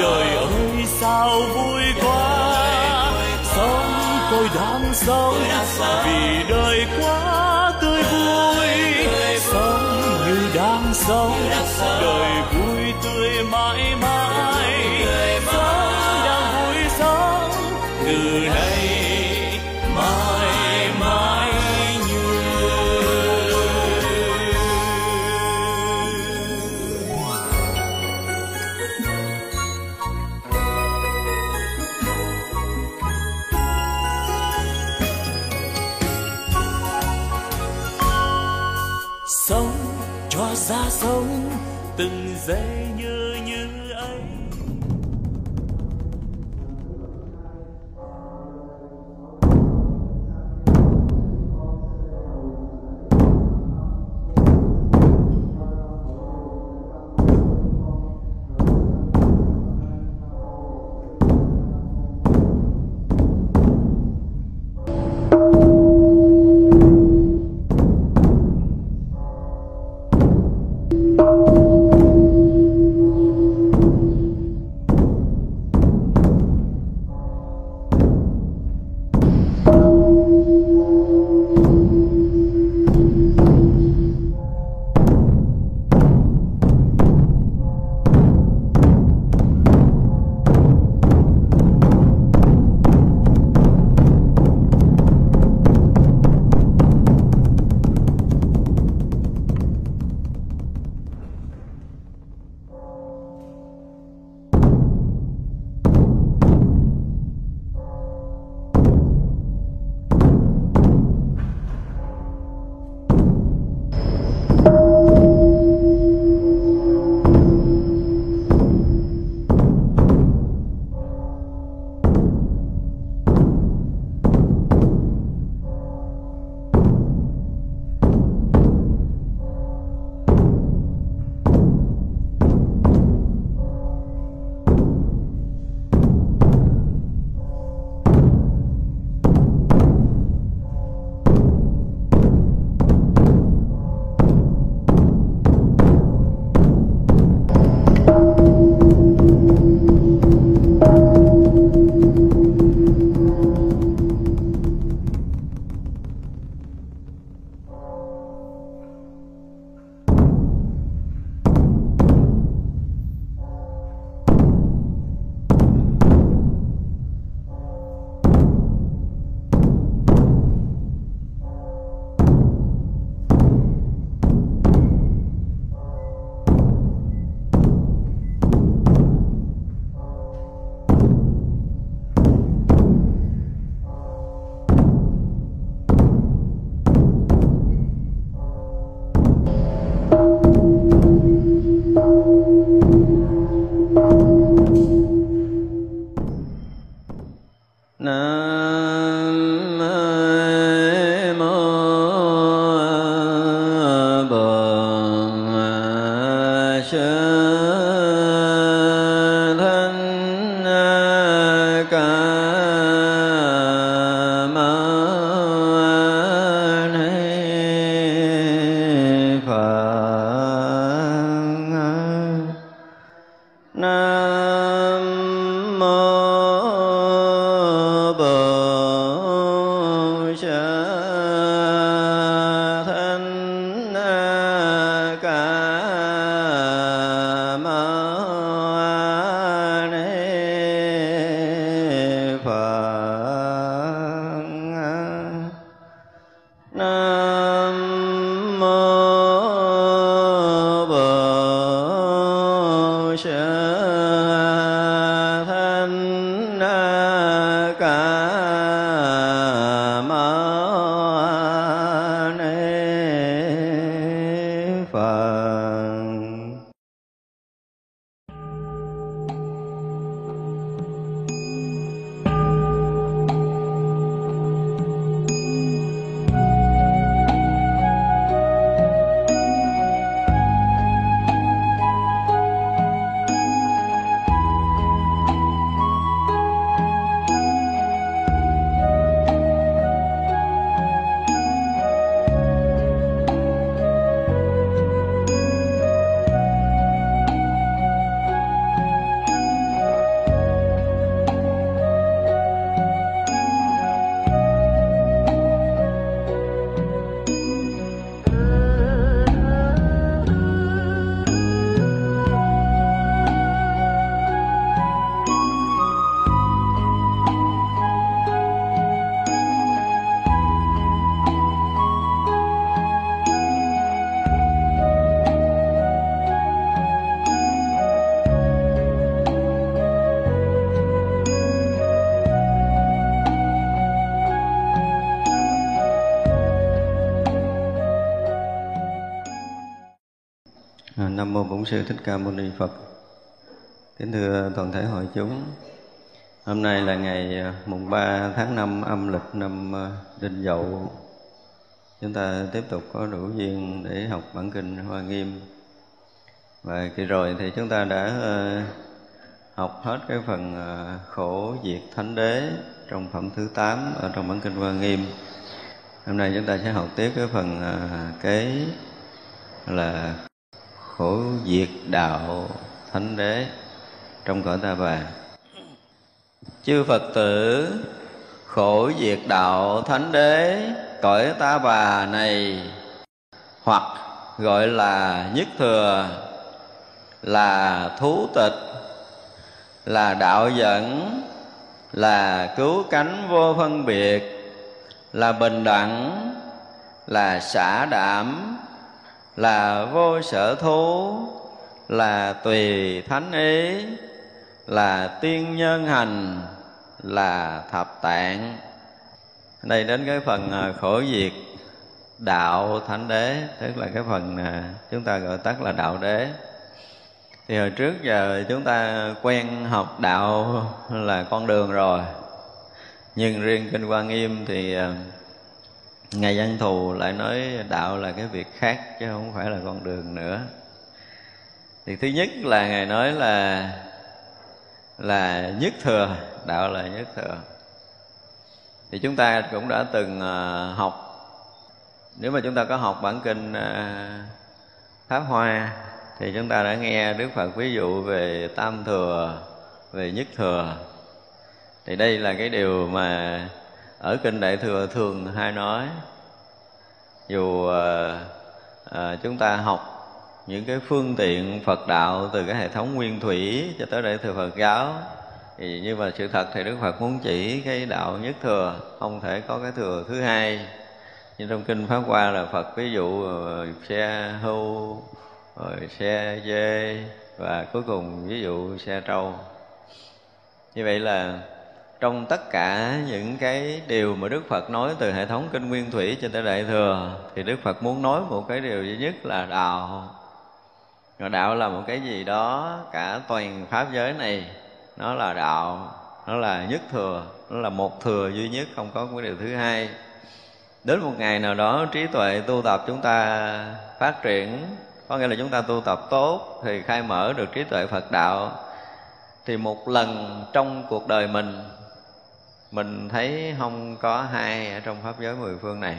đời ơi sao vui quá. Sống tôi đang sống. Sư thích ca mâu ni phật. Kính thưa toàn thể hội chúng, hôm nay là ngày à, mùng 3 tháng 5 âm lịch năm à, đinh dậu. Chúng ta tiếp tục có đủ duyên để học bản kinh hoa nghiêm. Và kỳ rồi thì chúng ta đã à, học hết cái phần khổ diệt thánh đế trong phẩm thứ 8 ở trong bản kinh hoa nghiêm. Hôm nay chúng ta sẽ học tiếp cái phần kế là khổ diệt đạo thánh đế. Trong cõi ta bà, chư phật tử, khổ diệt đạo thánh đế, cõi ta bà này, hoặc gọi là nhất thừa, là thú tịch, là đạo dẫn, là cứu cánh vô phân biệt, là bình đẳng, là xả đảm là vô sở thú, là tùy thánh ý, là tiên nhân hành, là thập tạng. Đây đến cái phần à, khổ diệt đạo thánh đế, tức là cái phần à, chúng ta gọi tắt là đạo đế. Thì hồi trước giờ chúng ta quen học đạo là con đường rồi, nhưng riêng kinh quan nghiêm thì à, ngài văn thù lại nói đạo là cái việc khác chứ không phải là con đường nữa. Thì thứ nhất là ngài nói là là nhất thừa, đạo là nhất thừa. Thì chúng ta cũng đã từng ờ, học. Nếu mà chúng ta có học bản kinh ờ, pháp hoa, thì chúng ta đã nghe đức phật ví dụ về tam thừa, về nhất thừa. Thì đây là cái điều mà ở kinh đại thừa thường hay nói dù à, à, chúng ta học những cái phương tiện Phật đạo từ cái hệ thống nguyên thủy cho tới đại thừa Phật giáo thì nhưng mà sự thật thì Đức Phật muốn chỉ cái đạo nhất thừa không thể có cái thừa thứ hai. Nhưng trong kinh pháp qua là Phật ví dụ ờ, xe hưu rồi xe dê và cuối cùng ví dụ xe trâu. Như vậy là trong tất cả những cái điều mà Đức Phật nói từ hệ thống kinh nguyên thủy cho tới đại thừa thì Đức Phật muốn nói một cái điều duy nhất là đạo. Rồi đạo là một cái gì đó cả toàn pháp giới này nó là đạo, nó là nhất thừa, nó là một thừa duy nhất không có cái điều thứ hai. Đến một ngày nào đó trí tuệ tu tập chúng ta phát triển có nghĩa là chúng ta tu tập tốt thì khai mở được trí tuệ phật đạo thì một lần trong cuộc đời mình mình thấy không có hai ở trong pháp giới mười phương này.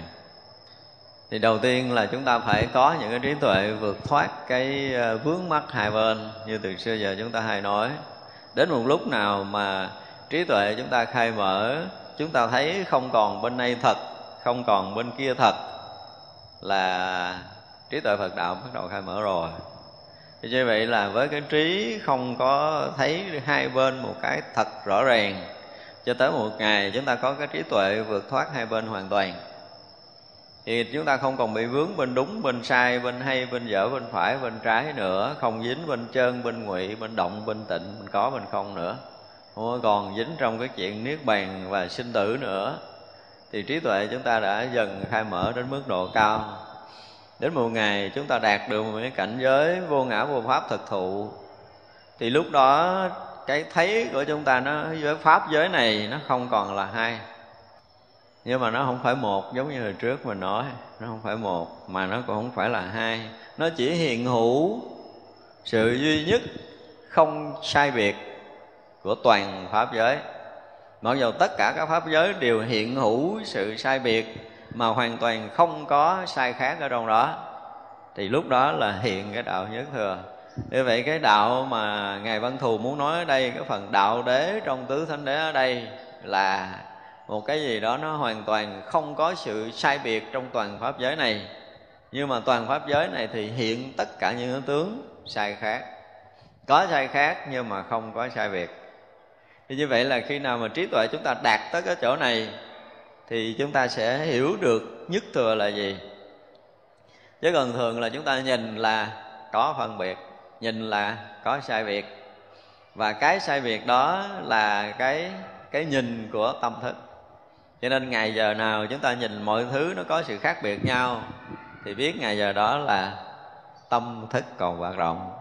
Thì đầu tiên là chúng ta phải có những cái trí tuệ vượt thoát cái ờ, vướng mắc hai bên, như từ xưa giờ chúng ta hay nói. Đến một lúc nào mà trí tuệ chúng ta khai mở, chúng ta thấy không còn bên này thật, không còn bên kia thật, là trí tuệ Phật đạo bắt đầu khai mở rồi. Thì như vậy là với cái trí không có thấy hai bên một cái thật rõ ràng cho tới một ngày chúng ta có cái trí tuệ vượt thoát hai bên hoàn toàn. Thì chúng ta không còn bị vướng bên đúng, bên sai, bên hay, bên dở, bên phải, bên trái nữa. Không dính bên chân bên ngụy, bên động, bên tịnh, bên có, bên không nữa. Không còn dính trong cái chuyện niết bàn và sinh tử nữa. Thì trí tuệ chúng ta đã dần khai mở đến mức độ cao. Đến một ngày chúng ta đạt được một cái cảnh giới vô ngã vô pháp thực thụ. Thì lúc đó cái thấy của chúng ta nó, với pháp giới này nó không còn là hai. Nhưng mà nó không phải một, giống như hồi trước mình nói, nó không phải một, mà nó cũng không phải là hai. Nó chỉ hiện hữu sự duy nhất, không sai biệt, của toàn pháp giới. Mặc dù tất cả các pháp giới đều hiện hữu sự sai biệt, mà hoàn toàn không có sai khác ở trong đó, thì lúc đó là hiện cái đạo nhất thừa như vậy cái đạo mà ngài văn thù muốn nói ở đây, cái phần đạo đế trong tứ thánh đế ở đây là một cái gì đó nó hoàn toàn không có sự sai biệt trong toàn pháp giới này. Nhưng mà toàn pháp giới này thì hiện tất cả những tướng sai khác. Có sai khác nhưng mà không có sai biệt. Thì như vậy là khi nào mà trí tuệ chúng ta đạt tới cái chỗ này, thì chúng ta sẽ hiểu được nhất thừa là gì. Chứ còn thường là chúng ta nhìn là có phân biệt nhìn là có sai biệt và cái sai biệt đó là cái cái nhìn của tâm thức. Cho nên ngày giờ nào chúng ta nhìn mọi thứ nó có sự khác biệt nhau, thì biết ngày giờ đó là tâm thức còn hoạt động.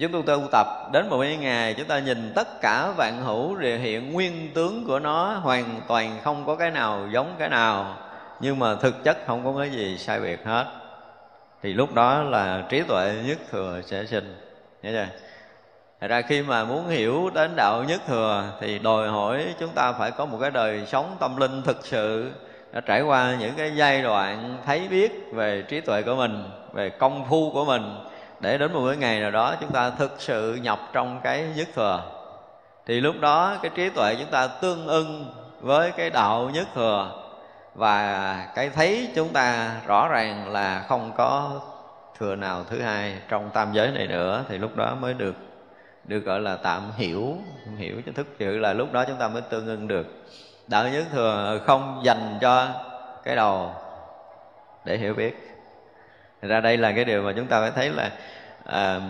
Chúng tôi tu tập, đến một cái ngày chúng ta nhìn tất cả vạn hữu đều hiện nguyên tướng của nó hoàn toàn không có cái nào giống cái nào, nhưng mà thực chất không có cái gì sai biệt hết thì lúc đó là trí tuệ nhất thừa sẽ sinh. Hiểu chưa? Thật ra khi mà muốn hiểu đến đạo nhất thừa thì đòi hỏi chúng ta phải có một cái đời sống tâm linh thực sự. Đã trải qua những cái giai đoạn thấy biết về trí tuệ của mình, về công phu của mình để đến một cái ngày nào đó chúng ta thực sự nhập trong cái nhất thừa. Thì lúc đó cái trí tuệ chúng ta tương ưng với cái đạo nhất thừa và cái thấy chúng ta rõ ràng là không có thừa nào thứ hai trong tam giới này nữa thì lúc đó mới được được gọi là tạm hiểu hiểu cho thức sự là lúc đó chúng ta mới tương ưng được. Đạo nhất thừa không dành cho cái đầu để hiểu biết. Thì ra đây là cái điều mà chúng ta phải thấy là à,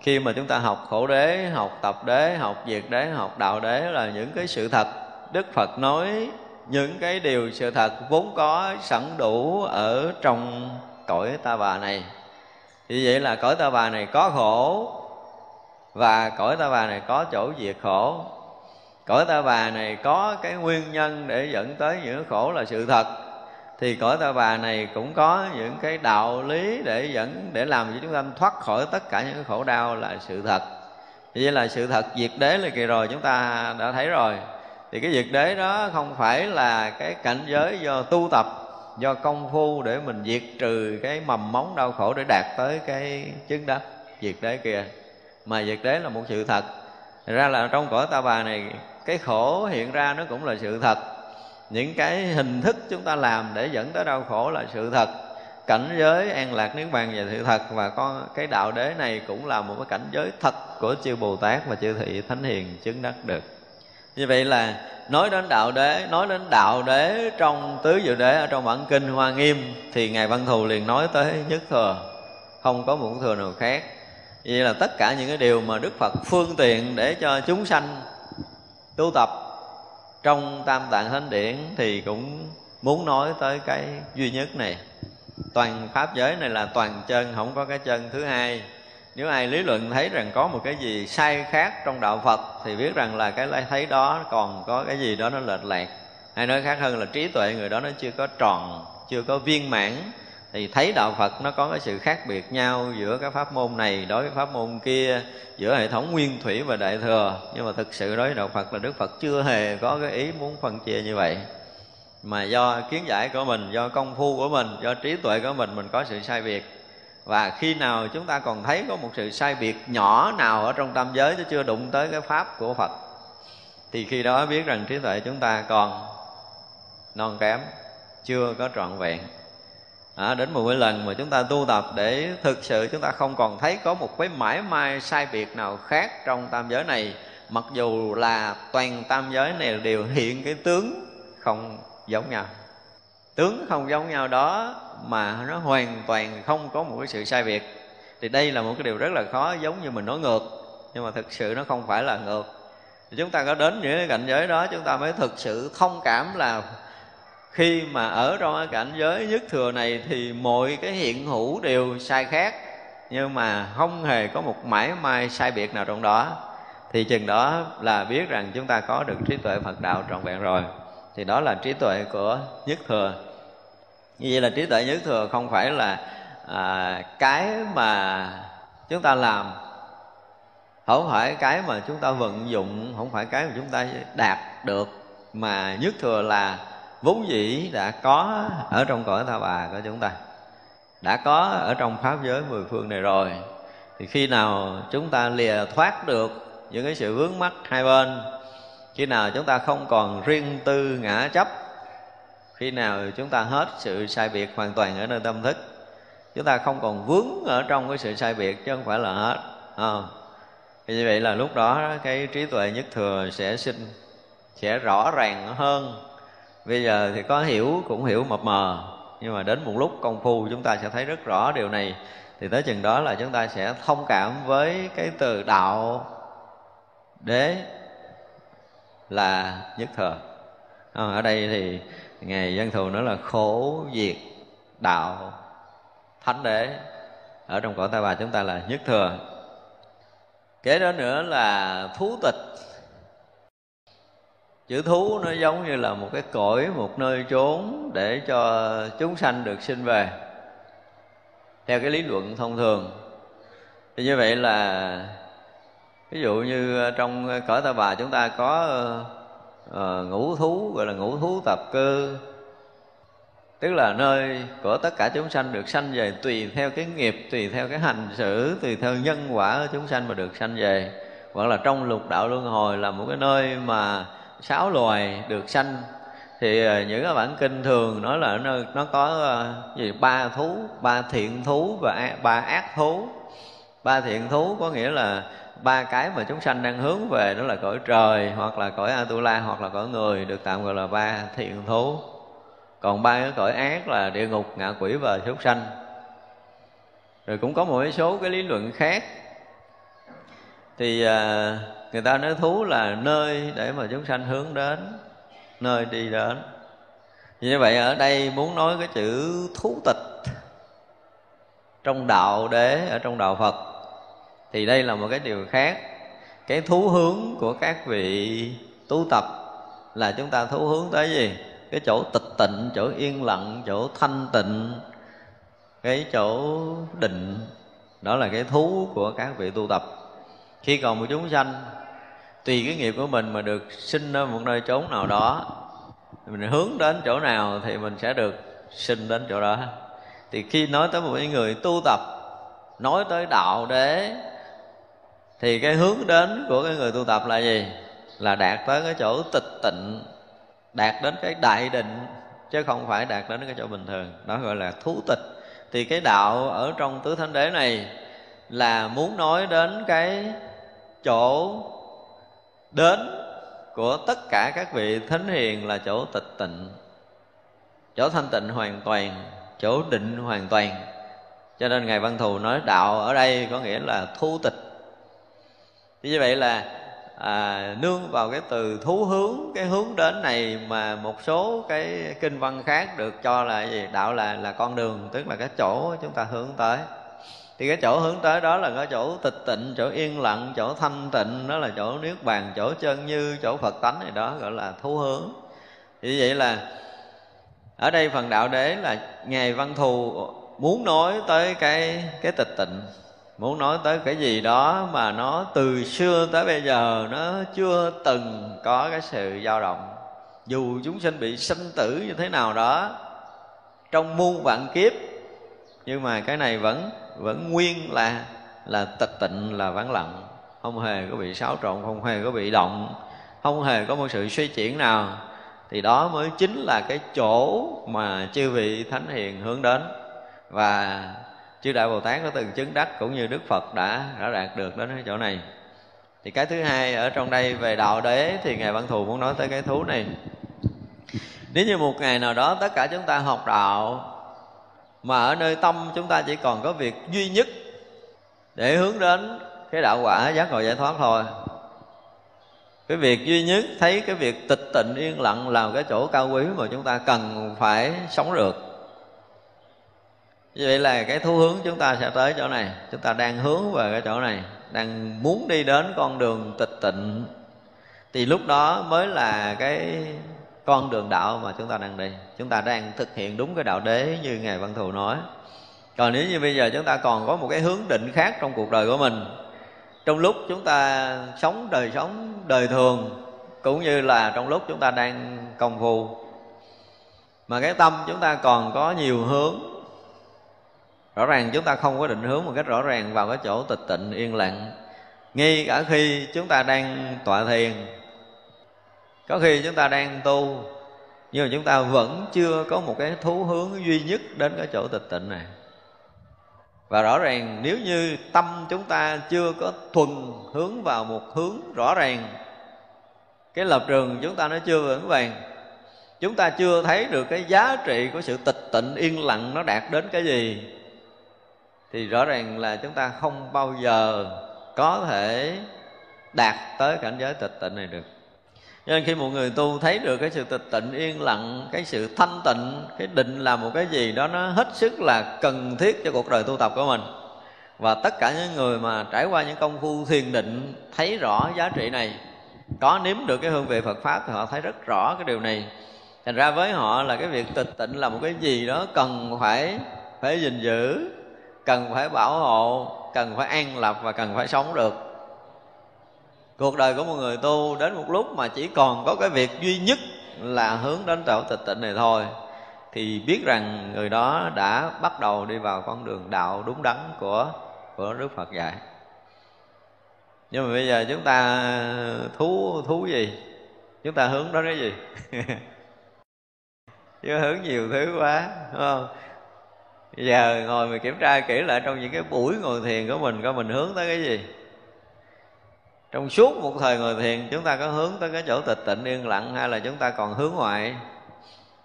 khi mà chúng ta học khổ đế học tập đế học diệt đế học đạo đế là những cái sự thật đức phật nói những cái điều sự thật vốn có sẵn đủ ở trong cõi ta bà này. Thì vậy là cõi ta bà này có khổ và cõi ta bà này có chỗ diệt khổ. Cõi ta bà này có cái nguyên nhân để dẫn tới những khổ là sự thật. Thì cõi ta bà này cũng có những cái đạo lý để dẫn, để làm cho chúng ta thoát khỏi tất cả những khổ đau là sự thật. Vậy là sự thật diệt đế là kỳ rồi, chúng ta đã thấy rồi thì cái diệt đế đó không phải là cái cảnh giới do tu tập, do công phu để mình diệt trừ cái mầm móng đau khổ để đạt tới cái chứng đắc diệt đế kia. Mà diệt đế là một sự thật. Thật ra là trong cõi ta bà này, cái khổ hiện ra nó cũng là sự thật. Những cái hình thức chúng ta làm để dẫn tới đau khổ là sự thật. Cảnh giới an lạc niết bàn là sự thật. Và con cái đạo đế này cũng là một cái cảnh giới thật của chư bồ tát và chư thị thánh hiền chứng đắc được như vậy là nói đến đạo đế, nói đến đạo đế trong tứ diệu đế ở trong bản kinh hoa nghiêm, thì ngài văn thù liền nói tới nhất thừa. Không có một thừa nào khác. Vậy là tất cả những cái điều mà đức phật phương tiện để cho chúng sanh tu tập trong tam tạng thánh điển thì cũng muốn nói tới cái duy nhất này. Toàn pháp giới này là toàn chân, không có cái chân thứ hai nếu ai lý luận thấy rằng có một cái gì sai khác trong đạo phật, thì biết rằng là cái thấy đó còn có cái gì đó nó lệch lạc. Hay nói khác hơn là trí tuệ người đó nó chưa có tròn, chưa có viên mãn, thì thấy đạo phật nó có cái sự khác biệt nhau giữa cái pháp môn này đối với pháp môn kia, giữa hệ thống nguyên thủy và đại thừa. Nhưng mà thực sự đối với đạo phật là đức phật chưa hề có cái ý muốn phân chia như vậy. Mà do kiến giải của mình, do công phu của mình, do trí tuệ của mình mình có sự sai biệt và khi nào chúng ta còn thấy có một sự sai biệt nhỏ nào ở trong tam giới chứ chưa đụng tới cái pháp của phật thì khi đó biết rằng trí tuệ chúng ta còn non kém chưa có trọn vẹn. À, đến một cái lần mà chúng ta tu tập để thực sự chúng ta không còn thấy có một cái mãi mai sai biệt nào khác trong tam giới này mặc dù là toàn tam giới này đều hiện cái tướng không giống nhau. Tướng không giống nhau đó mà nó hoàn toàn không có một cái sự sai biệt. Thì đây là một cái điều rất là khó, giống như mình nói ngược, nhưng mà thực sự nó không phải là ngược. Thì chúng ta có đến những cái cảnh giới đó, chúng ta mới thực sự thông cảm là khi mà ở trong cái cảnh giới nhất thừa này thì mọi cái hiện hữu đều sai khác, nhưng mà không hề có một mãi mai sai biệt nào trong đó. Thì chừng đó là biết rằng chúng ta có được trí tuệ Phật đạo trọn vẹn rồi. Thì đó là trí tuệ của nhất thừa như vậy là trí tuệ nhất thừa không phải là à, cái mà chúng ta làm. Không phải cái mà chúng ta vận dụng không phải cái mà chúng ta đạt được mà nhất thừa là vốn dĩ đã có ở trong cõi ta bà của chúng ta. Đã có ở trong pháp giới mười phương này rồi. Thì khi nào chúng ta lìa thoát được những cái sự vướng mắc hai bên khi nào chúng ta không còn riêng tư ngã chấp khi nào chúng ta hết sự sai biệt hoàn toàn ở nơi tâm thức chúng ta không còn vướng ở trong cái sự sai biệt chứ không phải là hết à. thì như vậy là lúc đó cái trí tuệ nhất thừa sẽ sinh sẽ rõ ràng hơn. Bây giờ thì có hiểu cũng hiểu mập mờ nhưng mà đến một lúc công phu chúng ta sẽ thấy rất rõ điều này. Thì tới chừng đó là chúng ta sẽ thông cảm với cái từ đạo đế là nhất thừa. À, ở đây thì ngày dân thù nữa là khổ diệt đạo thánh đế. Ở trong cõi ta bà chúng ta là nhất thừa. Kế đó nữa là thú tịch. Chữ thú nó giống như là một cái cõi, một nơi trốn để cho chúng sanh được sinh về, theo cái lý luận thông thường. Thì như vậy là, ví dụ như trong cõi ta bà chúng ta có uh, ngũ thú gọi là ngũ thú tập cư tức là nơi của tất cả chúng sanh được sanh về tùy theo cái nghiệp tùy theo cái hành xử tùy theo nhân quả của chúng sanh mà được sanh về. Hoặc là trong lục đạo luân hồi là một cái nơi mà sáu loài được sanh. Thì ờ, những cái bản kinh thường nói là nó, nó có ờ, gì? Ba thú ba thiện thú và ba ác thú. Ba thiện thú có nghĩa là ba cái mà chúng sanh đang hướng về đó là cõi trời hoặc là cõi atula hoặc là cõi người được tạm gọi là ba thiện thú. Còn ba cái cõi ác là địa ngục ngạ quỷ và súc sanh. Rồi cũng có một số cái lý luận khác. Thì à, người ta nói thú là nơi để mà chúng sanh hướng đến nơi đi đến. Như vậy ở đây muốn nói cái chữ thú tịch trong đạo đế ở trong đạo phật thì đây là một cái điều khác. Cái thú hướng của các vị tu tập là chúng ta thú hướng tới gì? Cái chỗ tịch tịnh, chỗ yên lặng, chỗ thanh tịnh, cái chỗ định. Đó là cái thú của các vị tu tập. Khi còn một chúng sanh, tùy cái nghiệp của mình mà được sinh ở một nơi chốn nào đó, mình hướng đến chỗ nào thì mình sẽ được sinh đến chỗ đó. Thì khi nói tới một người tu tập, nói tới đạo đế thì cái hướng đến của cái người tu tập là gì? Là đạt tới cái chỗ tịch tịnh, đạt đến cái đại định, chứ không phải đạt đến cái chỗ bình thường. Đó gọi là thú tịch. Thì cái đạo ở trong tứ thánh đế này là muốn nói đến cái chỗ đến của tất cả các vị thánh hiền là chỗ tịch tịnh, chỗ thanh tịnh hoàn toàn, chỗ định hoàn toàn. Cho nên ngài văn thù nói đạo ở đây có nghĩa là thu tịch thì như vậy là à, nương vào cái từ thú hướng cái hướng đến này mà một số cái kinh văn khác được cho là gì? Đạo là là con đường tức là cái chỗ chúng ta hướng tới. Thì cái chỗ hướng tới đó là cái chỗ tịch tịnh chỗ yên lặng chỗ thanh tịnh đó là chỗ niết bàn chỗ chân như chỗ phật tánh này đó gọi là thú hướng. Thì vậy là ở đây phần đạo đế là ngài văn thù muốn nói tới cái cái tịch tịnh muốn nói tới cái gì đó mà nó từ xưa tới bây giờ nó chưa từng có cái sự dao động. Dù chúng sinh bị sinh tử như thế nào đó, trong muôn vạn kiếp, nhưng mà cái này vẫn vẫn nguyên là là tịch tịnh, là vắng lặng. Không hề có bị xáo trộn, không hề có bị động, không hề có một sự suy chuyển nào. Thì đó mới chính là cái chỗ mà chư vị thánh hiền hướng đến. Và chư đại bồ tát có từng chứng đắc cũng như đức phật đã đã đạt được đến cái chỗ này. Thì cái thứ hai ở trong đây về đạo đế thì ngài văn thù muốn nói tới cái thú này. Nếu như một ngày nào đó tất cả chúng ta học đạo, mà ở nơi tâm chúng ta chỉ còn có việc duy nhất để hướng đến cái đạo quả, giác ngộ giải thoát thôi. Cái việc duy nhất, thấy cái việc tịch tịnh yên lặng là cái chỗ cao quý mà chúng ta cần phải sống được như vậy là cái thú hướng chúng ta sẽ tới chỗ này. Chúng ta đang hướng về cái chỗ này, đang muốn đi đến con đường tịch tịnh. Thì lúc đó mới là cái con đường đạo mà chúng ta đang đi. Chúng ta đang thực hiện đúng cái đạo đế như ngài văn thù nói. Còn nếu như bây giờ chúng ta còn có một cái hướng định khác trong cuộc đời của mình, trong lúc chúng ta sống đời sống đời thường, cũng như là trong lúc chúng ta đang công phu, mà cái tâm chúng ta còn có nhiều hướng rõ ràng chúng ta không có định hướng một cách rõ ràng vào cái chỗ tịch tịnh, yên lặng. Ngay cả khi chúng ta đang tọa thiền, có khi chúng ta đang tu, nhưng mà chúng ta vẫn chưa có một cái thú hướng duy nhất đến cái chỗ tịch tịnh này. Và rõ ràng nếu như tâm chúng ta chưa có thuần hướng vào một hướng rõ ràng, cái lập trường chúng ta nó chưa vững vàng, chúng ta chưa thấy được cái giá trị của sự tịch tịnh, yên lặng nó đạt đến cái gì thì rõ ràng là chúng ta không bao giờ có thể đạt tới cảnh giới tịch tịnh này được. Cho nên khi một người tu thấy được cái sự tịch tịnh yên lặng, cái sự thanh tịnh, cái định là một cái gì đó, nó hết sức là cần thiết cho cuộc đời tu tập của mình. Và tất cả những người mà trải qua những công phu thiền định thấy rõ giá trị này, có nếm được cái hương vị Phật pháp thì họ thấy rất rõ cái điều này. Thành ra với họ là cái việc tịch tịnh là một cái gì đó cần phải phải gìn giữ cần phải bảo hộ, cần phải an lập và cần phải sống được. Cuộc đời của một người tu đến một lúc mà chỉ còn có cái việc duy nhất là hướng đến chỗ tịch tịnh này thôi, thì biết rằng người đó đã bắt đầu đi vào con đường đạo đúng đắn của của Đức Phật dạy. Nhưng mà bây giờ chúng ta thú thú gì? Chúng ta hướng đến cái gì? Chứ hướng nhiều thứ quá, đúng không? Giờ ngồi mình kiểm tra kỹ lại trong những cái buổi ngồi thiền của mình coi mình hướng tới cái gì? Trong suốt một thời ngồi thiền, chúng ta có hướng tới cái chỗ tịch tịnh, yên lặng, hay là chúng ta còn hướng ngoại?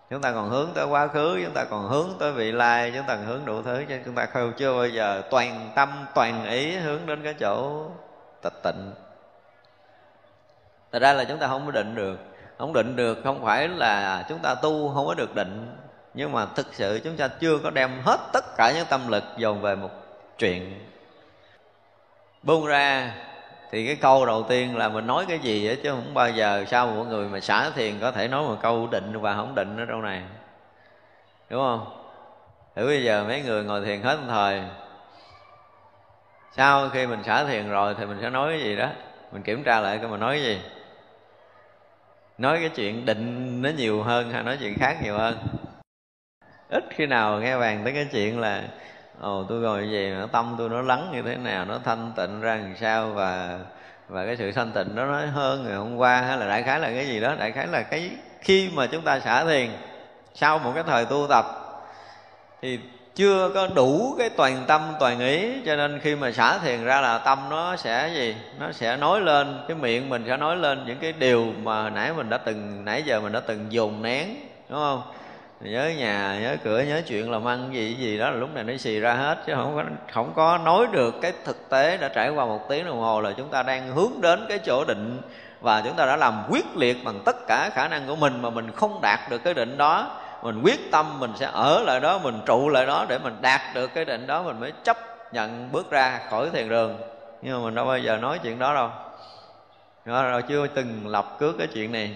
Chúng ta còn hướng tới quá khứ, chúng ta còn hướng tới vị lai, chúng ta còn hướng đủ thứ, chứ chúng ta không, chưa bao giờ toàn tâm, toàn ý hướng đến cái chỗ tịch tịnh. Thật ra là chúng ta không có định được. Không định được không phải là chúng ta tu, không có được định nhưng mà thực sự chúng ta chưa có đem hết tất cả những tâm lực dồn về một chuyện. Buông ra thì cái câu đầu tiên là mình nói cái gì vậy chứ không bao giờ sao mọi người mà xả thiền có thể nói một câu định và không định ở đâu này. Đúng không? Thử bây giờ mấy người ngồi thiền hết thời. Sau khi mình xả thiền rồi thì mình sẽ nói cái gì đó? Mình kiểm tra lại coi mình nói cái gì. Nói cái chuyện định nó nhiều hơn hay nói chuyện khác nhiều hơn? Ít khi nào nghe bàn tới cái chuyện là, ồ, tôi ngồi gì mà tâm tôi nó lắng như thế nào, nó thanh tịnh ra làm sao và và cái sự thanh tịnh đó nó hơn ngày hôm qua hay là đại khái là cái gì đó? Đại khái là cái khi mà chúng ta xả thiền sau một cái thời tu tập thì chưa có đủ cái toàn tâm, toàn ý, cho nên khi mà xả thiền ra là tâm nó sẽ gì? Nó sẽ nói lên, cái miệng mình sẽ nói lên những cái điều mà nãy mình đã từng, nãy giờ mình đã từng dồn nén, đúng không? Nhớ nhà, nhớ cửa, nhớ chuyện làm ăn gì gì đó là lúc này nó xì ra hết, chứ không có không có nói được cái thực tế đã trải qua một tiếng đồng hồ là chúng ta đang hướng đến cái chỗ định và chúng ta đã làm quyết liệt bằng tất cả khả năng của mình mà mình không đạt được cái định đó. Mình quyết tâm mình sẽ ở lại đó, mình trụ lại đó để mình đạt được cái định đó, mình mới chấp nhận bước ra khỏi thiền đường. Nhưng mà mình đâu bao giờ nói chuyện đó đâu. Rồi chưa từng lập cước cái chuyện này.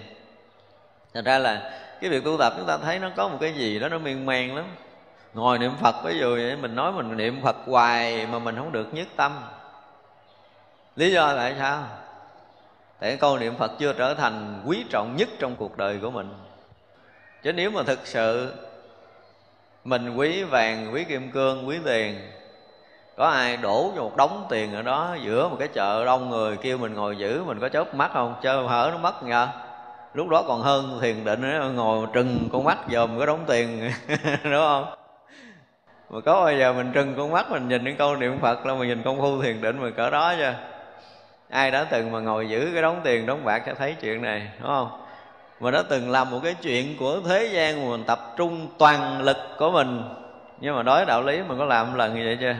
Thành ra là cái việc tu tập chúng ta thấy nó có một cái gì đó nó miên man lắm. Ngồi niệm phật, ví dụ vậy, mình nói mình niệm phật hoài mà mình không được nhất tâm. Lý do tại sao? Tại câu niệm phật chưa trở thành quý trọng nhất trong cuộc đời của mình. Chứ nếu mà thực sự mình quý vàng, quý kim cương, quý tiền, có ai đổ cho một đống tiền ở đó giữa một cái chợ đông người kêu mình ngồi giữ, mình có chớp mắt không? Chớ hở, nó mất nhờ lúc đó còn hơn thiền định ngồi trừng con mắt dòm cái đống tiền, đúng không? Mà có bao giờ mình trừng con mắt mình nhìn những câu niệm phật là mình nhìn công phu thiền định mà cỡ đó chưa? Ai đã từng mà ngồi giữ cái đống tiền, đống bạc cho thấy chuyện này, đúng không? Mà đã từng làm một cái chuyện của thế gian mà mình tập trung toàn lực của mình. Nhưng mà nói đạo lý mình có làm một lần như vậy chưa?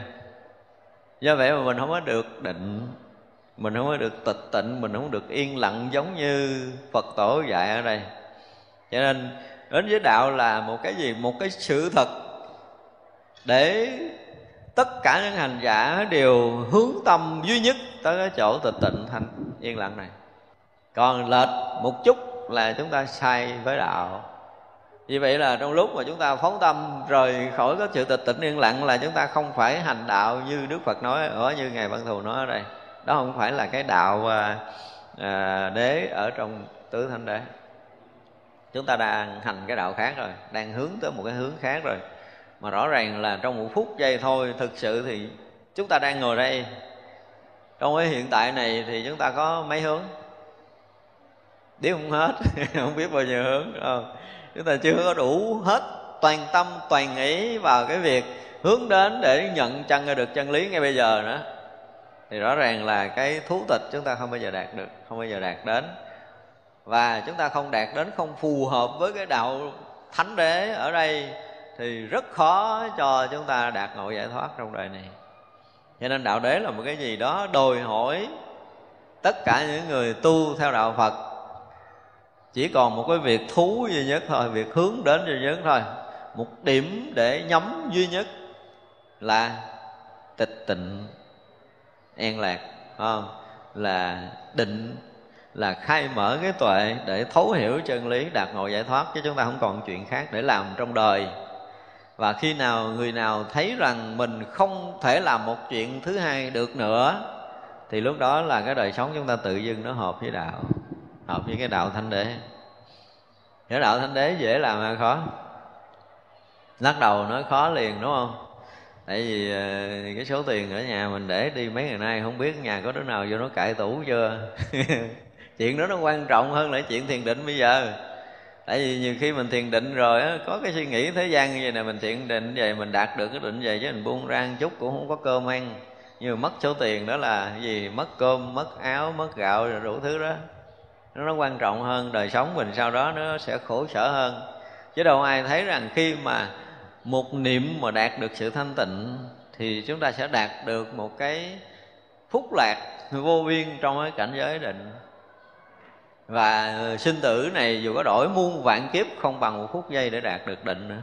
Do vậy mà mình không có được định mình không có được tịch tịnh, mình không được yên lặng giống như phật tổ dạy ở đây. Cho nên, đến với đạo là một cái gì? Một cái sự thật để tất cả những hành giả đều hướng tâm duy nhất tới cái chỗ tịch tịnh, thanh, yên lặng này. Còn lệch một chút là chúng ta sai với đạo. Vì vậy là trong lúc mà chúng ta phóng tâm rời khỏi cái sự tịch tịnh yên lặng là chúng ta không phải hành đạo như Đức Phật nói, ở như ngài Văn Thù nói ở đây đó không phải là cái đạo à, à đế ở trong tứ thanh đế. Chúng ta đang hành cái đạo khác rồi đang hướng tới một cái hướng khác rồi. Mà rõ ràng là trong một phút giây thôi thực sự thì chúng ta đang ngồi đây. Trong cái hiện tại này thì chúng ta có mấy hướng? Biết không hết không biết bao nhiêu hướng không? Chúng ta chưa có đủ hết toàn tâm toàn ý vào cái việc hướng đến để nhận chân ra được chân lý ngay bây giờ nữa thì rõ ràng là cái thú tịch chúng ta không bao giờ đạt được, không bao giờ đạt đến. Và chúng ta không đạt đến không phù hợp với cái đạo thánh đế ở đây thì rất khó cho chúng ta đạt ngộ giải thoát trong đời này. Cho nên đạo đế là một cái gì đó đòi hỏi tất cả những người tu theo đạo phật. Chỉ còn một cái việc thú duy nhất thôi, việc hướng đến duy nhất thôi. Một điểm để nhắm duy nhất là tịch tịnh an lạc không? Là định, là khai mở cái tuệ để thấu hiểu chân lý, đạt ngộ giải thoát, chứ chúng ta không còn chuyện khác để làm trong đời. Và khi nào người nào thấy rằng mình không thể làm một chuyện thứ hai được nữa, thì lúc đó là cái đời sống chúng ta tự dưng nó hợp với đạo, hợp với cái đạo thanh đế. Cái đạo thanh đế dễ làm hay khó? Lắc đầu nói khó liền, đúng không? Tại vì ờ, cái số tiền ở nhà mình để đi mấy ngày nay không biết nhà có đứa nào vô nó cải tủ chưa? Chuyện đó nó quan trọng hơn là chuyện thiền định bây giờ. Tại vì nhiều khi mình thiền định rồi á có cái suy nghĩ thế gian như vậy này mình thiền định vậy mình đạt được cái định vậy chứ mình buông ra một chút cũng không có cơm ăn. Nhưng mà mất số tiền đó là gì? Mất cơm mất áo mất gạo rồi đủ thứ đó. Nó, nó quan trọng hơn đời sống mình sau đó nó sẽ khổ sở hơn. Chứ đâu ai thấy rằng khi mà một niệm mà đạt được sự thanh tịnh thì chúng ta sẽ đạt được một cái phúc lạc vô biên trong cái cảnh giới định. Và sinh tử này dù có đổi muôn vạn kiếp, không bằng một phút giây để đạt được định nữa.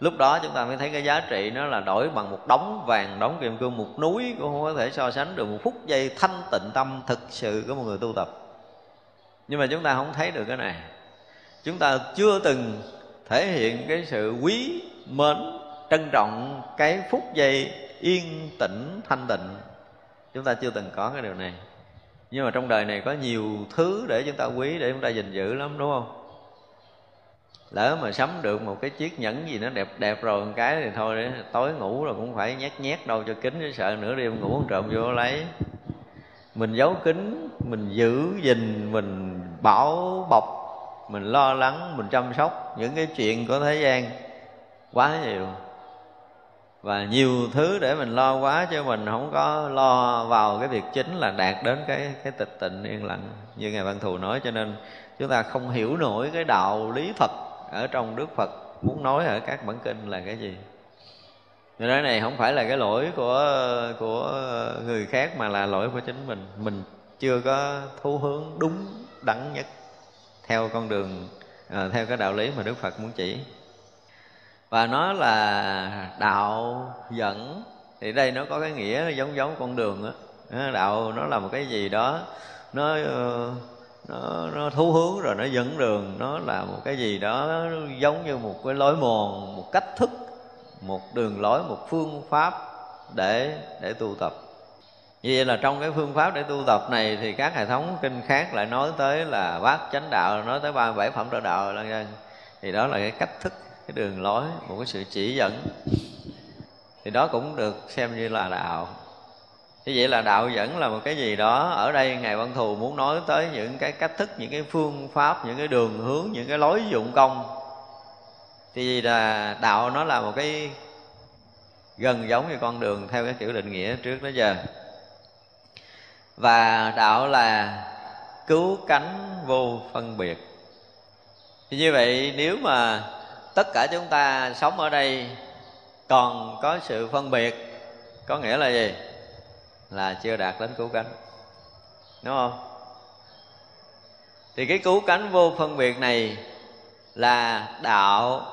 Lúc đó chúng ta mới thấy cái giá trị nó là đổi bằng một đống vàng, đống kim cương, một núi cũng không có thể so sánh được một phút giây thanh tịnh tâm thực sự của một người tu tập. Nhưng mà chúng ta không thấy được cái này. Chúng ta chưa từng thể hiện cái sự quý mến, trân trọng cái phút giây yên tĩnh, thanh tịnh. Chúng ta chưa từng có cái điều này. Nhưng mà trong đời này có nhiều thứ để chúng ta quý, để chúng ta gìn giữ lắm, đúng không? Lỡ mà sắm được một cái chiếc nhẫn gì nó đẹp đẹp rồi một cái thì thôi để tối ngủ rồi cũng phải nhét nhét đâu cho kính chứ sợ nửa đêm ngủ trộm vô lấy. Mình giấu kính mình giữ gìn, mình bảo bọc, mình lo lắng, mình chăm sóc những cái chuyện của thế gian quá nhiều và nhiều thứ để mình lo quá chứ mình không có lo vào cái việc chính là đạt đến cái cái tịch tịnh yên lặng như ngài văn thù nói. Cho nên chúng ta không hiểu nổi cái đạo lý thật ở trong đức phật muốn nói ở các bản kinh là cái gì. Người nói này không phải là cái lỗi của của người khác mà là lỗi của chính mình. Mình chưa có thu hướng đúng đắn nhất theo con đường à, theo cái đạo lý mà đức phật muốn chỉ và nó là đạo dẫn. Thì đây nó có cái nghĩa giống giống con đường á. Ờ, đạo nó là một cái gì đó, nó ờ, nó nó thu hướng rồi nó dẫn đường. Nó là một cái gì đó giống như một cái lối mòn, một cách thức, một đường lối, một phương pháp để để tu tập. Như vậy là trong cái phương pháp để tu tập này thì các hệ thống kinh khác lại nói tới là bát chánh đạo, nói tới ba bảy phẩm trợ đạo thì đó là cái cách thức cái đường lối, một cái sự chỉ dẫn. Thì đó cũng được xem như là đạo. Như vậy là đạo dẫn là một cái gì đó. Ở đây ngài văn thù muốn nói tới những cái cách thức, những cái phương pháp, những cái đường hướng, những cái lối dụng công. Thì là đạo nó là một cái gần giống như con đường theo cái kiểu định nghĩa trước đó giờ. Và đạo là cứu cánh vô phân biệt. Thì như vậy, nếu mà tất cả chúng ta sống ở đây còn có sự phân biệt, có nghĩa là gì? Là chưa đạt đến cứu cánh. Đúng không? Thì cái cứu cánh vô phân biệt này là đạo,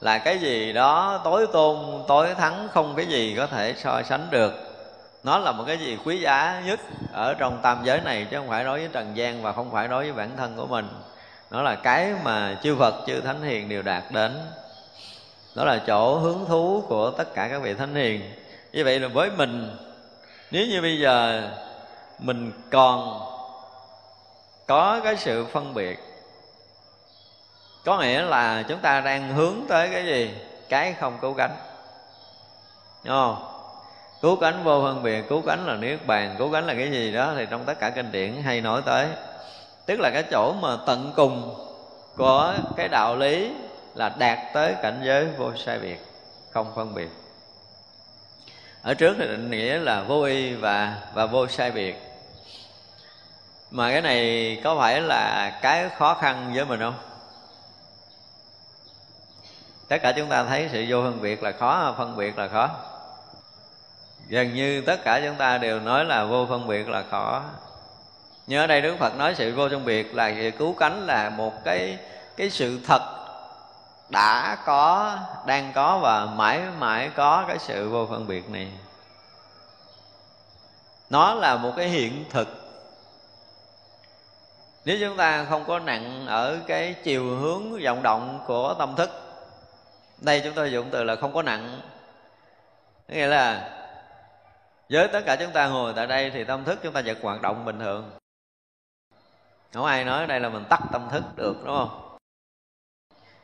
là cái gì đó tối tôn, tối thắng, không cái gì có thể so sánh được. Nó là một cái gì quý giá nhất ở trong tam giới này, chứ không phải đối với trần gian và không phải đối với bản thân của mình nó là cái mà chư Phật, chư Thánh Hiền đều đạt đến. Đó là chỗ hứng thú của tất cả các vị Thánh Hiền. Như vậy là với mình, nếu như bây giờ mình còn có cái sự phân biệt, có nghĩa là chúng ta đang hướng tới cái gì? Cái không cứu cánh. Đúng không? Cứu cánh vô phân biệt, cứu cánh là niết bàn, cứu cánh là cái gì đó thì trong tất cả kinh điển hay nói tới tức là cái chỗ mà tận cùng của cái đạo lý là đạt tới cảnh giới vô sai biệt, không phân biệt. Ở trước thì định nghĩa là vô y và và vô sai biệt. Mà cái này có phải là cái khó khăn với mình không? Tất cả chúng ta thấy sự vô phân biệt là khó, phân biệt là khó. Gần như tất cả chúng ta đều nói là vô phân biệt là khó nhớ đây, đức phật nói sự vô trong biệt là cứu cánh, là một cái cái sự thật đã có, đang có và mãi mãi có cái sự vô phân biệt này. Nó là một cái hiện thực. Nếu chúng ta không có nặng ở cái chiều hướng vọng động của tâm thức, đây chúng tôi dùng từ là không có nặng. Nghĩa là, với tất cả chúng ta ngồi tại đây thì tâm thức chúng ta vẫn hoạt động bình thường không ai nói đây là mình tắt tâm thức được, đúng không?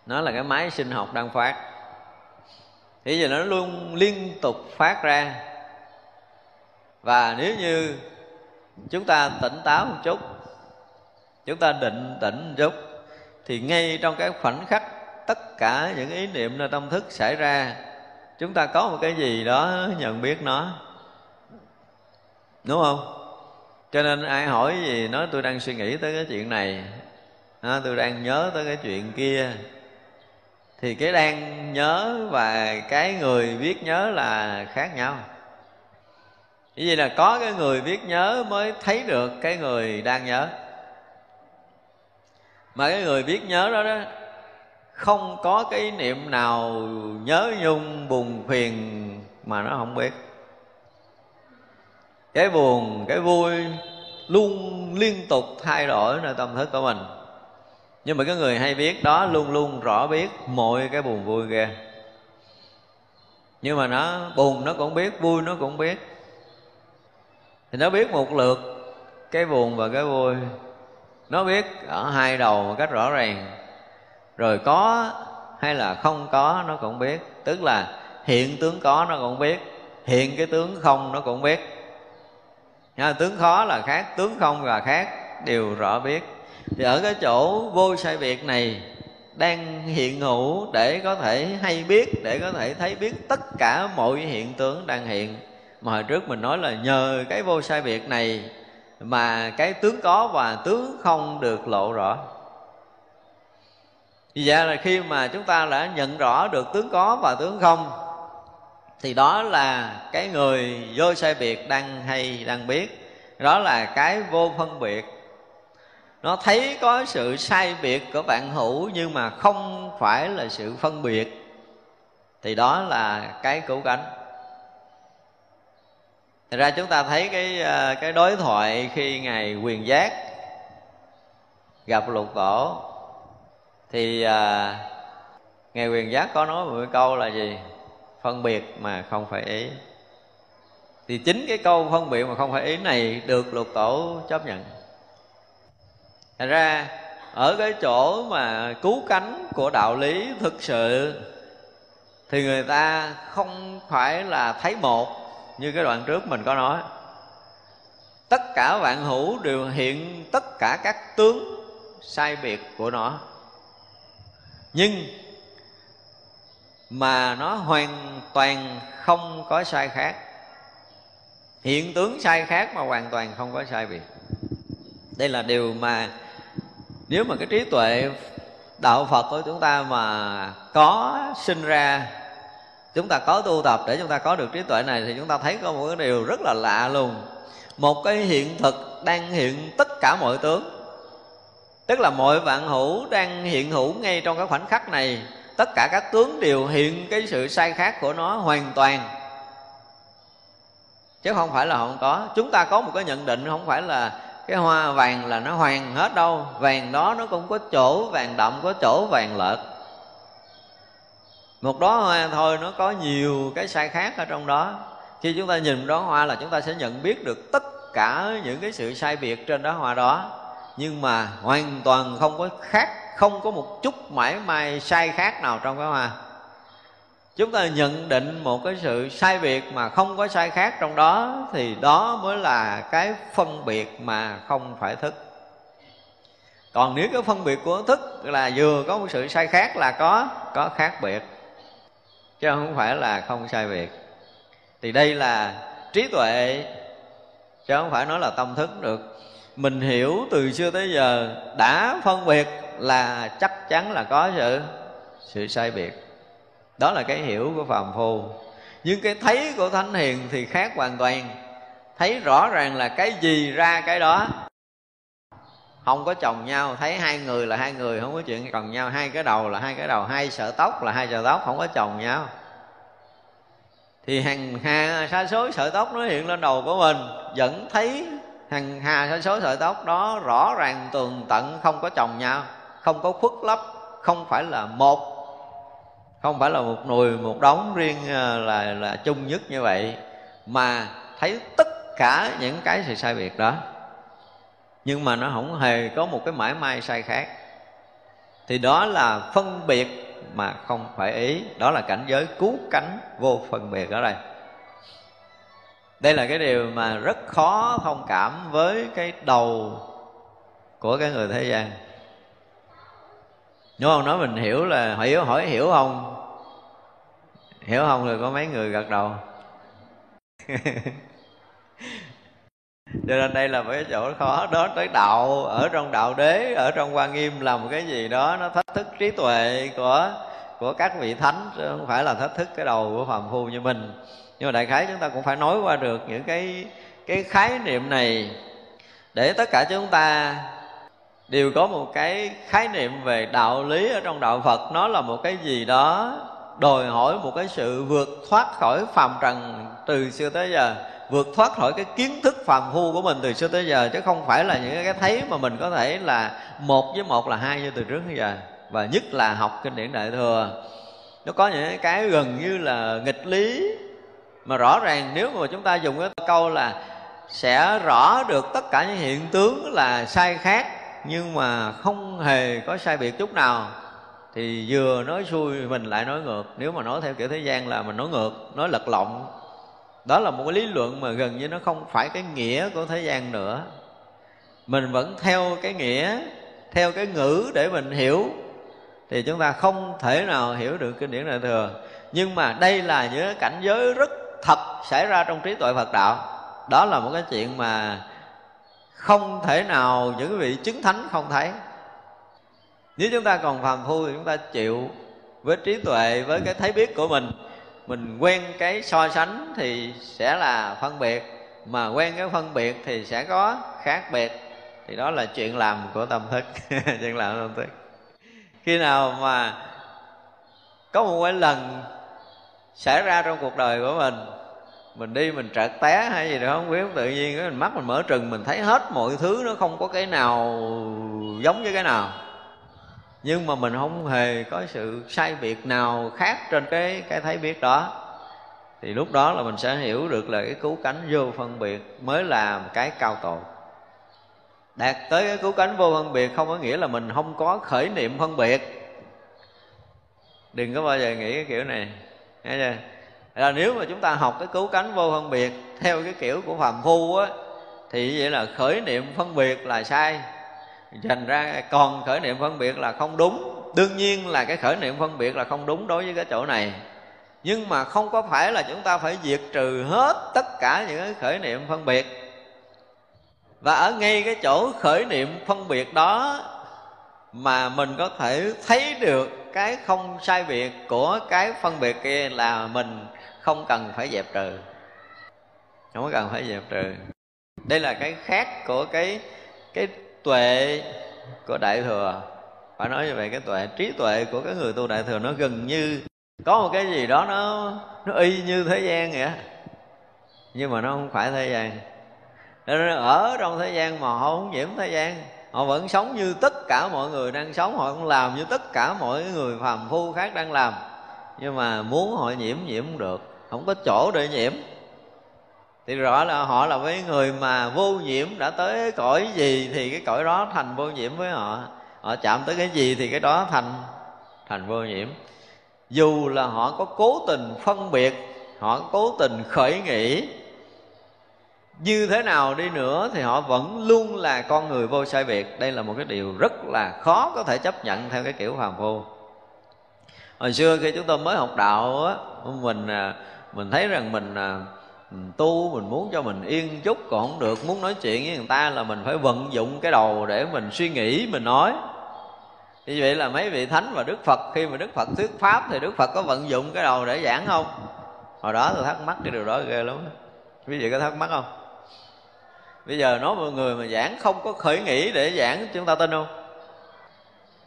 Nó là cái máy sinh học đang phát. Thì giờ nó luôn liên tục phát ra. Và nếu như chúng ta tỉnh táo một chút, chúng ta định tĩnh một chút, thì ngay trong cái khoảnh khắc tất cả những ý niệm nơi tâm thức xảy ra, chúng ta có một cái gì đó nhận biết nó. Đúng không? Cho nên ai hỏi gì nói tôi đang suy nghĩ tới cái chuyện này à, tôi đang nhớ tới cái chuyện kia. Thì cái đang nhớ và cái người biết nhớ là khác nhau. Như vậy là có cái người biết nhớ mới thấy được cái người đang nhớ. Mà cái người biết nhớ đó đó không có cái niệm nào nhớ nhung buồn phiền mà nó không biết cái buồn, cái vui luôn liên tục thay đổi nơi tâm thức của mình. Nhưng mà cái người hay biết đó luôn luôn rõ biết mọi cái buồn vui kia. Nhưng mà nó buồn nó cũng biết, vui nó cũng biết. Thì nó biết một lượt cái buồn và cái vui. Nó biết ở hai đầu một cách rõ ràng. Rồi có hay là không có nó cũng biết. Tức là hiện tướng có nó cũng biết, hiện cái tướng không nó cũng biết. Nha, tướng khó là khác tướng không là khác đều rõ biết. Thì ở cái chỗ vô sai biệt này đang hiện hữu để có thể hay biết để có thể thấy biết tất cả mọi hiện tướng đang hiện. Mà hồi trước mình nói là nhờ cái vô sai biệt này mà cái tướng có và tướng không được lộ rõ. Vì vậy là khi mà chúng ta đã nhận rõ được tướng có và tướng không thì đó là cái người vô sai biệt đang hay đang biết. Đó là cái vô phân biệt. Nó thấy có sự sai biệt của bạn hữu nhưng mà không phải là sự phân biệt. Thì đó là cái cứu cánh Thật ra chúng ta thấy cái ờ, cái đối thoại khi ngài quyền giác gặp lục tổ. Thì à, ngài quyền giác có nói một câu là gì? Phân biệt mà không phải ý. Thì chính cái câu phân biệt mà không phải ý này được lục tổ chấp nhận. Thành ra, ở cái chỗ mà cứu cánh của đạo lý thực sự, thì người ta không phải là thấy một như cái đoạn trước mình có nói. Tất cả vạn hữu đều hiện tất cả các tướng sai biệt của nó. Nhưng mà nó hoàn toàn không có sai khác. Hiện tướng sai khác mà hoàn toàn không có sai biệt. Đây là điều mà nếu mà cái trí tuệ đạo phật của chúng ta mà có sinh ra, chúng ta có tu tập để chúng ta có được trí tuệ này thì chúng ta thấy có một cái điều rất là lạ luôn. Một cái hiện thực đang hiện tất cả mọi tướng. Tức là mọi vạn hữu đang hiện hữu ngay trong cái khoảnh khắc này tất cả các tướng đều hiện cái sự sai khác của nó hoàn toàn. Chứ không phải là không có. Chúng ta có một cái nhận định, không phải là cái hoa vàng là nó hoàng hết đâu. Vàng đó nó cũng có chỗ, vàng đậm có chỗ, vàng lợt một đó hoa thôi, nó có nhiều cái sai khác ở trong đó. Khi chúng ta nhìn đó hoa là chúng ta sẽ nhận biết được tất cả những cái sự sai biệt trên đó hoa đó nhưng mà hoàn toàn không có khác, không có một chút mãi may sai khác nào trong cái hoa. Chúng ta nhận định một cái sự sai biệt mà không có sai khác trong đó, thì đó mới là cái phân biệt mà không phải thức. Còn nếu cái phân biệt của thức là vừa có một sự sai khác là có có khác biệt. Chứ không phải là không sai biệt. Thì đây là trí tuệ, chứ không phải nói là tâm thức được mình hiểu từ xưa tới giờ, đã phân biệt là chắc chắn là có sự sự sai biệt. Đó là cái hiểu của phàm phu. Nhưng cái thấy của thánh hiền thì khác hoàn toàn. Thấy rõ ràng là cái gì ra cái đó. Không có chồng nhau, thấy hai người là hai người, không có chuyện chồng nhau. Hai cái đầu là hai cái đầu, hai sợi tóc là hai sợi tóc, không có chồng nhau. Thì hàng hà sa số sợi tóc nó hiện lên đầu của mình, vẫn thấy hàng hà số sợi tóc đó rõ ràng tường tận, không có chồng nhau, không có khuất lấp không phải là một, không phải là một nùi một đống riêng ờ, là là chung nhất như vậy, mà thấy tất cả những cái sự sai biệt đó. Nhưng mà nó không hề có một cái mãi may sai khác. Thì đó là phân biệt mà không phải ý, đó là cảnh giới cứu cánh vô phân biệt ở đây đây là cái điều mà rất khó thông cảm với cái đầu của cái người thế gian. Đúng không nói mình hiểu là, hiểu, hỏi hiểu không? Hiểu không rồi có mấy người gật đầu. Cho nên đây là một cái chỗ khó, đó tới đạo, ở trong đạo đế, ở trong quan nghiêm là một cái gì đó, nó thách thức trí tuệ của của các vị thánh chứ không phải là thách thức cái đầu của phàm phu như mình nhưng mà đại khái chúng ta cũng phải nói qua được những cái cái khái niệm này để tất cả chúng ta đều có một cái khái niệm về đạo lý ở trong đạo Phật. Nó là một cái gì đó đòi hỏi một cái sự vượt thoát khỏi phàm trần từ xưa tới giờ, vượt thoát khỏi cái kiến thức phàm phu của mình từ xưa tới giờ, chứ không phải là những cái thấy mà mình có thể là một với một, là hai như từ trước tới giờ, và nhất là học kinh điển đại thừa. Nó có những cái gần như là nghịch lý mà rõ ràng nếu mà chúng ta dùng cái câu là sẽ rõ được tất cả những hiện tướng là sai khác, nhưng mà không hề có sai biệt chút nào, thì vừa nói xuôi mình lại nói ngược. Nếu mà nói theo kiểu thế gian là mình nói ngược, nói lật lọng. Đó là một cái lý luận mà gần như nó không phải cái nghĩa của thế gian nữa. Mình vẫn theo cái nghĩa, theo cái ngữ để mình hiểu, thì chúng ta không thể nào hiểu được kinh điển đại thừa. Nhưng mà đây là những cảnh giới rất thật xảy ra trong trí tuệ phật đạo. Đó là một cái chuyện mà không thể nào những vị chứng thánh không thấy. Nếu chúng ta còn phàm phu thì chúng ta chịu với trí tuệ, với cái thấy biết của mình. Mình quen cái so sánh thì sẽ là phân biệt, mà quen cái phân biệt thì sẽ có khác biệt. Thì đó là chuyện làm của tâm thức, chuyện làm của tâm thức. Khi nào mà có một cái lần xảy ra trong cuộc đời của mình mình đi mình trợt té hay gì đó, không biết, tự nhiên cái mình mắt mình mở trừng, mình thấy hết mọi thứ nó không có cái nào giống với cái nào. Nhưng mà mình không hề có sự sai biệt nào khác trên cái cái thấy biết đó. Thì lúc đó là mình sẽ hiểu được là cái cứu cánh vô phân biệt mới là cái cao tổ đạt tới cái cứu cánh vô phân biệt không có nghĩa là mình không có khởi niệm phân biệt. Đừng có bao giờ nghĩ cái kiểu này, nghe chưa? Là nếu mà chúng ta học cái cứu cánh vô phân biệt theo cái kiểu của phàm phu á, thì vậy là khởi niệm phân biệt là sai. Thành ra còn khởi niệm phân biệt là không đúng. Đương nhiên là cái khởi niệm phân biệt là không đúng đối với cái chỗ này. Nhưng mà không có phải là chúng ta phải diệt trừ hết tất cả những cái khởi niệm phân biệt. Và ở ngay cái chỗ khởi niệm phân biệt đó mà mình có thể thấy được cái không sai biệt của cái phân biệt kia là mình không cần phải dẹp trừ. Không cần phải dẹp trừ. Đây là cái khác của cái cái tuệ của đại thừa. Phải nói như vậy, cái tuệ, trí tuệ của cái người tu đại thừa nó gần như có một cái gì đó nó nó y như thế gian vậy nhưng mà nó không phải thế gian. Nên ở trong thế gian mà họ không nhiễm thế gian. Họ vẫn sống như tất cả mọi người đang sống. Họ cũng làm như tất cả mọi người phàm phu khác đang làm. Nhưng mà muốn họ nhiễm nhiễm không được không có chỗ để nhiễm. Thì rõ là họ là với người mà vô nhiễm đã tới cõi gì thì cái cõi đó thành vô nhiễm với họ. Họ chạm tới cái gì thì cái đó thành thành vô nhiễm. Dù là họ có cố tình phân biệt họ cố tình khởi nghĩ như thế nào đi nữa thì họ vẫn luôn là con người vô sai biệt. Đây là một cái điều rất là khó có thể chấp nhận theo cái kiểu phàm phu. Hồi xưa khi chúng tôi mới học đạo á mình à, mình thấy rằng mình à, tu mình muốn cho mình yên chút còn không được muốn nói chuyện với người ta là mình phải vận dụng cái đầu để mình suy nghĩ mình nói. Như vậy là mấy vị thánh và đức phật khi mà đức phật thuyết pháp thì đức phật có vận dụng cái đầu để giảng không? Hồi đó tôi thắc mắc cái điều đó ghê lắm quý vị có thắc mắc không? Bây giờ nói mọi người mà giảng không có khởi nghĩ để giảng chúng ta tin không?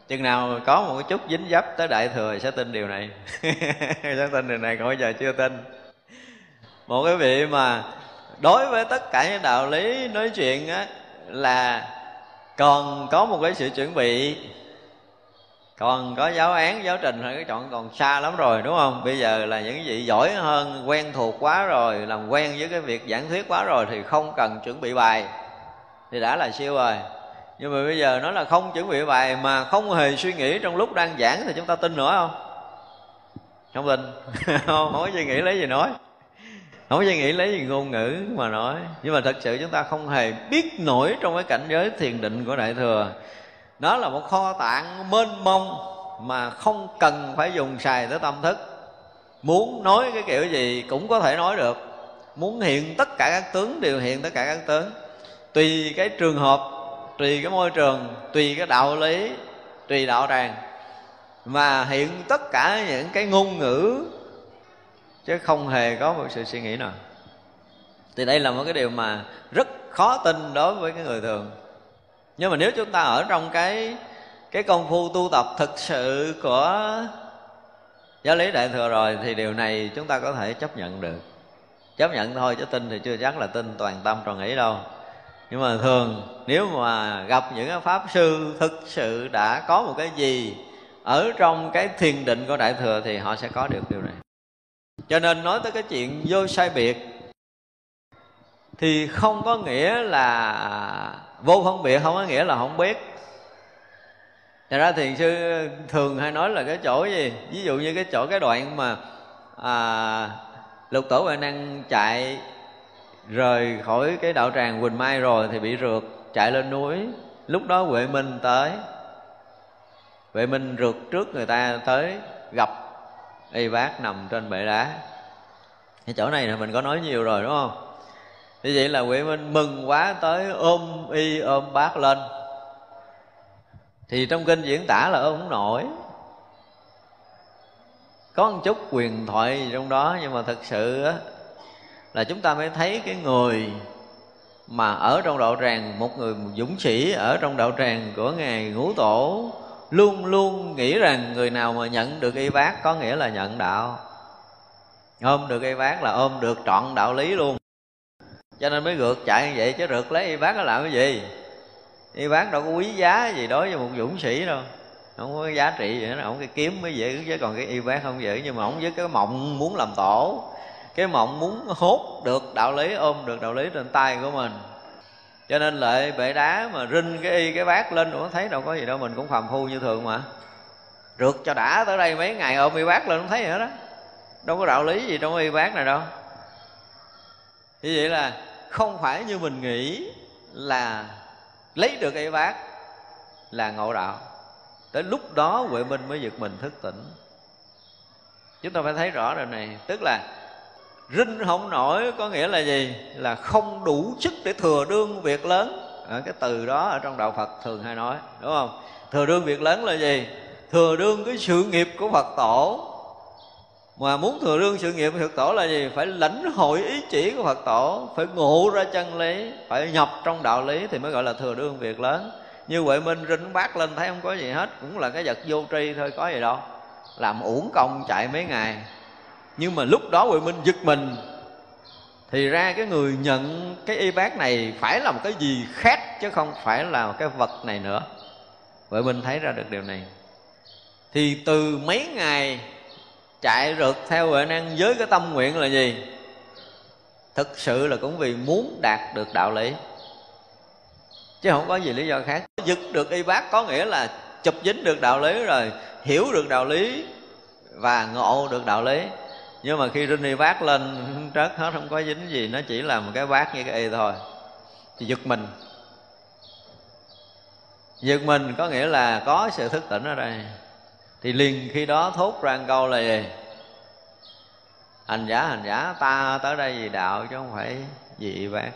Chừng nào có một chút dính dấp tới đại thừa sẽ tin điều này. Sẽ tin điều này còn bây giờ chưa tin một cái vị mà đối với tất cả những đạo lý nói chuyện á là còn có một cái sự chuẩn bị còn có giáo án giáo trình hay cái chọn còn xa lắm rồi đúng không? Bây giờ là những vị giỏi hơn quen thuộc quá rồi làm quen với cái việc giảng thuyết quá rồi thì không cần chuẩn bị bài. Thì đã là siêu rồi. Nhưng mà bây giờ nó là không chuẩn bị bài mà không hề suy nghĩ trong lúc đang giảng thì chúng ta tin nữa không? Không tin. Không, không có suy nghĩ lấy gì nói không có suy nghĩ lấy gì ngôn ngữ mà nói. Nhưng mà thật sự chúng ta không hề biết nổi trong cái cảnh giới thiền định của đại thừa. Nó là một kho tạng mênh mông mà không cần phải dùng xài tới tâm thức. Muốn nói cái kiểu gì cũng có thể nói được. Muốn hiện tất cả các tướng đều hiện tất cả các tướng. Tùy cái trường hợp, tùy cái môi trường, tùy cái đạo lý, tùy đạo tràng. Mà hiện tất cả những cái ngôn ngữ chứ không hề có một sự suy nghĩ nào. Thì đây là một cái điều mà rất khó tin đối với cái người thường. Nhưng mà nếu chúng ta ở trong cái cái công phu tu tập thực sự của giáo lý đại thừa rồi, thì điều này chúng ta có thể chấp nhận được. Chấp nhận thôi, chứ tin thì chưa chắc là tin toàn tâm toàn ý đâu. Nhưng mà thường, nếu mà gặp những pháp sư thực sự đã có một cái gì ở trong cái thiền định của đại thừa thì họ sẽ có được điều này cho nên nói tới cái chuyện vô sai biệt thì không có nghĩa là vô phân biệt không có nghĩa là không biết. Thật ra thiền sư thường hay nói là cái chỗ gì? Ví dụ như cái chỗ cái đoạn mà à, Lục tổ huệ năng chạy Rời khỏi cái đạo tràng Quỳnh Mai rồi Thì bị rượt chạy lên núi. Lúc đó Huệ Minh tới. Huệ Minh rượt trước người ta tới Gặp Y bác nằm trên bệ đá. Cái chỗ này là mình có nói nhiều rồi đúng không? Như vậy là Huệ Minh mừng quá tới ôm y ôm bác lên. Thì trong kinh diễn tả là ôm không nổi. Có một chút quyền thoại gì trong đó nhưng mà thật sự á, là chúng ta mới thấy cái người mà ở trong đạo tràng một người dũng sĩ ở trong đạo tràng của ngài ngũ tổ luôn luôn nghĩ rằng người nào mà nhận được y bác có nghĩa là nhận đạo. Ôm được y bác là ôm được trọn đạo lý luôn. Cho nên mới rượt chạy như vậy, chứ rượt lấy y bác nó làm cái gì? Y bác đâu có quý giá gì đối với một dũng sĩ đâu. Không có giá trị gì nữa không cái kiếm mới dễ chứ còn cái y bác không dễ, nhưng mà không với cái mộng muốn làm tổ, cái mộng muốn hốt được đạo lý, ôm được đạo lý trên tay của mình cho nên lại bể đá mà rinh cái y, cái bát lên cũng thấy đâu có gì đâu, mình cũng phàm phu như thường mà. Rượt cho đã tới đây mấy ngày, ôm y bát lên không thấy gì hết đó. Đâu có đạo lý gì trong y bát này đâu. Như vậy là không phải như mình nghĩ là lấy được y bát là ngộ đạo. Tới lúc đó huệ minh mới giật mình thức tỉnh. Chúng ta phải thấy rõ rồi này. Tức là rinh không nổi có nghĩa là gì? Là không đủ sức để thừa đương việc lớn. À, cái từ đó ở trong đạo phật thường hay nói đúng không? Thừa đương việc lớn là gì? Thừa đương cái sự nghiệp của phật tổ. Mà muốn thừa đương sự nghiệp Phật tổ là gì? Phải lãnh hội ý chỉ của Phật tổ phải ngộ ra chân lý phải nhập trong đạo lý thì mới gọi là thừa đương việc lớn. Như Huệ Minh rinh bát lên thấy không có gì hết cũng là cái vật vô tri thôi có gì đâu. Làm uổng công chạy mấy ngày nhưng mà lúc đó Huệ Minh giật mình. Thì ra cái người nhận cái y bát này phải là một cái gì khác chứ không phải là cái vật này nữa. Huệ Minh thấy ra được điều này. Thì từ mấy ngày chạy rượt theo huệ năng với cái tâm nguyện là gì? Thực sự là cũng vì muốn đạt được đạo lý. Chứ không có gì lý do khác. Giật được y bác có nghĩa là chụp dính được đạo lý rồi, hiểu được đạo lý và ngộ được đạo lý nhưng mà khi rinh y lên trớt hết không có dính gì, nó chỉ là một cái vác như cái y thôi. Thì giật mình. Giật mình có nghĩa là có sự thức tỉnh ở đây. Thì liền khi đó thốt ra câu là gì? Hành giả hành giả, ta tới đây vì đạo chứ không phải vì vác.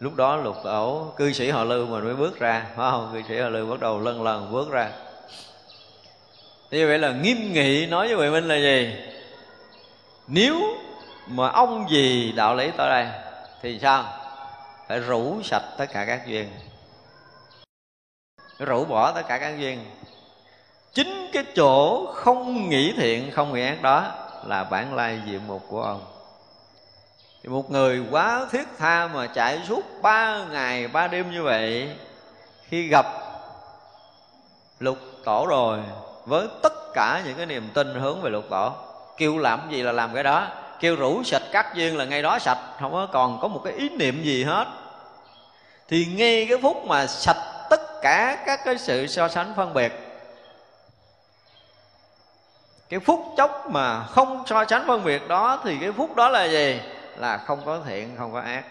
Lúc đó lục ổ cư sĩ họ lưu mình mới bước ra, phải không? Cư sĩ họ lưu bắt đầu lần lần bước ra. Như vậy là nghiêm nghị nói với huệ minh là gì? Nếu mà ông gì đạo lý tới đây, thì sao? Phải rủ sạch tất cả các duyên. Rủ bỏ tất cả các duyên. Chính cái chỗ không nghĩ thiện, không nghĩ ác đó là bản lai diện mục của ông. Thì một người quá thiết tha mà chạy suốt ba ngày, ba đêm như vậy, khi gặp lục tổ rồi, với tất cả những cái niềm tin hướng về lục tổ kêu làm gì là làm cái đó. Kêu rủ sạch cắt duyên là ngay đó sạch. Không có còn có một cái ý niệm gì hết. Thì ngay cái phút mà sạch tất cả các cái sự so sánh phân biệt, cái phút chốc mà không so sánh phân biệt đó, thì cái phút đó là gì? Là không có thiện, không có ác.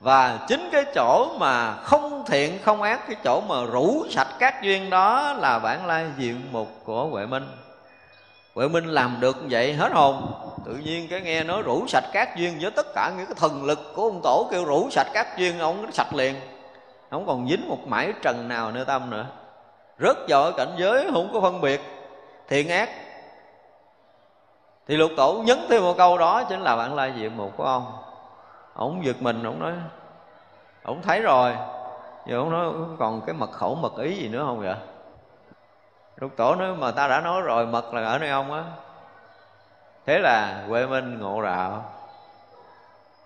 Và chính cái chỗ mà không thiện, không ác, cái chỗ mà rủ sạch các duyên đó là bản lai diện mục của huệ minh huệ minh làm được như vậy hết hồn. Tự nhiên cái nghe nói rủ sạch các duyên với tất cả những cái thần lực của ông tổ kêu rủ sạch các duyên, ông sạch liền. Không còn dính một mãi trần nào nơi tâm nữa. Rất giỏi cảnh giới, không có phân biệt. Thiện ác. Thì lục tổ nhấn thêm một câu đó, chính là bạn lai diện một của ông. Ông giật mình, ông nói, ông thấy rồi. Giờ ông nói, còn cái mật khẩu mật ý gì nữa không vậy? Lục tổ nói mà ta đã nói rồi, mật là ở nơi ông á. Thế là huệ minh ngộ đạo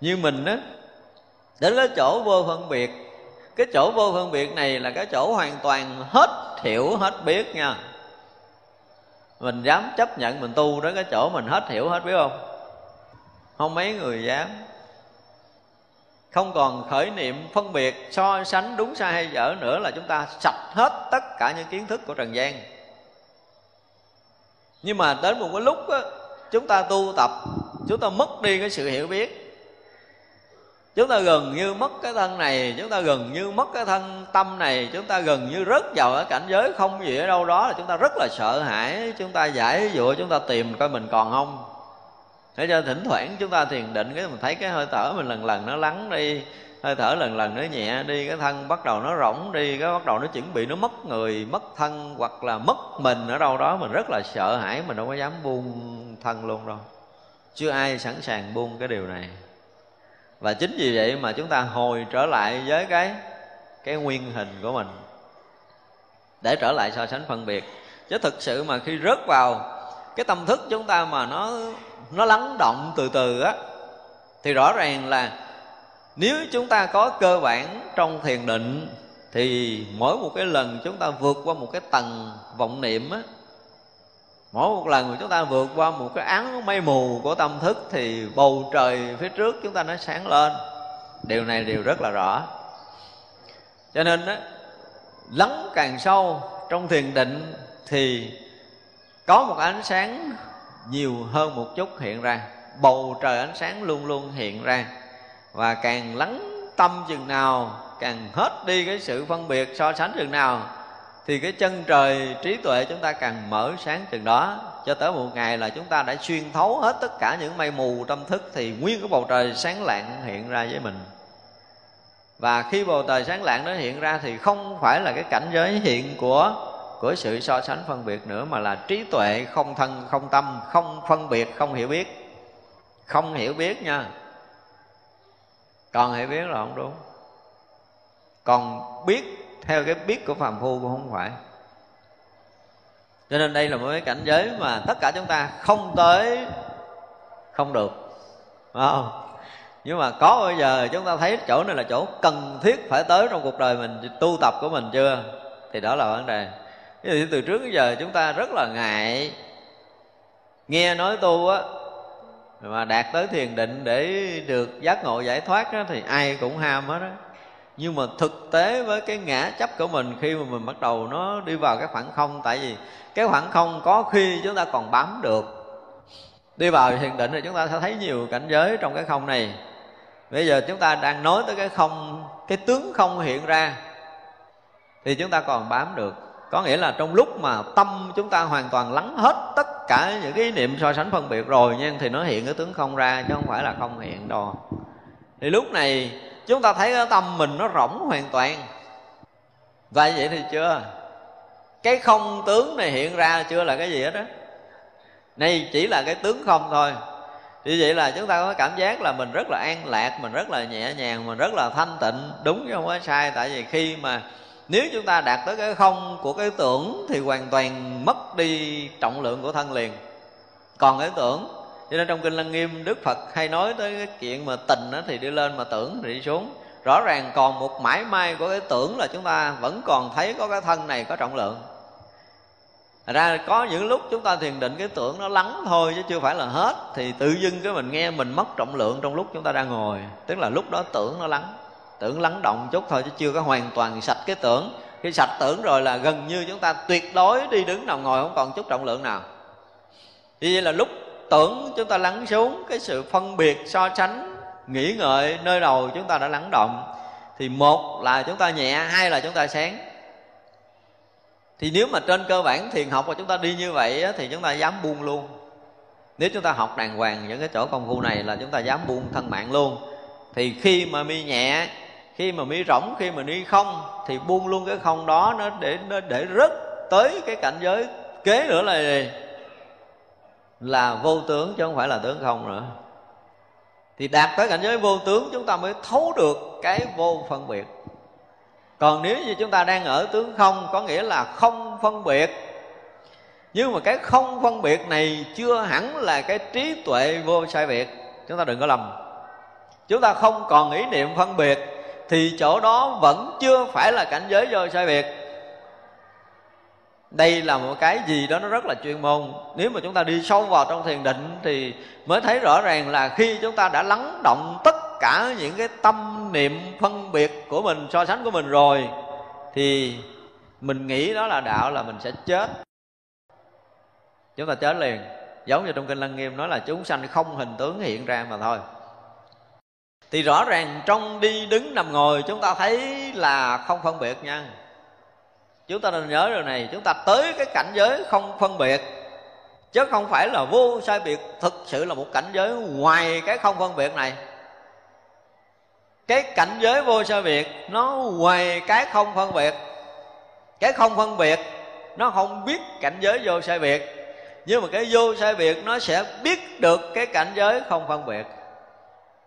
như mình á, đến cái chỗ vô phân biệt. Cái chỗ vô phân biệt này là cái chỗ hoàn toàn hết hiểu, hết biết nha. Mình dám chấp nhận, mình tu đến cái chỗ mình hết hiểu, hết biết không? Không mấy người dám. Không còn khởi niệm phân biệt, so sánh đúng sai hay dở nữa là chúng ta sạch hết tất cả những kiến thức của trần gian nhưng mà đến một cái lúc á, chúng ta tu tập chúng ta mất đi cái sự hiểu biết. Chúng ta gần như mất cái thân này chúng ta gần như mất cái thân tâm này chúng ta gần như rớt vào ở cảnh giới không gì ở đâu đó là chúng ta rất là sợ hãi chúng ta giải dụa chúng ta tìm coi mình còn không. Thế cho thỉnh thoảng chúng ta thiền định cái mình thấy cái hơi thở mình lần lần nó lắng đi hơi thở lần lần nó nhẹ đi, cái thân bắt đầu nó rỗng đi, cái bắt đầu nó chuẩn bị nó mất người, mất thân hoặc là mất mình ở đâu đó, mình rất là sợ hãi, mình đâu có dám buông thân luôn đâu. Chưa ai sẵn sàng buông cái điều này. Và chính vì vậy mà chúng ta hồi trở lại với cái cái nguyên hình của mình. Để trở lại so sánh phân biệt. Chứ thực sự mà khi rớt vào cái tâm thức chúng ta mà nó nó lắng động từ từ á, thì rõ ràng là nếu chúng ta có cơ bản trong thiền định, thì mỗi một cái lần chúng ta vượt qua một cái tầng vọng niệm á, mỗi một lần mà chúng ta vượt qua một cái án mây mù của tâm thức thì bầu trời phía trước chúng ta nó sáng lên. Điều này đều rất là rõ. Cho nên á, lắng càng sâu trong thiền định thì có một ánh sáng nhiều hơn một chút hiện ra. Bầu trời ánh sáng luôn luôn hiện ra và càng lắng tâm chừng nào, càng hết đi cái sự phân biệt so sánh chừng nào, thì cái chân trời trí tuệ chúng ta càng mở sáng chừng đó. Cho tới một ngày là chúng ta đã xuyên thấu hết tất cả những mây mù tâm thức, thì nguyên cái bầu trời sáng lạng hiện ra với mình. Và khi bầu trời sáng lạng nó hiện ra thì không phải là cái cảnh giới hiện của của sự so sánh phân biệt nữa, mà là trí tuệ không thân, không tâm, không phân biệt, không hiểu biết. Không hiểu biết nha còn hiểu biết là không đúng. Còn biết theo cái biết của phàm phu cũng không phải. Cho nên đây là một cái cảnh giới mà tất cả chúng ta không tới, không được. Phải không? Nhưng mà có bây giờ chúng ta thấy chỗ này là chỗ cần thiết phải tới trong cuộc đời mình, tu tập của mình chưa? Thì đó là vấn đề. Thì từ trước đến giờ chúng ta rất là ngại nghe nói tu á mà đạt tới thiền định để được giác ngộ giải thoát đó, thì ai cũng ham hết đó nhưng mà thực tế với cái ngã chấp của mình khi mà mình bắt đầu nó đi vào cái khoảng không tại vì cái khoảng không có khi chúng ta còn bám được. Đi vào thiền định thì chúng ta sẽ thấy nhiều cảnh giới trong cái không này. Bây giờ chúng ta đang nói tới cái không cái tướng không hiện ra thì chúng ta còn bám được. Có nghĩa là trong lúc mà tâm chúng ta hoàn toàn lắng hết tất cả những cái niệm so sánh phân biệt rồi nha thì nó hiện cái tướng không ra, chứ không phải là không hiện đâu. Thì lúc này, chúng ta thấy cái tâm mình nó rỗng hoàn toàn. Và vậy thì chưa? Cái không tướng này hiện ra chưa là cái gì hết đó này chỉ là cái tướng không thôi. Như vậy là chúng ta có cảm giác là mình rất là an lạc, mình rất là nhẹ nhàng, mình rất là thanh tịnh. Đúng chứ không có sai, tại vì khi mà nếu chúng ta đạt tới cái không của cái tưởng thì hoàn toàn mất đi trọng lượng của thân liền. Còn cái tưởng, cho nên trong kinh lăng nghiêm đức phật hay nói tới cái chuyện mà tình đó thì đi lên mà tưởng thì đi xuống. Rõ ràng còn một mãi may của cái tưởng là chúng ta vẫn còn thấy có cái thân này có trọng lượng. Thật ra có những lúc chúng ta thiền định cái tưởng nó lắng thôi chứ chưa phải là hết, Thì tự dưng cái mình nghe mình mất trọng lượng trong lúc chúng ta đang ngồi. Tức là lúc đó tưởng nó lắng. Tưởng lắng động chút thôi chứ chưa có hoàn toàn sạch cái tưởng. Khi sạch tưởng rồi là gần như chúng ta tuyệt đối đi đứng nằm ngồi không còn chút trọng lượng nào. Vì vậy là lúc tưởng chúng ta lắng xuống Cái sự phân biệt so sánh nghĩ ngợi nơi đầu chúng ta đã lắng động Thì một là chúng ta nhẹ, hai là chúng ta sáng. Thì nếu mà trên cơ bản thiền học mà chúng ta đi như vậy thì chúng ta dám buông luôn. Nếu chúng ta học đàng hoàng những cái chỗ công phu này là chúng ta dám buông thân mạng luôn. Thì khi mà mi nhẹ khi mà mi rỗng, khi mà ni không, thì buông luôn cái không đó, nó để nó để rớt tới cái cảnh giới kế nữa là gì? Là vô tướng chứ không phải là tướng không nữa. Thì đạt tới cảnh giới vô tướng, chúng ta mới thấu được cái vô phân biệt. Còn nếu như chúng ta đang ở tướng không, có nghĩa là không phân biệt. Nhưng mà cái không phân biệt này chưa hẳn là cái trí tuệ vô sai biệt. Chúng ta đừng có lầm. Chúng ta không còn ý niệm phân biệt thì chỗ đó vẫn chưa phải là cảnh giới vô sai biệt. Đây là một cái gì đó nó rất là chuyên môn. Nếu mà chúng ta đi sâu vào trong thiền định thì mới thấy rõ ràng là khi chúng ta đã lắng động tất cả những cái tâm niệm phân biệt của mình, so sánh của mình rồi, thì mình nghĩ đó là đạo là mình sẽ chết. Chúng ta chết liền. Giống như trong kinh lăng nghiêm nói là chúng sanh không hình tướng hiện ra mà thôi thì rõ ràng trong đi đứng nằm ngồi chúng ta thấy là không phân biệt nha. Chúng ta nên nhớ điều này, chúng ta tới cái cảnh giới không phân biệt, chứ không phải là vô sai biệt, thực sự là một cảnh giới ngoài cái không phân biệt này. Cái cảnh giới vô sai biệt, nó ngoài cái không phân biệt. Cái không phân biệt, nó không biết cảnh giới vô sai biệt, nhưng mà cái vô sai biệt nó sẽ biết được cái cảnh giới không phân biệt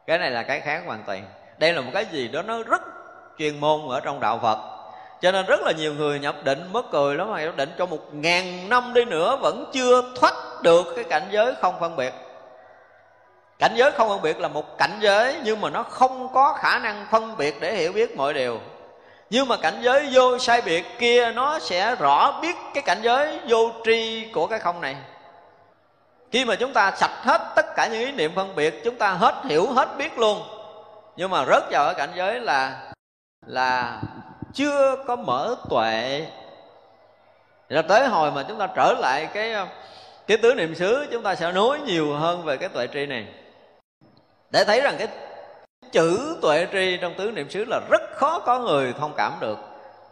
cái này là cái khác hoàn toàn. Đây là một cái gì đó nó rất chuyên môn ở trong đạo phật. Cho nên rất là nhiều người nhập định, mất cười lắm mà nhập định cho một ngàn năm đi nữa vẫn chưa thoát được cái cảnh giới không phân biệt. Cảnh giới không phân biệt là một cảnh giới nhưng mà nó không có khả năng phân biệt để hiểu biết mọi điều. Nhưng mà cảnh giới vô sai biệt kia nó sẽ rõ biết cái cảnh giới vô tri của cái không này khi mà chúng ta sạch hết tất cả những ý niệm phân biệt, chúng ta hết hiểu, hết biết luôn. Nhưng mà rớt vào cái cảnh giới là là chưa có mở tuệ. Là tới hồi mà chúng ta trở lại cái cái tứ niệm xứ, chúng ta sẽ nói nhiều hơn về cái tuệ tri này. Để thấy rằng cái chữ tuệ tri trong tứ niệm xứ là rất khó có người thông cảm được.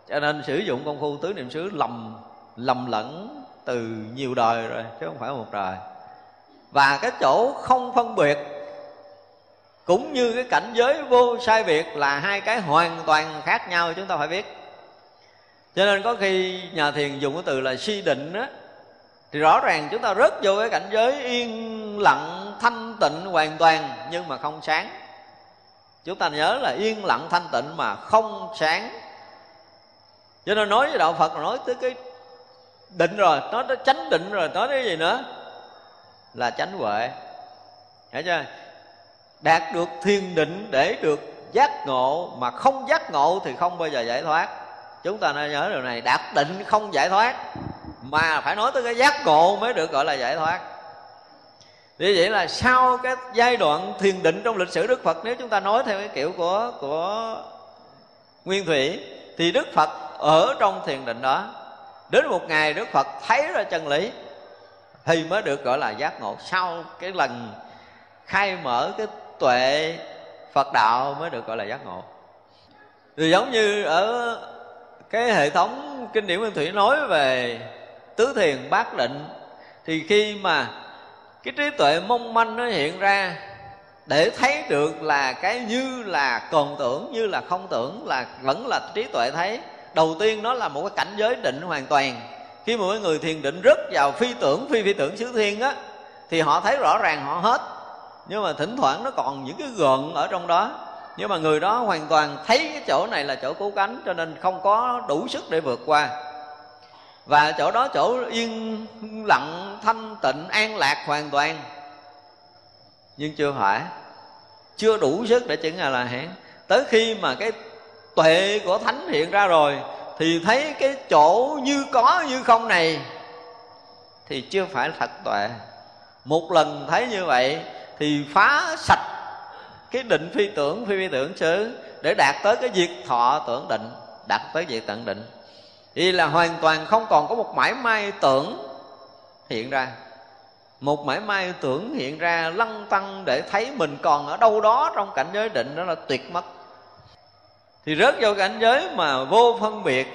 Cho nên sử dụng công phu tứ niệm xứ lầm lầm lẫn từ nhiều đời rồi, chứ không phải một đời và cái chỗ không phân biệt, cũng như cái cảnh giới vô sai biệt là hai cái hoàn toàn khác nhau, chúng ta phải biết. Cho nên có khi nhà thiền dùng cái từ là si định á, thì rõ ràng chúng ta rớt vô cái cảnh giới yên lặng, thanh tịnh hoàn toàn, nhưng mà không sáng. Chúng ta nhớ là yên lặng, thanh tịnh mà không sáng. Cho nên nói với đạo phật nói tới cái định rồi, nói tới chánh định rồi, nói tới gì nữa? Là chánh huệ. Hiểu chưa? Đạt được thiền định để được giác ngộ, mà không giác ngộ thì không bao giờ giải thoát. Chúng ta nên nhớ điều này, đạt định không giải thoát, mà phải nói tới cái giác ngộ mới được gọi là giải thoát. Như vậy là sau cái giai đoạn thiền định trong lịch sử Đức Phật, nếu chúng ta nói theo cái kiểu của của Nguyên Thủy, thì Đức Phật ở trong thiền định đó. Đến một ngày Đức Phật thấy ra chân lý thì mới được gọi là giác ngộ. Sau cái lần khai mở cái tuệ Phật đạo mới được gọi là giác ngộ. Thì giống như ở cái hệ thống kinh điển Nguyên Thủy nói về tứ thiền bát định, thì khi mà cái trí tuệ mong manh nó hiện ra để thấy được là cái như là còn tưởng, như là không tưởng, là vẫn là trí tuệ thấy, đầu tiên nó là một cái cảnh giới định hoàn toàn khi mà mấy người thiền định rất vào phi tưởng, phi phi tưởng xứ thiên á, thì họ thấy rõ ràng họ hết. Nhưng mà thỉnh thoảng nó còn những cái gợn ở trong đó. Nhưng mà người đó hoàn toàn thấy cái chỗ này là chỗ cứu cánh cho nên không có đủ sức để vượt qua. Và chỗ đó chỗ yên lặng, thanh tịnh, an lạc hoàn toàn. Nhưng chưa phải. Chưa đủ sức để chứng a la hán. Tới khi mà cái tuệ của thánh hiện ra rồi thì thấy cái chỗ như có như không này thì chưa phải thật tuệ. Một lần thấy như vậy thì phá sạch cái định phi tưởng, phi phi tưởng xứ để đạt tới cái diệt thọ tưởng định, đạt tới diệt tận định. Thì là hoàn toàn không còn có một mãi may tưởng hiện ra. Một mãi may tưởng hiện ra, lăng tăng để thấy mình còn ở đâu đó trong cảnh giới định, đó là tuyệt mất thì rớt vào cảnh giới mà vô phân biệt.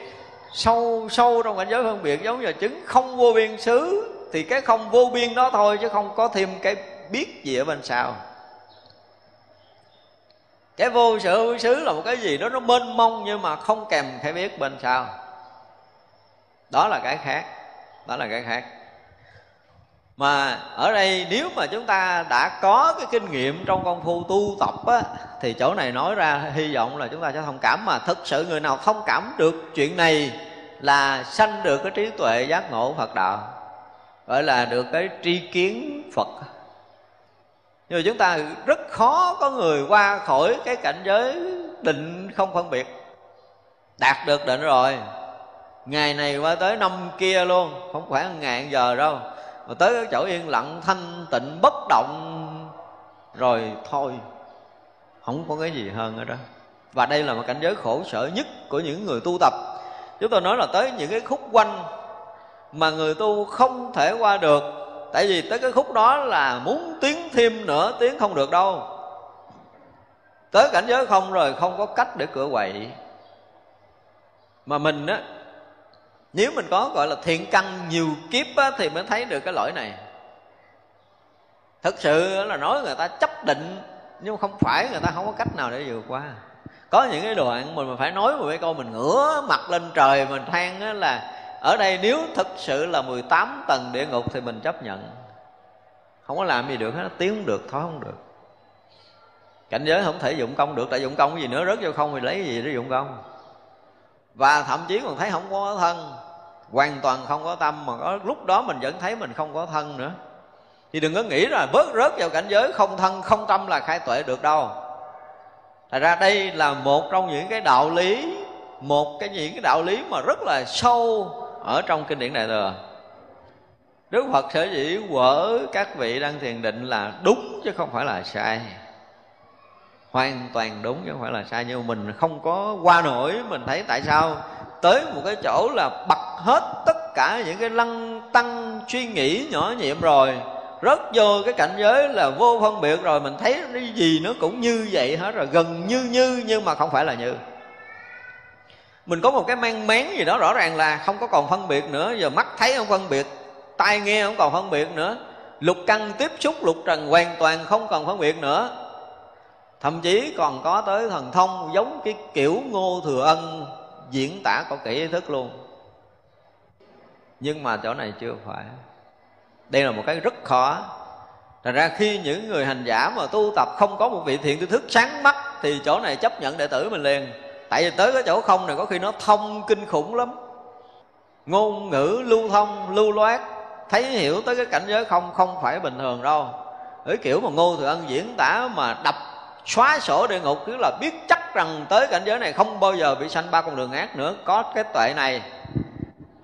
Sâu sâu trong cảnh giới phân biệt giống như chứng không vô biên xứ, thì cái không vô biên đó thôi chứ không có thêm cái biết gì ở bên sau. Cái vô sự xứ là một cái gì đó nó mênh mông nhưng mà không kèm cái biết bên sau. Đó là cái khác, đó là cái khác mà ở đây nếu mà chúng ta đã có cái kinh nghiệm trong công phu tu tập á, thì chỗ này nói ra hy vọng là chúng ta sẽ thông cảm. Mà thực sự người nào thông cảm được chuyện này là sanh được cái trí tuệ giác ngộ Phật đạo, gọi là được cái tri kiến Phật. Nhưng mà chúng ta rất khó có người qua khỏi cái cảnh giới định không phân biệt, đạt được định rồi. Ngày này qua tới năm kia luôn, không phải một ngàn giờ đâu mà tới cái chỗ yên lặng, thanh tịnh, bất động. Rồi thôi, không có cái gì hơn ở đó. Và đây là một cảnh giới khổ sở nhất của những người tu tập. Chúng tôi nói là tới những cái khúc quanh mà người tu không thể qua được. Tại vì tới cái khúc đó là muốn tiến thêm nữa tiến không được đâu. Tới cảnh giới không rồi không có cách để cửa quậy. Mà mình á nếu mình có gọi là thiện căn nhiều kiếp á, thì mới thấy được cái lỗi này. Thực sự là nói người ta chấp định nhưng không phải người ta không có cách nào để vượt qua. Có những cái đoạn mình phải nói một cái câu mình ngửa mặt lên trời mình than là ở đây nếu thực sự là 18 tầng địa ngục thì mình chấp nhận. Không có làm gì được hết tiếng không được thoát không được. Cảnh giới không thể dụng công được tại dụng công cái gì nữa rớt vô không thì lấy gì để dụng công? Và thậm chí còn thấy không có thân hoàn toàn không có tâm mà có lúc đó mình vẫn thấy mình không có thân nữa. Thì đừng có nghĩ là bớt rớt vào cảnh giới không thân, không tâm là khai tuệ được đâu. Thật ra đây là một trong những cái đạo lý, một cái những cái đạo lý mà rất là sâu ở trong kinh điển đại thừa. Đức Phật sở dĩ quở các vị đang thiền định là đúng chứ không phải là sai. Hoàn toàn đúng chứ không phải là sai, Nhưng mà mình không có qua nổi, Mình thấy tại sao tới một cái chỗ là bật hết tất cả những cái lăng tăng suy nghĩ nhỏ nhiệm rồi rất vô cái cảnh giới là vô phân biệt rồi, mình thấy cái gì nó cũng như vậy hết rồi, gần như như nhưng mà không phải là như. Mình có một cái mang mén gì đó rõ ràng là không có còn phân biệt nữa, giờ mắt thấy không phân biệt, tai nghe không còn phân biệt nữa, lục căn tiếp xúc lục trần hoàn toàn không còn phân biệt nữa. Thậm chí còn có tới thần thông giống cái kiểu ngô thừa ân diễn tả có kỹ ý thức luôn. Nhưng mà chỗ này chưa phải. Đây là một cái rất khó. Thành ra khi những người hành giả mà tu tập không có một vị thiện tư thức sáng mắt Thì chỗ này chấp nhận đệ tử mình liền. Tại vì tới cái chỗ không này có khi nó thông kinh khủng lắm. Ngôn ngữ lưu thông, lưu loát Thấy hiểu tới cái cảnh giới không không phải bình thường đâu. Ở kiểu mà Ngô Thừa Ân diễn tả mà đập xóa sổ địa ngục Tức là biết chắc rằng tới cảnh giới này không bao giờ bị sanh ba con đường ác nữa. Có cái tuệ này.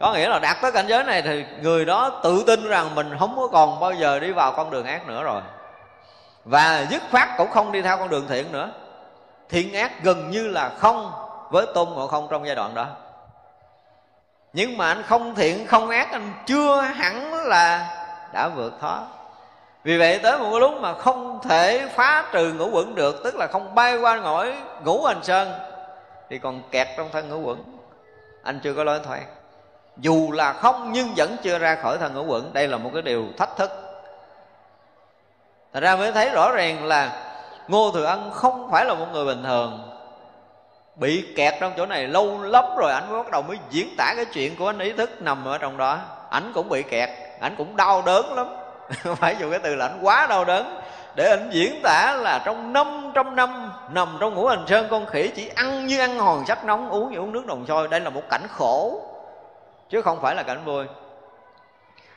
Có nghĩa là đạt tới cảnh giới này thì người đó tự tin rằng mình không có còn bao giờ đi vào con đường ác nữa rồi. Và dứt khoát cũng không đi theo con đường thiện nữa. Thiện ác gần như là không với tôn ngộ không trong giai đoạn đó. Nhưng mà anh không thiện, không ác, anh chưa hẳn là đã vượt thoát vì vậy tới một lúc mà không thể phá trừ ngũ quẩn được, tức là không bay qua ngõi ngũ hành sơn, thì còn kẹt trong thân ngũ quẩn. Anh chưa có lối thoát. Dù là không nhưng vẫn chưa ra khỏi thân ngũ quẩn. Đây là một cái điều thách thức. Thật ra mới thấy rõ ràng là Ngô Thừa Ân không phải là một người bình thường. Bị kẹt trong chỗ này lâu lắm rồi Anh mới bắt đầu mới diễn tả cái chuyện của anh ý thức nằm ở trong đó. Anh cũng bị kẹt Anh cũng đau đớn lắm. Phải dùng cái từ là anh quá đau đớn. Để anh diễn tả là trong năm trăm năm Nằm trong ngũ hành sơn con khỉ Chỉ ăn như ăn hòn sắt nóng, Uống như uống nước đồng sôi. Đây là một cảnh khổ, chứ không phải là cảnh vui.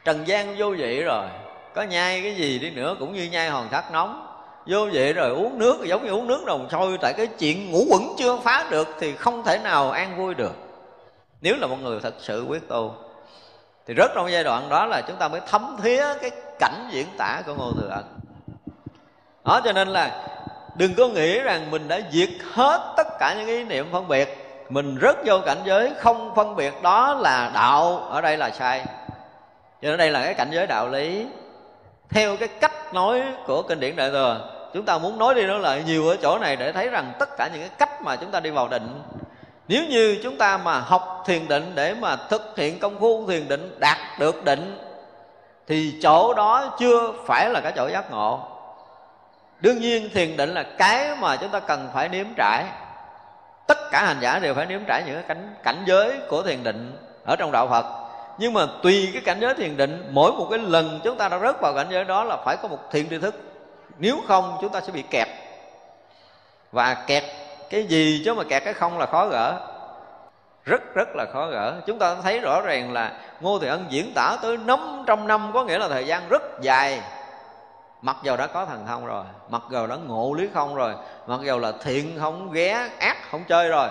Trần gian vô vị rồi, có nhai cái gì đi nữa cũng như nhai hòn sắt nóng. Vô vị rồi uống nước giống như uống nước đồng sôi, tại cái chuyện ngủ quẩn chưa phá được thì không thể nào an vui được. Nếu là một người thật sự quyết tu thì rất trong giai đoạn đó là chúng ta mới thấm thía cái cảnh diễn tả của ngô thừa ân. Đó, cho nên là đừng có nghĩ rằng mình đã diệt hết tất cả những ý niệm phân biệt. Mình rất vô cảnh giới không phân biệt đó là đạo, ở đây là sai. Cho nên đây là cái cảnh giới đạo lý. Theo cái cách nói của kinh điển đại thừa, chúng ta muốn nói đi nói lại nhiều ở chỗ này để thấy rằng tất cả những cái cách mà chúng ta đi vào định nếu như chúng ta mà học thiền định để mà thực hiện công phu thiền định, đạt được định, thì chỗ đó chưa phải là cái chỗ giác ngộ. Đương nhiên thiền định là cái mà chúng ta cần phải nếm trải. Tất cả hành giả đều phải nếm trải những cái cảnh cảnh giới của thiền định ở trong đạo Phật. Nhưng mà tùy cái cảnh giới thiền định, mỗi một cái lần chúng ta đã rớt vào cảnh giới đó là phải có một thiền tri thức. Nếu không, chúng ta sẽ bị kẹt. Và kẹt cái gì chứ mà kẹt cái không là khó gỡ. Rất rất là khó gỡ. Chúng ta thấy rõ ràng là ngô thị ân diễn tả tới 500 năm, có nghĩa là thời gian rất dài. Mặc dầu đã có thần thông rồi, mặc dầu đã ngộ lý không rồi, mặc dầu là thiện không, ghé, ác không chơi rồi.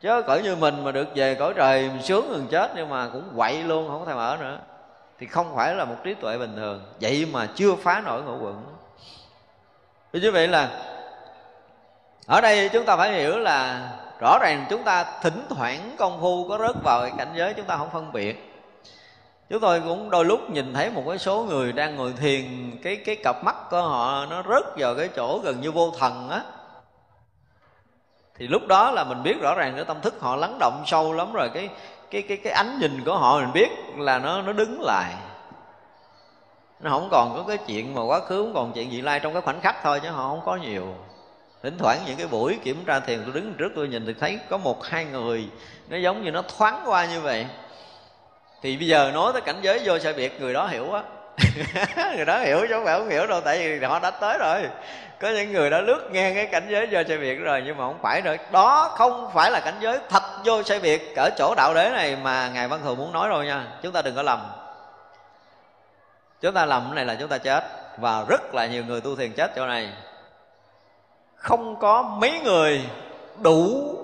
Chứ cỡ như mình mà được về cõi trời sướng gần chết, nhưng mà cũng quậy luôn, không có thèm ở nữa. Thì không phải là một trí tuệ bình thường. Vậy mà chưa phá nổi ngộ quẩn. Thì như vậy là ở đây chúng ta phải hiểu là rõ ràng chúng ta thỉnh thoảng công phu có rớt vào cái cảnh giới chúng ta không phân biệt. Chúng tôi cũng đôi lúc nhìn thấy một cái số người đang ngồi thiền, cái cái cặp mắt của họ nó rớt vào cái chỗ gần như vô thần á. Thì lúc đó là mình biết rõ ràng cái tâm thức họ lắng động sâu lắm rồi, cái cái cái cái ánh nhìn của họ mình biết là nó nó đứng lại. Nó không còn có cái chuyện mà quá khứ, không còn chuyện gì lai trong cái khoảnh khắc thôi chứ họ không có nhiều thỉnh thoảng những cái buổi kiểm tra thiền, tôi đứng trước, tôi nhìn thì thấy có một hai người, nó giống như nó thoáng qua như vậy. Thì bây giờ nói tới cảnh giới vô sai biệt, người đó hiểu á. Người đó hiểu chứ không phải không hiểu đâu, tại vì họ đã tới rồi. Có những người đã lướt ngang cái cảnh giới vô sai biệt rồi, nhưng mà không phải rồi. Đó không phải là cảnh giới thật vô sai biệt ở chỗ đạo đế này mà ngài văn thù muốn nói rồi nha. Chúng ta đừng có lầm. Chúng ta lầm cái này là chúng ta chết, và rất là nhiều người tu thiền chết chỗ này không có mấy người đủ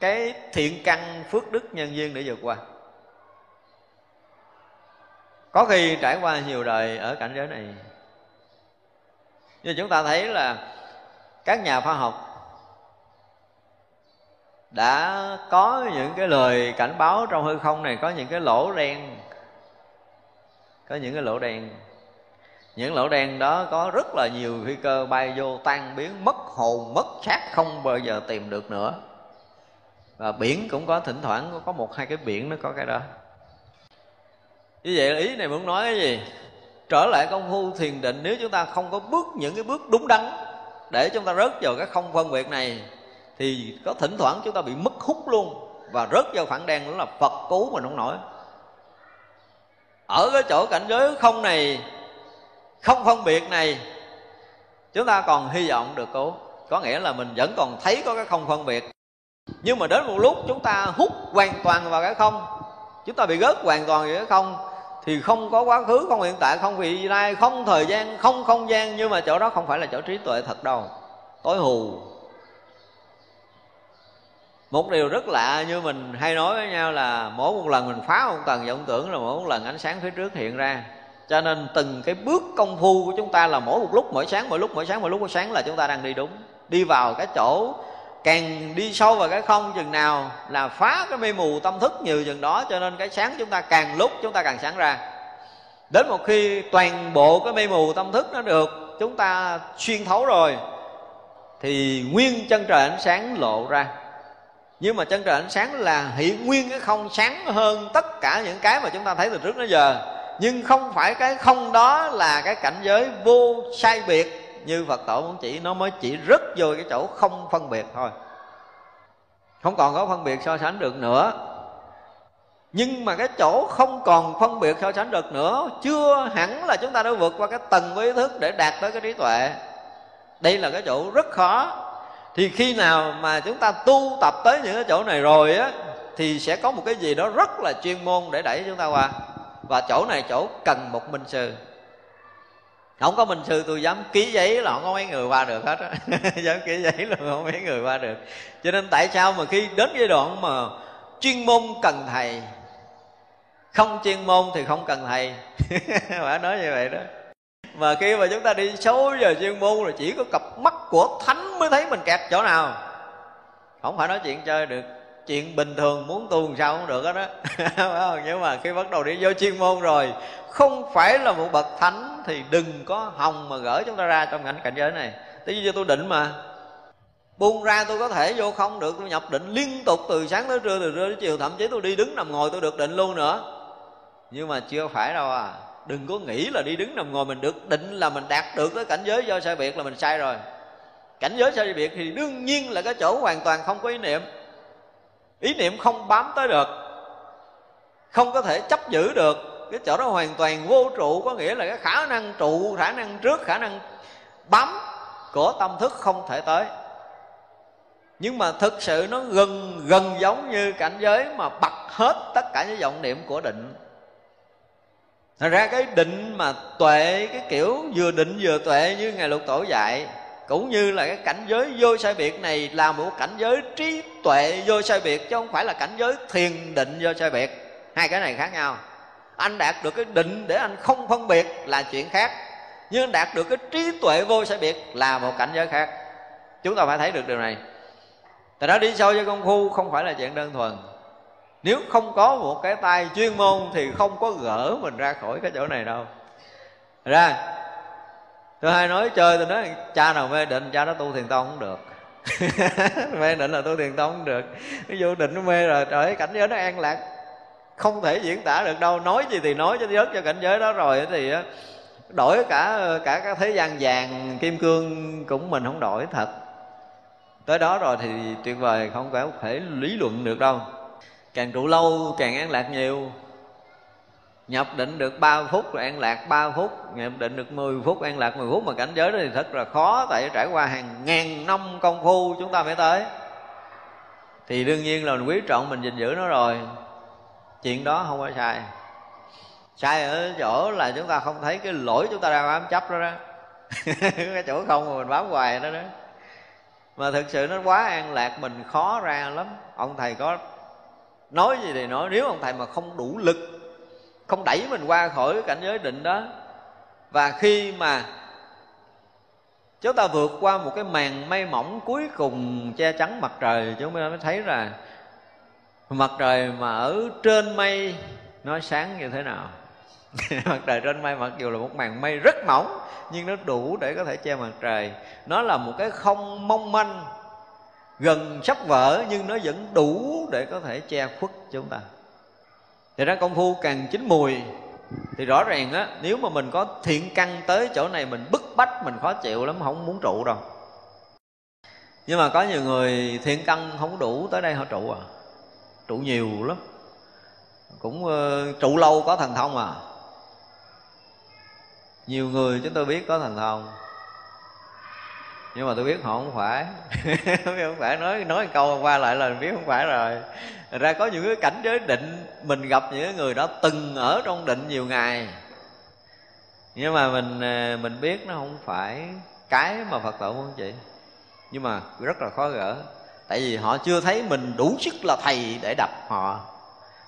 cái thiện căn phước đức nhân duyên để vượt qua. Có khi trải qua nhiều đời ở cảnh giới này nhưng chúng ta thấy là các nhà khoa học đã có những cái lời cảnh báo trong hư không này, có những cái lỗ đen, có những cái lỗ đen những lỗ đen đó có rất là nhiều phi cơ bay vô tan biến, mất hồn, mất xác, không bao giờ tìm được nữa. Và biển cũng có, thỉnh thoảng có một hai cái biển nó có cái đó. Như vậy ý này muốn nói cái gì? Trở lại công phu thiền định, nếu chúng ta không có bước những cái bước đúng đắn để chúng ta rớt vào cái không phân biệt này, thì có thỉnh thoảng chúng ta bị mất hút luôn. Và rớt vào phản đen đó là phật cứu mà không nổi. Ở cái chỗ cảnh giới không này không phân biệt này, chúng ta còn hy vọng được cứu có nghĩa là mình vẫn còn thấy có cái không phân biệt. Nhưng mà đến một lúc chúng ta hút hoàn toàn vào cái không, chúng ta bị rớt hoàn toàn vào cái không, thì không có quá khứ, không hiện tại, không vị lai, không thời gian, không không gian. Nhưng mà chỗ đó không phải là chỗ trí tuệ thật đâu. Tối hù. Một điều rất lạ như mình hay nói với nhau là mỗi một lần mình phá một tầng vọng tưởng là mỗi một lần ánh sáng phía trước hiện ra cho nên từng cái bước công phu của chúng ta là mỗi một lúc, mỗi sáng, mỗi lúc, mỗi sáng, mỗi lúc, mỗi sáng là chúng ta đang đi đúng. Đi vào cái chỗ, càng đi sâu vào cái không chừng nào là phá cái mê mù tâm thức nhiều chừng đó. Cho nên cái sáng chúng ta càng lúc chúng ta càng sáng ra. Đến một khi toàn bộ cái mê mù tâm thức nó được chúng ta xuyên thấu rồi, thì nguyên chân trời ánh sáng lộ ra. Nhưng mà chân trời ánh sáng là hiện nguyên cái không sáng hơn tất cả những cái mà chúng ta thấy từ trước đến giờ nhưng không phải cái không đó là cái cảnh giới vô sai biệt như phật tổ muốn chỉ. Nó mới chỉ rất vô cái chỗ không phân biệt thôi. Không còn có phân biệt so sánh được nữa. Nhưng mà cái chỗ không còn phân biệt so sánh được nữa, chưa hẳn là chúng ta đã vượt qua cái tầng của ý thức để đạt tới cái trí tuệ. Đây là cái chỗ rất khó. Thì khi nào mà chúng ta tu tập tới những cái chỗ này rồi á, thì sẽ có một cái gì đó rất là chuyên môn để đẩy chúng ta qua và chỗ này chỗ cần một minh sư. Không có minh sư tôi dám ký giấy là không có mấy người qua được hết á. Dám ký giấy là không có mấy người qua được. Cho nên tại sao mà khi đến giai đoạn mà chuyên môn cần thầy, không chuyên môn thì không cần thầy? Phải nói như vậy đó. Mà khi mà chúng ta đi số giờ chuyên môn là chỉ có cặp mắt của thánh mới thấy mình kẹt chỗ nào. Không phải nói chuyện chơi được chuyện bình thường muốn tu làm sao cũng được hết đó nhưng mà khi bắt đầu đi vô chuyên môn rồi, không phải là một bậc thánh thì đừng có hòng mà gỡ chúng ta ra trong cảnh cảnh giới này. Tí như tôi định mà. Buông ra tôi có thể vô không được, tôi nhập định liên tục từ sáng tới trưa, từ trưa tới chiều, thậm chí tôi đi đứng nằm ngồi tôi được định luôn nữa. Nhưng mà chưa phải đâu à. Đừng có nghĩ là đi đứng nằm ngồi mình được định là mình đạt được cái cảnh giới do sai biệt là mình sai rồi. Cảnh giới sai biệt thì đương nhiên là cái chỗ hoàn toàn không có ý niệm ý niệm không bám tới được, không có thể chấp giữ được, cái chỗ đó hoàn toàn vô trụ, có nghĩa là cái khả năng trụ, khả năng trước, khả năng bám của tâm thức không thể tới. Nhưng mà thực sự nó gần gần giống như cảnh giới mà bật hết tất cả những vọng niệm của định. Thật ra cái định mà tuệ, cái kiểu vừa định vừa tuệ như Ngài Lục Tổ dạy cũng như là cái cảnh giới vô sai biệt này là một cảnh giới trí tuệ vô sai biệt, chứ không phải là cảnh giới thiền định vô sai biệt. Hai cái này khác nhau. Anh đạt được cái định để anh không phân biệt là chuyện khác, nhưng anh đạt được cái trí tuệ vô sai biệt là một cảnh giới khác. Chúng ta phải thấy được điều này. Từ đó đi sâu cho công phu, không phải là chuyện đơn thuần. Nếu không có một cái tay chuyên môn thì không có gỡ mình ra khỏi cái chỗ này đâu. Ra tôi hay nói chơi, tôi nói cha nào mê định, cha nó tu thiền tông cũng được. Mê định là tu thiền tông cũng được. Cái vô định nó mê rồi, trời ơi, cảnh giới nó an lạc. Không thể diễn tả được đâu, nói gì thì nói cho rớt cho cảnh giới đó rồi thì đổi cả cả cái thế gian vàng, kim cương cũng mình không đổi thật. Tới đó rồi thì tuyệt vời, không phải thể lý luận được đâu. Càng trụ lâu, càng an lạc nhiều nhập định được 3 phút rồi an lạc 3 phút, nhập định được 10 phút, an lạc 10 phút mà cảnh giới đó thì thật là khó, tại trải qua hàng ngàn năm công phu chúng ta mới tới. Thì đương nhiên là mình quý trọng mình gìn giữ nó rồi. Chuyện đó không có sai. Sai ở chỗ là chúng ta không thấy cái lỗi chúng ta đang bám chấp đó đó. Cái chỗ không mà mình bám hoài đó đó. Mà thực sự nó quá an lạc, mình khó ra lắm. Ông thầy có nói gì thì nói, nếu ông thầy mà không đủ lực không đẩy mình qua khỏi cái cảnh giới định đó. Và khi mà chúng ta vượt qua một cái màn mây mỏng cuối cùng che chắn mặt trời, chúng ta mới thấy là mặt trời mà ở trên mây nó sáng như thế nào. Mặt trời trên mây mặc dù là một màn mây rất mỏng, nhưng nó đủ để có thể che mặt trời. Nó là một cái không mong manh, gần sắp vỡ, nhưng nó vẫn đủ để có thể che khuất chúng ta thì ra công phu càng chín mùi thì rõ ràng á nếu mà mình có thiện căn tới chỗ này mình bức bách mình khó chịu lắm không muốn trụ đâu. Nhưng mà có nhiều người thiện căn không đủ tới đây họ trụ à. Trụ nhiều lắm. Cũng uh, trụ lâu có thần thông à. Nhiều người chúng tôi biết có thần thông nhưng mà tôi biết họ không phải. Không phải. Nói nói câu qua lại là mình biết không phải rồi. Thật ra có những cái cảnh giới định, mình gặp những người đó từng ở trong định nhiều ngày. Nhưng mà mình à, mình biết nó không phải cái mà phật tử muốn chị. Nhưng mà rất là khó gỡ. Tại vì họ chưa thấy mình đủ sức là thầy để đập họ.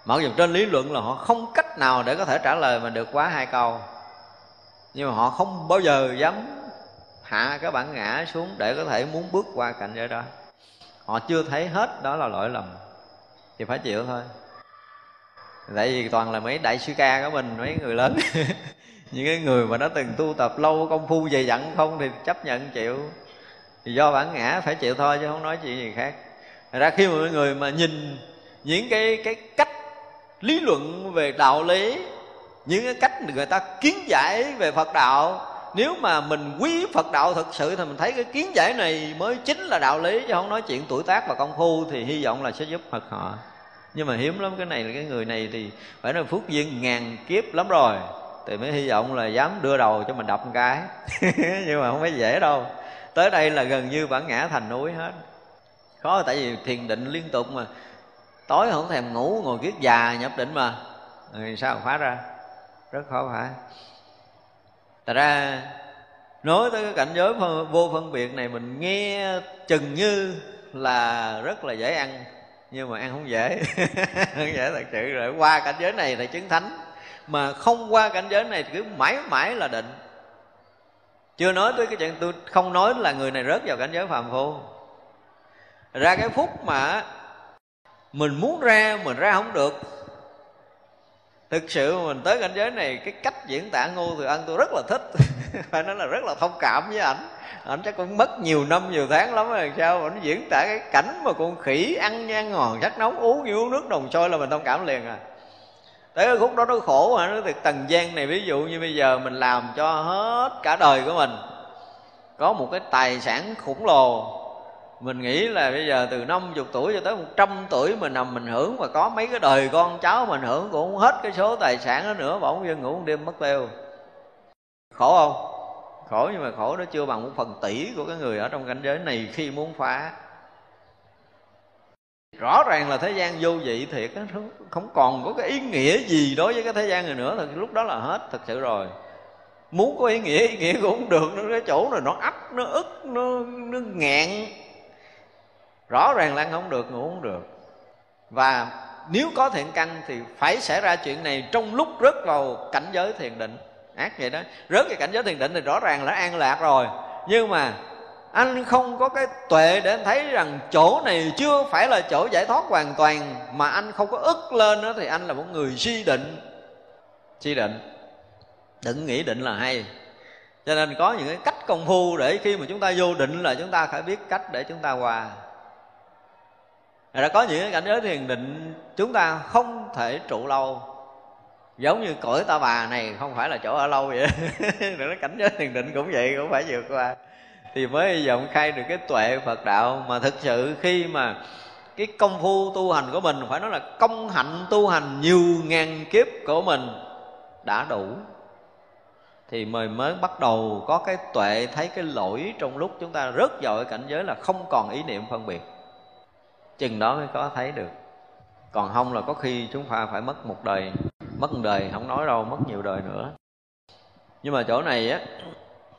Mặc dù trên lý luận là họ không cách nào để có thể trả lời mà được quá hai câu. Nhưng mà họ không bao giờ dám hạ cái bản ngã xuống để có thể muốn bước qua cảnh giới đó. Họ chưa thấy hết đó là lỗi lầm. Thì phải chịu thôi. Tại vì toàn là mấy đại sư ca của mình, mấy người lớn. Những cái người mà đã từng tu tập lâu, công phu dày dặn không thì chấp nhận chịu. Thì do bản ngã phải chịu thôi chứ không nói chuyện gì khác. Thật ra khi mà mọi người mà nhìn những cái cái cách lý luận về đạo lý, những cái cách người ta kiến giải về Phật đạo nếu mà mình quý Phật đạo thật sự thì mình thấy cái kiến giải này mới chính là đạo lý, chứ không nói chuyện tuổi tác và công phu thì hy vọng là sẽ giúp Phật họ. Nhưng mà hiếm lắm cái này là cái người này thì phải nói phước duyên ngàn kiếp lắm rồi, thì mới hy vọng là dám đưa đầu cho mình đập một cái. Nhưng mà không phải dễ đâu. Tới đây là gần như bản ngã thành núi hết. Khó, tại vì thiền định liên tục mà. Tối không thèm ngủ, ngồi kiết già nhập định mà. Rồi sao phá ra? Rất khó phải. Thật ra, nói tới cái cảnh giới vô phân biệt này mình nghe chừng như là rất là dễ ăn, nhưng mà ăn không dễ. Không dễ thật sự rồi. Qua cảnh giới này là chứng thánh, mà không qua cảnh giới này thì cứ mãi mãi là định. Chưa nói tới cái chuyện tôi không nói là người này rớt vào cảnh giới phàm phu. Ra cái phút mà mình muốn ra mình ra không được thực sự mình tới cảnh giới này, cái cách diễn tả ngô thừa ân tôi rất là thích. Phải nói là rất là thông cảm với ảnh. Ảnh chắc cũng mất nhiều năm, nhiều tháng lắm rồi, sao ảnh diễn tả cái cảnh mà con khỉ ăn nhan ngòn chắc nóng uống như uống nước đồng sôi là mình thông cảm liền à. Tới cái khúc đó nó khổ hả nó từ tầng gian này, ví dụ như bây giờ mình làm cho hết cả đời của mình. Có một cái tài sản khổng lồ mình nghĩ là bây giờ từ 50 tuổi cho tới 100 tuổi mình nằm mình hưởng mà có mấy cái đời con cháu mình hưởng cũng không hết cái số tài sản đó nữa, bỗng dân ngủ một đêm mất tiêu. Khổ không? Khổ nhưng mà khổ nó chưa bằng một phần tỷ của cái người ở trong cảnh giới này khi muốn phá. Rõ ràng là thế gian vô vị thiệt không còn có cái ý nghĩa gì đối với cái thế gian này nữa, thì lúc đó là hết, thật sự rồi. Muốn có ý nghĩa ý nghĩa cũng không được, nó cái chỗ này nó ấp, nó ức, nó nó nghẹn rõ ràng là ăn không được, ngủ không được. Và nếu có thiện căn thì phải xảy ra chuyện này trong lúc rớt vào cảnh giới thiền định. Ác vậy đó. Rớt vào cảnh giới thiền định thì rõ ràng là an lạc rồi. Nhưng mà anh không có cái tuệ để anh thấy rằng chỗ này chưa phải là chỗ giải thoát hoàn toàn, mà anh không có ức lên đó thì anh là một người suy định. Suy định. Đừng nghĩ định là hay. Cho nên có những cái cách công phu để khi mà chúng ta vô định là chúng ta phải biết cách để chúng ta hòa. Rồi đã có những cái cảnh giới thiền định chúng ta không thể trụ lâu. Giống như cõi ta bà này không phải là chỗ ở lâu vậy. Đó cảnh giới thiền định cũng vậy, cũng phải vượt qua. Thì mới vọng khai được cái tuệ phật đạo. Mà thực sự khi mà cái công phu tu hành của mình, phải nói là công hạnh tu hành nhiều ngàn kiếp của mình đã đủ, thì mới mới bắt đầu có cái tuệ, thấy cái lỗi trong lúc chúng ta rớt vào cảnh giới là không còn ý niệm phân biệt chừng đó mới có thấy được. Còn không là có khi chúng ta phải mất một đời, mất một đời không nói đâu, mất nhiều đời nữa. Nhưng mà chỗ này á,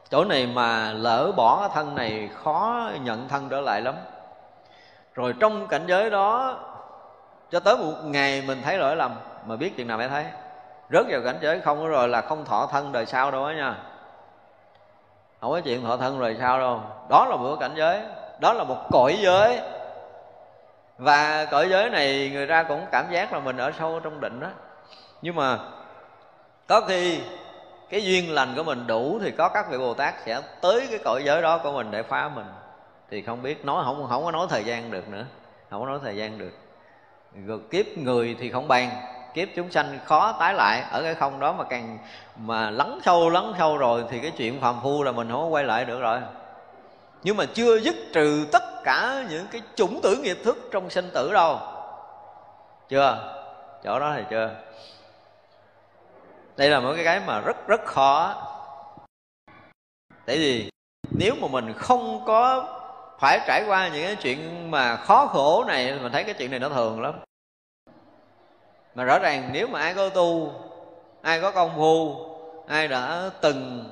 chỗ này mà lỡ bỏ thân này khó nhận thân trở lại lắm. Rồi trong cảnh giới đó, cho tới một ngày mình thấy lỗi lầm, mà biết chuyện nào mới thấy. Rớt vào cảnh giới không rồi là không thọ thân đời sau đâu á nha. Không có chuyện thọ thân rồi sao đâu. Đó là một cảnh giới, đó là một cõi giới và cõi giới này người ta cũng cảm giác là mình ở sâu trong định đó. Nhưng mà có khi cái duyên lành của mình đủ thì có các vị bồ tát sẽ tới cái cõi giới đó của mình để phá mình. Thì không biết, nói, không không có nói thời gian được nữa. Không có nói thời gian được. Rồi kiếp người thì không bàn kiếp chúng sanh khó tái lại ở cái không đó mà càng, mà lắng sâu lắng sâu rồi thì cái chuyện phàm phu là mình không có quay lại được rồi. Nhưng mà chưa dứt trừ tất cả những cái chủng tử nghiệp thức trong sinh tử đâu. Chưa? Chỗ đó thì chưa. Đây là một cái cái mà rất rất khó. Tại vì nếu mà mình không có phải trải qua những cái chuyện mà khó khổ này, mình thấy cái chuyện này nó thường lắm. Mà rõ ràng nếu mà ai có tu, ai có công phu, ai đã từng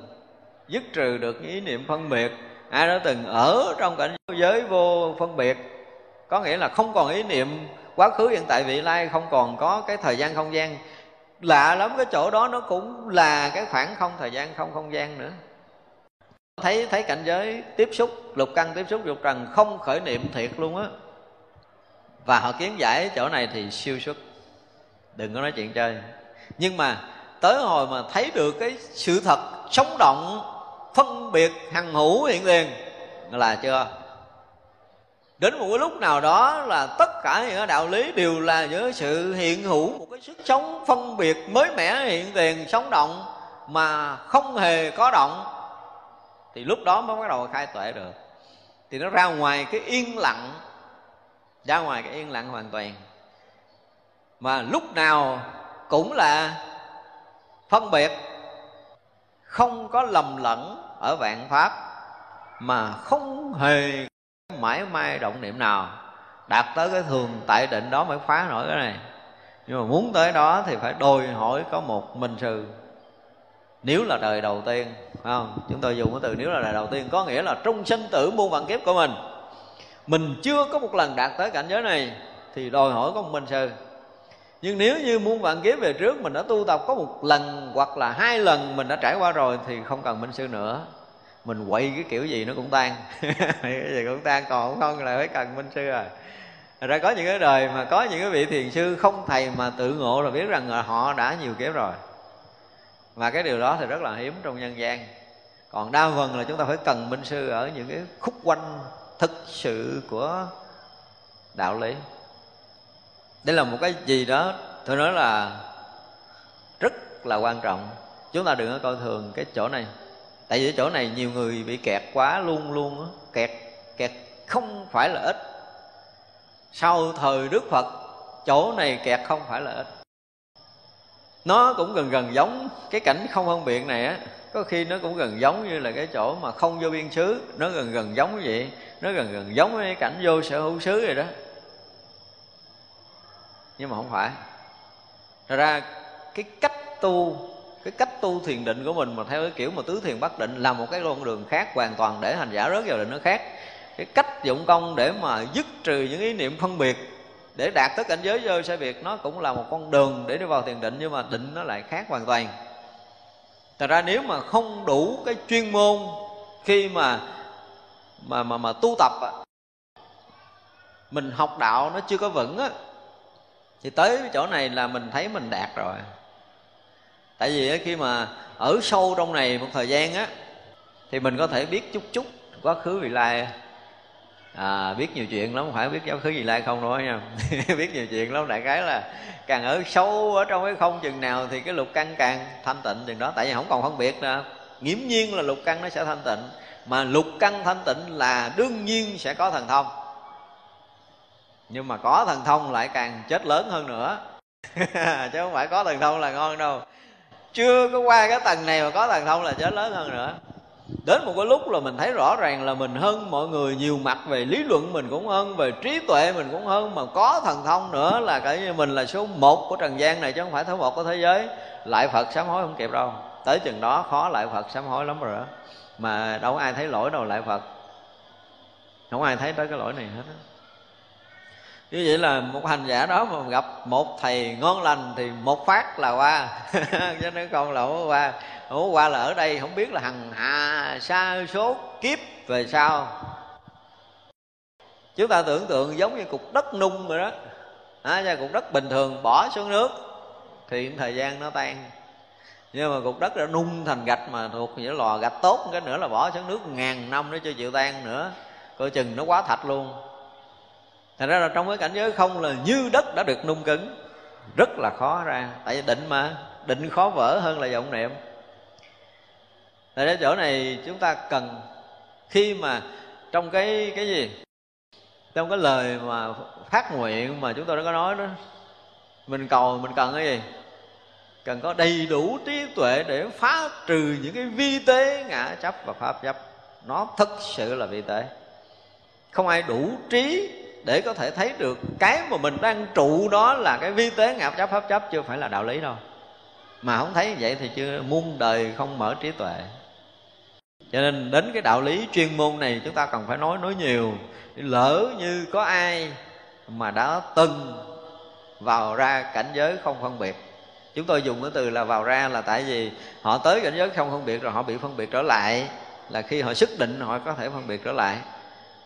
dứt trừ được ý niệm phân biệt ai đã từng ở trong cảnh giới vô phân biệt. Có nghĩa là không còn ý niệm quá khứ, hiện tại, vị lai, không còn có cái thời gian không gian. Lạ lắm, cái chỗ đó nó cũng là cái khoảng không, thời gian không không gian nữa. Thấy thấy cảnh giới tiếp xúc, lục căn tiếp xúc dục trần không khởi niệm thiệt luôn á. Và họ kiến giải chỗ này thì siêu xuất. Đừng có nói chuyện chơi. Nhưng mà tới hồi mà thấy được cái sự thật sống động phân biệt hằng hữu hiện tiền. Là chưa? Đến một cái lúc nào đó là tất cả những đạo lý đều là giữa sự hiện hữu, một cái sức sống phân biệt mới mẻ hiện tiền, sống động mà không hề có động. Thì lúc đó mới bắt đầu khai tuệ được. Thì nó ra ngoài cái yên lặng, ra ngoài cái yên lặng hoàn toàn. Mà lúc nào cũng là phân biệt không có lầm lẫn ở vạn pháp, mà không hề mãi may động niệm nào. Đạt tới cái thường tại định đó mới phá nổi cái này. Nhưng mà muốn tới đó thì phải đòi hỏi có một minh sư. Nếu là đời đầu tiên không? Chúng tôi dùng cái từ nếu là đời đầu tiên có nghĩa là trong sinh tử muôn vạn kiếp của mình. Mình chưa có một lần đạt tới cảnh giới này thì đòi hỏi có một minh sư nhưng nếu như muôn vạn kiếp về trước, mình đã tu tập có một lần hoặc là hai lần, mình đã trải qua rồi thì không cần minh sư nữa. Mình quậy cái kiểu gì nó cũng tan. Cái gì cũng tan, còn không là phải cần minh sư rồi. Thật ra có những cái đời mà có những cái vị thiền sư không thầy mà tự ngộ là biết rằng là họ đã nhiều kiếp rồi. Và cái điều đó thì rất là hiếm trong nhân gian. Còn đa phần là chúng ta phải cần minh sư ở những cái khúc quanh thực sự của đạo lý đây là một cái gì đó tôi nói là rất là quan trọng. Chúng ta đừng có coi thường cái chỗ này. Tại vì chỗ này nhiều người bị kẹt quá luôn luôn á. Kẹt kẹt không phải là ít. Sau thời đức phật, chỗ này kẹt không phải là ít. Nó cũng gần gần giống cái cảnh không phân biệt này á. Có khi nó cũng gần giống như là cái chỗ mà không vô biên xứ. Nó gần gần giống như vậy. Nó gần gần giống với cái cảnh vô sở hữu xứ rồi đó nhưng mà không phải. Thật ra cái cách tu cái cách tu thiền định của mình mà theo cái kiểu mà tứ thiền bắt định là một cái con đường khác hoàn toàn để hành giả rớt vào định nó khác. Cái cách dụng công để mà dứt trừ những ý niệm phân biệt để đạt tới cảnh giới vô sai biệt nó cũng là một con đường để đi vào thiền định nhưng mà định nó lại khác hoàn toàn. Thật ra nếu mà không đủ cái chuyên môn khi mà mà mà mà tu tập á, mình học đạo nó chưa có vững á thì tới cái chỗ này là mình thấy mình đạt rồi. Tại vì khi mà ở sâu trong này một thời gian á thì mình có thể biết chút chút quá khứ vị lai. À, biết nhiều chuyện lắm không phải biết quá khứ vị lai không đâu nha. Biết nhiều chuyện lắm đại cái là càng ở sâu ở trong cái không chừng nào thì cái lục căn càng thanh tịnh chừng đó. Tại vì không còn phân biệt nữa. Nghiễm nhiên là lục căn nó sẽ thanh tịnh mà lục căn thanh tịnh là đương nhiên sẽ có thần thông nhưng mà có thần thông lại càng chết lớn hơn nữa. Chứ không phải có thần thông là ngon đâu. Chưa có qua cái tầng này mà có thần thông là chết lớn hơn nữa. Đến một cái lúc là mình thấy rõ ràng là mình hơn mọi người, nhiều mặt về lý luận mình cũng hơn, về trí tuệ mình cũng hơn, mà có thần thông nữa là cái như mình là số một của trần gian này chứ không phải số một của thế giới. Lại phật sám hối không kịp đâu. Tới chừng đó khó lại phật sám hối lắm rồi đó. Mà đâu ai thấy lỗi đâu lại phật. Không ai thấy tới cái lỗi này hết á như vậy là một hành giả đó mà gặp một thầy ngon lành thì một phát là qua. Chứ nếu không là không qua không qua là ở đây không biết là hằng hà sa số kiếp về sau. Chúng ta tưởng tượng giống như cục đất nung rồi đó. À, cục đất bình thường bỏ xuống nước thì thời gian nó tan. Nhưng mà cục đất đã nung thành gạch mà thuộc những lò gạch tốt cái nữa là bỏ xuống nước ngàn năm nó chưa chịu tan nữa. Coi chừng nó quá thạch luôn thành ra là trong cái cảnh giới không là như đất đã được nung cứng, rất là khó ra. Tại vì định mà, định khó vỡ hơn là vọng niệm. Tại ra chỗ này chúng ta cần, khi mà trong cái cái gì? Trong cái lời mà phát nguyện mà chúng tôi đã có nói đó, mình cầu, mình cần cái gì? Cần có đầy đủ trí tuệ để phá trừ những cái vi tế ngã chấp và pháp chấp. Nó thực sự là vi tế. Không ai đủ trí để có thể thấy được cái mà mình đang trụ đó là cái vi tế ngạp chấp pháp chấp, chưa phải là đạo lý đâu. Mà không thấy vậy thì chưa muôn đời không mở trí tuệ. Cho nên đến cái đạo lý chuyên môn này, chúng ta cần phải nói nói nhiều. Lỡ như có ai mà đã từng vào ra cảnh giới không phân biệt. Chúng tôi dùng cái từ là vào ra là tại vì họ tới cảnh giới không phân biệt rồi họ bị phân biệt trở lại, là khi họ xác định họ có thể phân biệt trở lại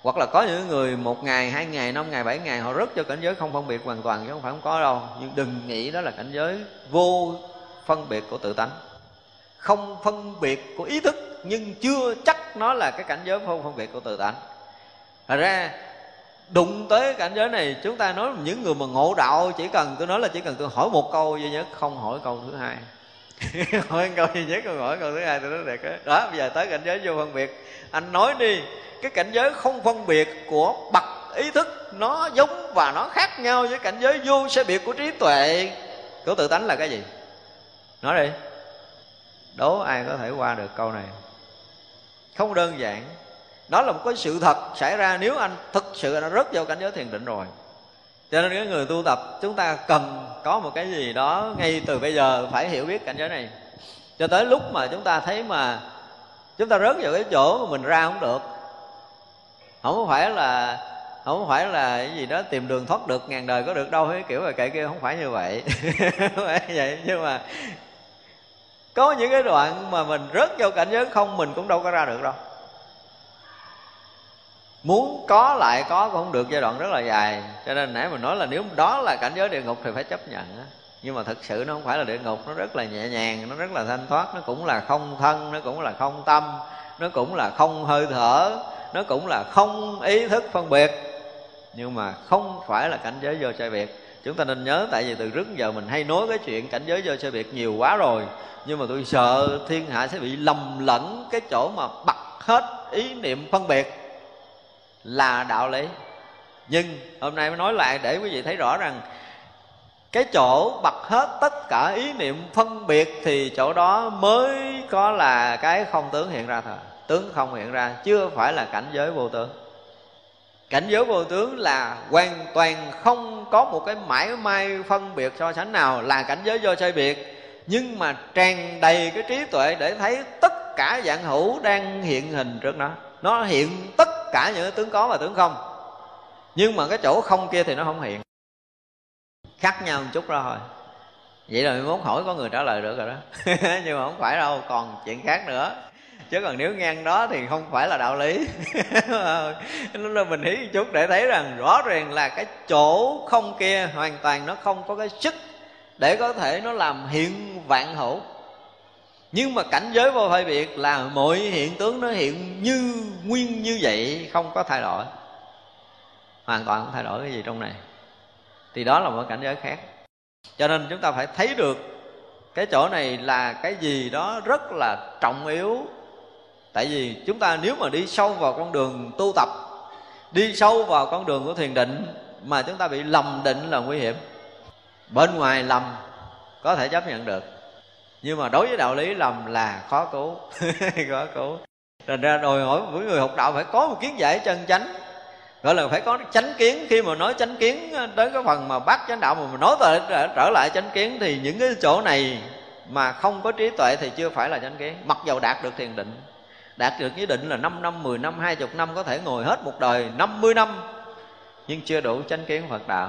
hoặc là có những người một ngày, hai ngày, năm ngày, bảy ngày, họ rớt cho cảnh giới không phân biệt hoàn toàn chứ không phải không có đâu. Nhưng đừng nghĩ đó là cảnh giới vô phân biệt của tự tánh. Không phân biệt của ý thức, nhưng chưa chắc nó là cái cảnh giới không phân biệt của tự tánh. Thật ra, đụng tới cảnh giới này, chúng ta nói những người mà ngộ đạo chỉ cần, tôi nói là chỉ cần tôi hỏi một câu duy nhất, không hỏi câu thứ hai. hỏi câu duy nhất, câu hỏi câu thứ hai tôi nói đẹp đó. đó bây giờ tới cảnh giới vô phân biệt. Anh nói đi, cái cảnh giới không phân biệt của bậc ý thức, nó giống và nó khác nhau với cảnh giới vô sẽ biệt của trí tuệ. Của tự tánh là cái gì? Nói đi. Đố ai có thể qua được câu này? Không đơn giản. Đó là một cái sự thật xảy ra. Nếu anh thực sự nó rớt vào cảnh giới thiền định rồi cho nên cái người tu tập, chúng ta cần có một cái gì đó ngay từ bây giờ phải hiểu biết cảnh giới này. Cho tới lúc mà chúng ta thấy mà chúng ta rớt vào cái chỗ mà mình ra không được. Không phải là, không phải là cái gì đó tìm đường thoát được, ngàn đời có được đâu, cái kiểu là kệ kia không phải như vậy. Không phải vậy, nhưng mà có những cái đoạn mà mình rớt vào cảnh giới không, mình cũng đâu có ra được đâu muốn có lại có cũng không được giai đoạn rất là dài. Cho nên nãy mình nói là nếu đó là cảnh giới địa ngục thì phải chấp nhận nhưng mà thực sự nó không phải là địa ngục, nó rất là nhẹ nhàng, nó rất là thanh thoát, nó cũng là không thân, nó cũng là không tâm, nó cũng là không hơi thở, nó cũng là không ý thức phân biệt. Nhưng mà không phải là cảnh giới do sai biệt. Chúng ta nên nhớ tại vì từ trước giờ mình hay nói cái chuyện cảnh giới do sai biệt nhiều quá rồi. Nhưng mà tôi sợ thiên hạ sẽ bị lầm lẫn cái chỗ mà bật hết ý niệm phân biệt là đạo lý. Nhưng hôm nay mới nói lại để quý vị thấy rõ rằng cái chỗ bật hết tất cả ý niệm phân biệt thì chỗ đó mới có là cái không tướng hiện ra thôi. Tướng không hiện ra, chưa phải là cảnh giới vô tướng. Cảnh giới vô tướng là hoàn toàn không có một cái mãi may phân biệt so sánh nào là cảnh giới do sai biệt. Nhưng mà tràn đầy cái trí tuệ để thấy tất cả dạng hữu đang hiện hình trước nó nó hiện tất cả những tướng có và tướng không. Nhưng mà cái chỗ không kia thì nó không hiện. Khác nhau một chút ra thôi. Vậy là muốn hỏi có người trả lời được rồi đó. Nhưng mà không phải đâu, còn chuyện khác nữa. Chứ còn nếu ngang đó thì không phải là đạo lý. Lúc là mình hiểu một chút để thấy rằng rõ ràng là cái chỗ không kia hoàn toàn nó không có cái sức để có thể nó làm hiện vạn hữu nhưng mà cảnh giới vô phân biệt là mọi hiện tướng nó hiện như, nguyên như vậy, không có thay đổi. Hoàn toàn không thay đổi cái gì trong này. Thì đó là một cảnh giới khác. Cho nên chúng ta phải thấy được cái chỗ này là cái gì đó rất là trọng yếu. Tại vì chúng ta nếu mà đi sâu vào con đường tu tập, đi sâu vào con đường của thiền định mà chúng ta bị lầm định là nguy hiểm. Bên ngoài lầm có thể chấp nhận được nhưng mà đối với đạo lý lầm là khó cứu. Khó cứu. Thành ra đòi hỏi mỗi người học đạo phải có một kiến giải chân chánh. Gọi là phải có chánh kiến. Khi mà nói chánh kiến ờ, tới cái phần mà bắt chánh đạo mà mình nói trở, trở lại chánh kiến thì những cái chỗ này mà không có trí tuệ thì chưa phải là chánh kiến. Mặc dầu đạt được thiền định. Đạt được cái định là 5 năm 10 năm 20 năm có thể ngồi hết một đời 50 năm. Nhưng chưa đủ chánh kiến Phật đạo.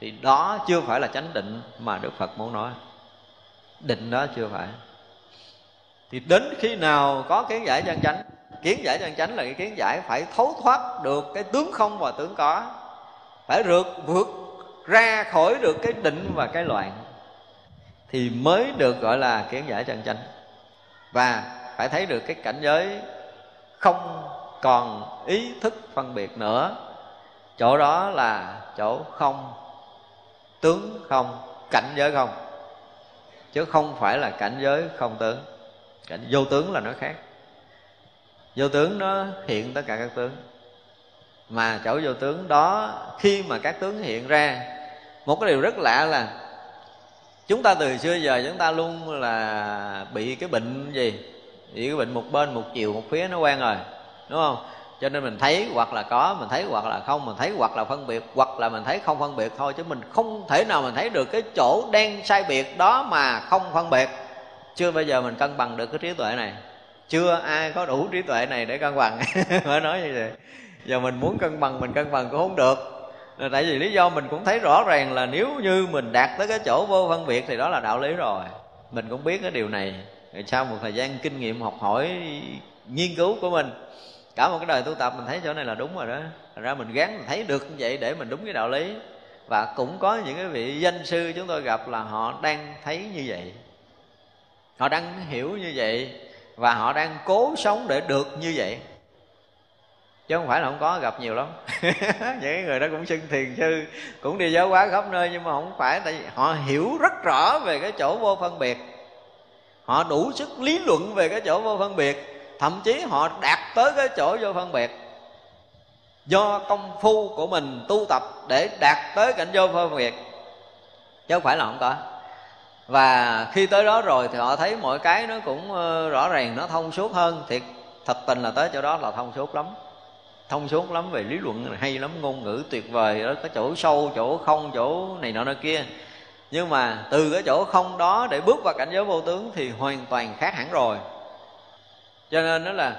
Thì đó chưa phải là chánh định mà Đức Phật muốn nói định đó chưa phải. Thì đến khi nào có kiến giải chân chánh, kiến giải chân chánh là cái kiến giải phải thấu thoát được cái tướng không và tướng có, phải vượt vượt, ra khỏi được cái định và cái loạn, thì mới được gọi là kiến giải chân chánh. Và phải thấy được cái cảnh giới không còn ý thức phân biệt nữa. Chỗ đó là chỗ không, tướng không, cảnh giới không chứ không phải là cảnh giới không tướng. Cảnh vô tướng là nó khác. Vô tướng nó hiện tất cả các tướng. Mà chỗ vô tướng đó, khi mà các tướng hiện ra, một cái điều rất lạ là chúng ta từ xưa giờ chúng ta luôn là bị cái bệnh gì? Bị cái bệnh một bên, một chiều, một phía nó quen rồi, đúng không? Cho nên mình thấy hoặc là có, mình thấy hoặc là không, mình thấy hoặc là phân biệt, hoặc là mình thấy không phân biệt thôi, chứ mình không thể nào mình thấy được cái chỗ đen sai biệt đó mà không phân biệt. Chưa bao giờ mình cân bằng được cái trí tuệ này. Chưa ai có đủ trí tuệ này để cân bằng. Phải nói như vậy. Giờ mình muốn cân bằng, mình cân bằng cũng không được. Tại vì lý do mình cũng thấy rõ ràng là nếu như mình đạt tới cái chỗ vô phân biệt thì đó là đạo lý rồi. Mình cũng biết cái điều này. Sau một thời gian kinh nghiệm học hỏi, nghiên cứu của mình cả một cái đời tu tập mình thấy chỗ này là đúng rồi đó. Thành ra mình gắn mình thấy được như vậy để mình đúng cái đạo lý. Và cũng có những cái vị danh sư chúng tôi gặp là họ đang thấy như vậy. Họ đang hiểu như vậy và họ đang cố sống để được như vậy. Chứ không phải là không có, gặp nhiều lắm. Những người đó cũng xưng thiền sư, cũng đi giáo hóa khắp nơi nhưng mà không phải, tại vì họ hiểu rất rõ về cái chỗ vô phân biệt. Họ đủ sức lý luận về cái chỗ vô phân biệt thậm chí họ đạt tới cái chỗ vô phân biệt. Do công phu của mình tu tập để đạt tới cảnh vô phân biệt. Chứ không phải là không có. Và khi tới đó rồi thì họ thấy mọi cái nó cũng ờ, rõ ràng, nó thông suốt hơn. Thiệt thật tình là tới chỗ đó là thông suốt lắm. Thông suốt lắm về lý luận hay lắm, ngôn ngữ tuyệt vời. Đó, cái chỗ sâu, chỗ không, chỗ này nọ nơi kia. Nhưng mà từ cái chỗ không đó để bước vào cảnh giới vô tướng thì hoàn toàn khác hẳn rồi cho nên đó là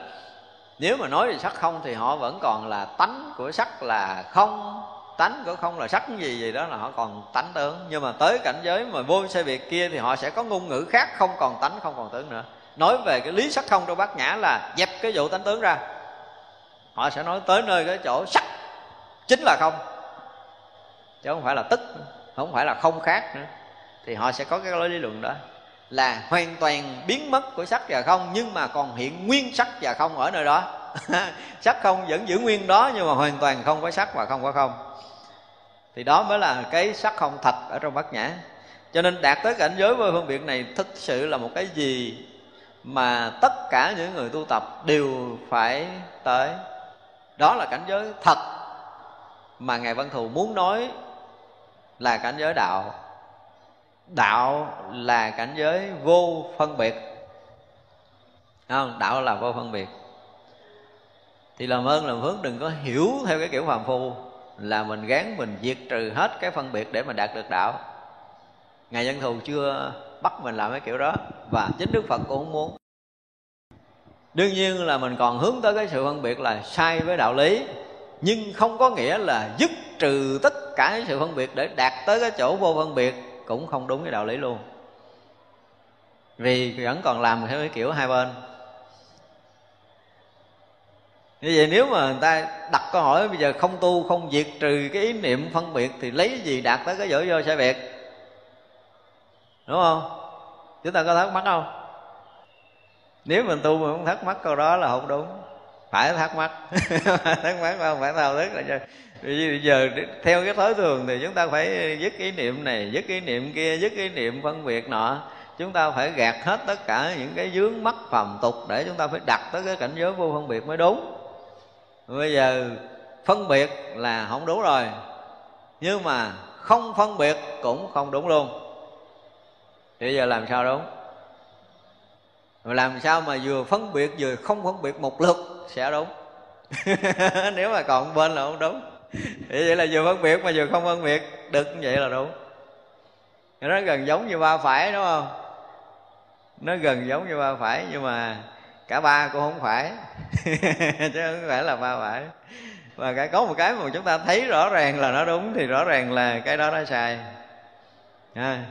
nếu mà nói về sắc không thì họ vẫn còn là tánh của sắc là không, tánh của không là sắc gì gì đó là họ còn tánh tướng. Nhưng mà tới cảnh giới mà vô xe biệt kia thì họ sẽ có ngôn ngữ khác, không còn tánh, không còn tướng nữa. Nói về cái lý sắc không trong bát nhã là dẹp cái vụ tánh tướng ra. Họ sẽ nói tới nơi cái chỗ sắc chính là không, chứ không phải là tức, không phải là không khác nữa. Thì họ sẽ có cái lối lý luận đó là hoàn toàn biến mất của sắc và không, nhưng mà còn hiện nguyên sắc và không ở nơi đó. Sắc không vẫn giữ nguyên đó, nhưng mà hoàn toàn không có sắc và không có không. Thì đó mới là cái sắc không thật ở trong bát nhã. Cho nên đạt tới cảnh giới với phân biệt này, thực sự là một cái gì mà tất cả những người tu tập đều phải tới. Đó là cảnh giới thật mà ngài văn thù muốn nói là cảnh giới đạo đạo là cảnh giới vô phân biệt. Không? Đạo là vô phân biệt. Thì làm ơn, làm phước, đừng có hiểu theo cái kiểu phàm phu. Là mình gán, mình diệt trừ hết cái phân biệt để mà đạt được đạo. Ngài dân thù chưa bắt mình làm cái kiểu đó, và chính đức phật cũng không muốn. Đương nhiên là mình còn hướng tới cái sự phân biệt là sai với đạo lý, nhưng không có nghĩa là dứt trừ tất cả cái sự phân biệt để đạt tới cái chỗ vô phân biệt cũng không đúng cái đạo lý luôn. Vì vẫn còn làm theo cái kiểu hai bên. Như vậy nếu mà người ta đặt câu hỏi, bây giờ không tu, không diệt trừ cái ý niệm phân biệt thì lấy gì đạt tới cái dở vô sai biệt? Đúng không? Chúng ta có thắc mắc không? Nếu mình tu mà không thắc mắc câu đó là không đúng phải thắc mắc. Thắc mắc không? Phải thao thức là bây giờ theo cái thói thường thì chúng ta phải dứt ý niệm này, dứt ý niệm kia, dứt ý niệm phân biệt nọ. Chúng ta phải gạt hết tất cả những cái dướng mắt phàm tục để chúng ta phải đặt tới cái cảnh giới vô phân biệt mới đúng. Bây giờ phân biệt là không đúng rồi. Nhưng mà không phân biệt cũng không đúng luôn. Thì giờ làm sao đúng? Làm sao mà vừa phân biệt vừa không phân biệt một lượt? Sẽ đúng. Nếu mà còn bên là không đúng. Thì vậy là vừa phân biệt mà vừa không phân biệt. Được như vậy là đúng. Nó gần giống như ba phải đúng không? Nó gần giống như ba phải nhưng mà cả ba cũng không phải. Chứ không phải là ba phải. Và cái có một cái mà chúng ta thấy rõ ràng là nó đúng thì rõ ràng là cái đó nó sai. À,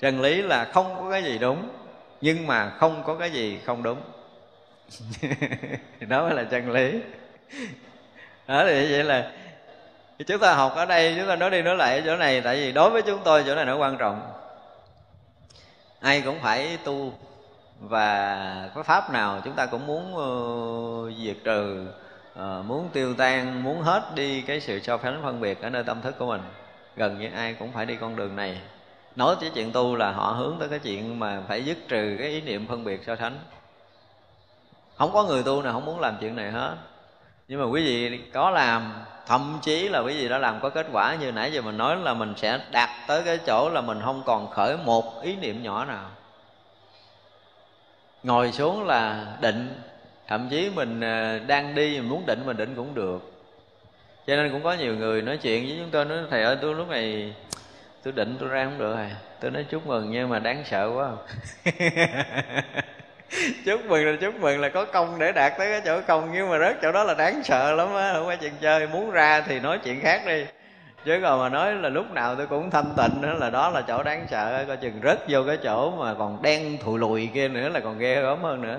chân lý là không có cái gì đúng nhưng mà không có cái gì không đúng đó mới là chân lý. Đó thì vậy là chúng ta học ở đây chúng ta nói đi nói lại ở chỗ này tại vì đối với chúng tôi chỗ này nó quan trọng. Ai cũng phải tu và có pháp nào chúng ta cũng muốn uh, diệt trừ uh, muốn tiêu tan muốn hết đi cái sự so sánh phân biệt ở nơi tâm thức của mình. Gần như ai cũng phải đi con đường này. Nói tới chuyện tu là họ hướng tới cái chuyện mà phải dứt trừ cái ý niệm phân biệt so sánh không có người tu nào không muốn làm chuyện này hết. Nhưng mà quý vị có làm, thậm chí là quý vị đã làm có kết quả như nãy giờ mình nói là mình sẽ đạt tới cái chỗ là mình không còn khởi một ý niệm nhỏ nào. Ngồi xuống là định, thậm chí mình ờ, đang đi mình muốn định mình định cũng được. Cho nên cũng có nhiều người nói chuyện với chúng tôi, nói, thầy ơi, tôi lúc này, tôi định tôi ra không được rồi tôi nói chúc mừng nhưng mà đáng sợ quá. chúc mừng là chúc mừng là có công để đạt tới cái chỗ công. Nhưng mà rớt chỗ đó là đáng sợ lắm á, không phải chuyện chơi. Muốn ra thì nói chuyện khác đi. Chứ còn mà nói là lúc nào tôi cũng thanh tịnh nữa là đó là chỗ đáng sợ coi chừng rớt vô cái chỗ mà còn đen thùi lùi kia nữa là còn ghê gớm hơn nữa.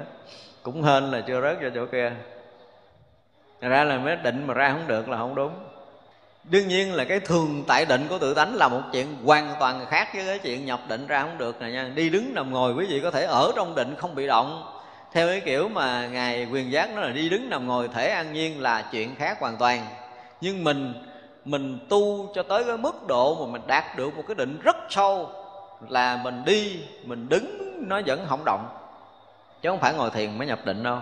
Cũng hên là chưa rớt vô chỗ kia. Ra là mới định mà ra không được là không đúng đương nhiên là cái thường tại định của tự tánh là một chuyện hoàn toàn khác với cái chuyện nhập định ra không được này nha. Đi đứng nằm ngồi quý vị có thể ở trong định không bị động. Theo cái kiểu mà ngài quyền giác nó là đi đứng nằm ngồi thể an nhiên là chuyện khác hoàn toàn. Nhưng mình mình tu cho tới cái mức độ mà mình đạt được một cái định rất sâu là mình đi, mình đứng, nó vẫn không động. Chứ không phải ngồi thiền mới nhập định đâu.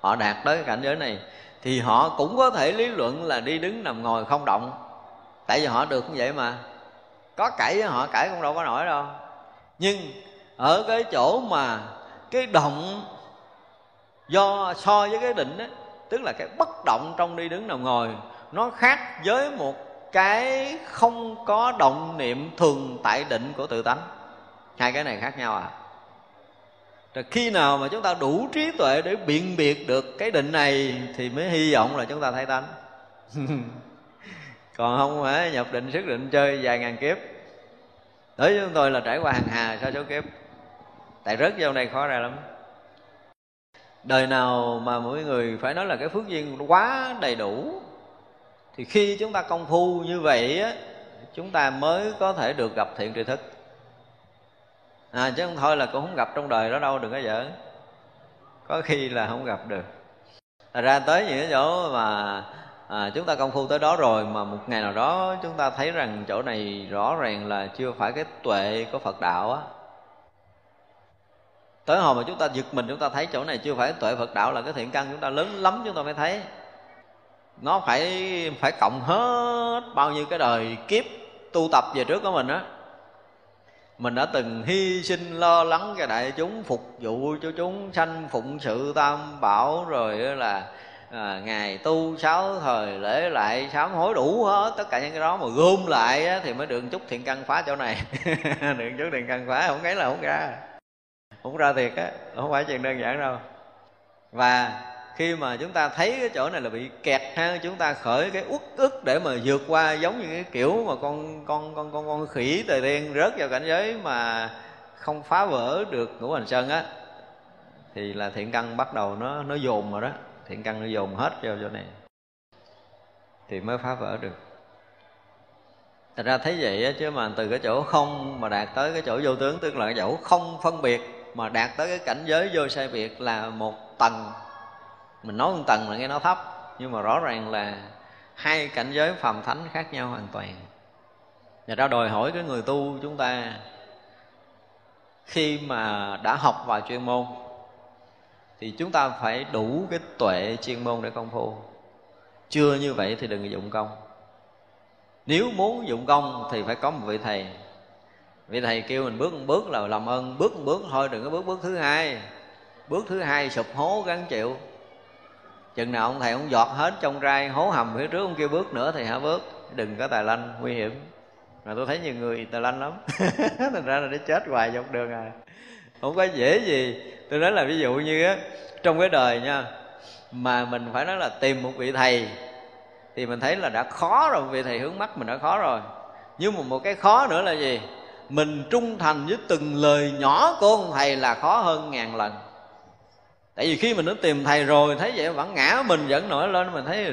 Họ đạt tới cái cảnh giới này thì họ cũng có thể lý luận là đi đứng nằm ngồi không động. Tại vì họ được như vậy mà. Có cãi họ cãi cũng đâu có nổi đâu. Nhưng ở cái chỗ mà cái động do so với cái định đó, tức là cái bất động trong đi đứng nằm ngồi nó khác với một cái không có động niệm thường tại định của tự tánh. Hai cái này khác nhau à? Rồi khi nào mà chúng ta đủ trí tuệ để biện biệt được cái định này thì mới hy vọng là chúng ta thay tánh. Còn không phải nhập định sức định, chơi vài ngàn kiếp. Đối với chúng tôi là trải qua hàng hà sa số kiếp. Tại rớt vô này khó ra lắm. Đời nào mà mỗi người phải nói là cái phước duyên quá đầy đủ, thì khi chúng ta công phu như vậy á, chúng ta mới có thể được gặp thiện tri thức à, chứ không thôi là cũng không gặp trong đời đó đâu đừng có giỡn. Có khi là không gặp được. Thật ra tới những cái chỗ mà à, chúng ta công phu tới đó rồi mà một ngày nào đó chúng ta thấy rằng chỗ này rõ ràng là chưa phải cái tuệ của Phật đạo á. Tới hồi mà chúng ta giật mình chúng ta thấy chỗ này chưa phải tuệ Phật đạo là cái thiện căn chúng ta lớn lắm chúng ta mới thấy. Nó phải phải cộng hết bao nhiêu cái đời kiếp tu tập về trước của mình á mình đã từng hy sinh lo lắng cho đại chúng phục vụ cho chúng sanh phụng sự tam bảo rồi là à, ngày tu sáu thời lễ lại sám hối đủ hết tất cả những cái đó mà gom lại á, thì mới được chút thiện căn phá chỗ này. Được chút thiện căn phá không ấy là không ra. Không ra thiệt á không phải chuyện đơn giản đâu. Và khi mà chúng ta thấy cái chỗ này là bị kẹt ha chúng ta khởi cái uất ức để mà vượt qua giống như cái kiểu mà con con con con con khỉ tề đen rớt vào cảnh giới mà không phá vỡ được ngũ hành sơn á thì là thiện căn bắt đầu nó nó dồn rồi đó. Thiện căn nó dồn hết vào chỗ này thì mới phá vỡ được. Thật ra thấy vậy á, chứ mà từ cái chỗ không mà đạt tới cái chỗ vô tướng tức là cái chỗ không phân biệt mà đạt tới cái cảnh giới vô sai biệt là một tầng mình nói một tầng mà nghe nó thấp. Nhưng mà rõ ràng là hai cảnh giới phàm thánh khác nhau hoàn toàn. Và ra đòi hỏi cái người tu chúng ta, khi mà đã học vào chuyên môn, thì chúng ta phải đủ cái tuệ chuyên môn để công phu. Chưa như vậy thì đừng dụng công. Nếu muốn dụng công thì phải có một vị thầy. Vị thầy kêu mình bước một bước là làm ơn, bước một bước thôi, đừng có bước bước thứ hai. Bước thứ hai sụp hố gắn chịu chừng nào ông thầy ông giọt hết trong rai, hố hầm phía trước, ông kêu bước nữa thì hả bước. Đừng có tài lanh, nguy hiểm. Mà tôi thấy nhiều người tài lanh lắm. Thành ra là nó chết hoài dọc đường à. Không có dễ gì. Tôi nói là ví dụ như á, trong cái đời nha, mà mình phải nói là tìm một vị thầy, thì mình thấy là đã khó rồi. Vị thầy hướng mắt mình đã khó rồi. Nhưng mà một cái khó nữa là gì? Mình trung thành với từng lời nhỏ của ông thầy là khó hơn ngàn lần tại vì khi mình đã tìm thầy rồi, thấy vậy vẫn ngã mình, vẫn nổi lên, mình thấy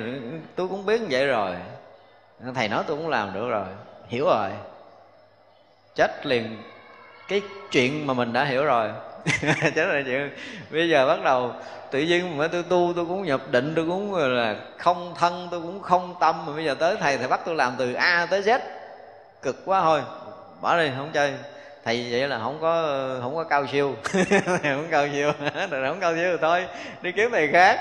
tôi cũng biết vậy rồi. Thầy nói tôi cũng làm được rồi, hiểu rồi. Chết liền cái chuyện mà mình đã hiểu rồi. Chết là chuyện. Bây giờ bắt đầu tự nhiên mà tôi tu, tôi cũng nhập định, tôi cũng là không thân, tôi cũng không tâm. Mà bây giờ tới thầy thầy bắt tôi làm từ a tới z. Cực quá thôi. Bỏ đi, không chơi thầy vậy là không có không có cao siêu. Không cao siêu. Rồi không cao siêu rồi thôi, đi kiếm thầy khác.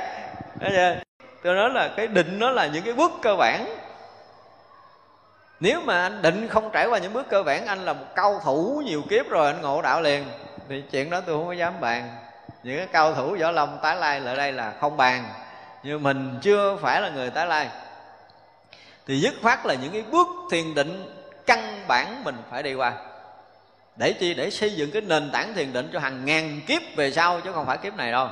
Chưa? tôi nói là cái định nó là những cái bước cơ bản. Nếu mà anh định không trải qua những bước cơ bản, anh là một cao thủ nhiều kiếp rồi, anh ngộ đạo liền. Thì chuyện đó tôi không có dám bàn. Những cái cao thủ võ lâm tái lai lại đây là không bàn. Nhưng mình chưa phải là người tái lai. Thì dứt khoát là những cái bước thiền định căn bản mình phải đi qua để chi? Để xây dựng cái nền tảng thiền định cho hàng ngàn kiếp về sau, chứ không phải kiếp này đâu.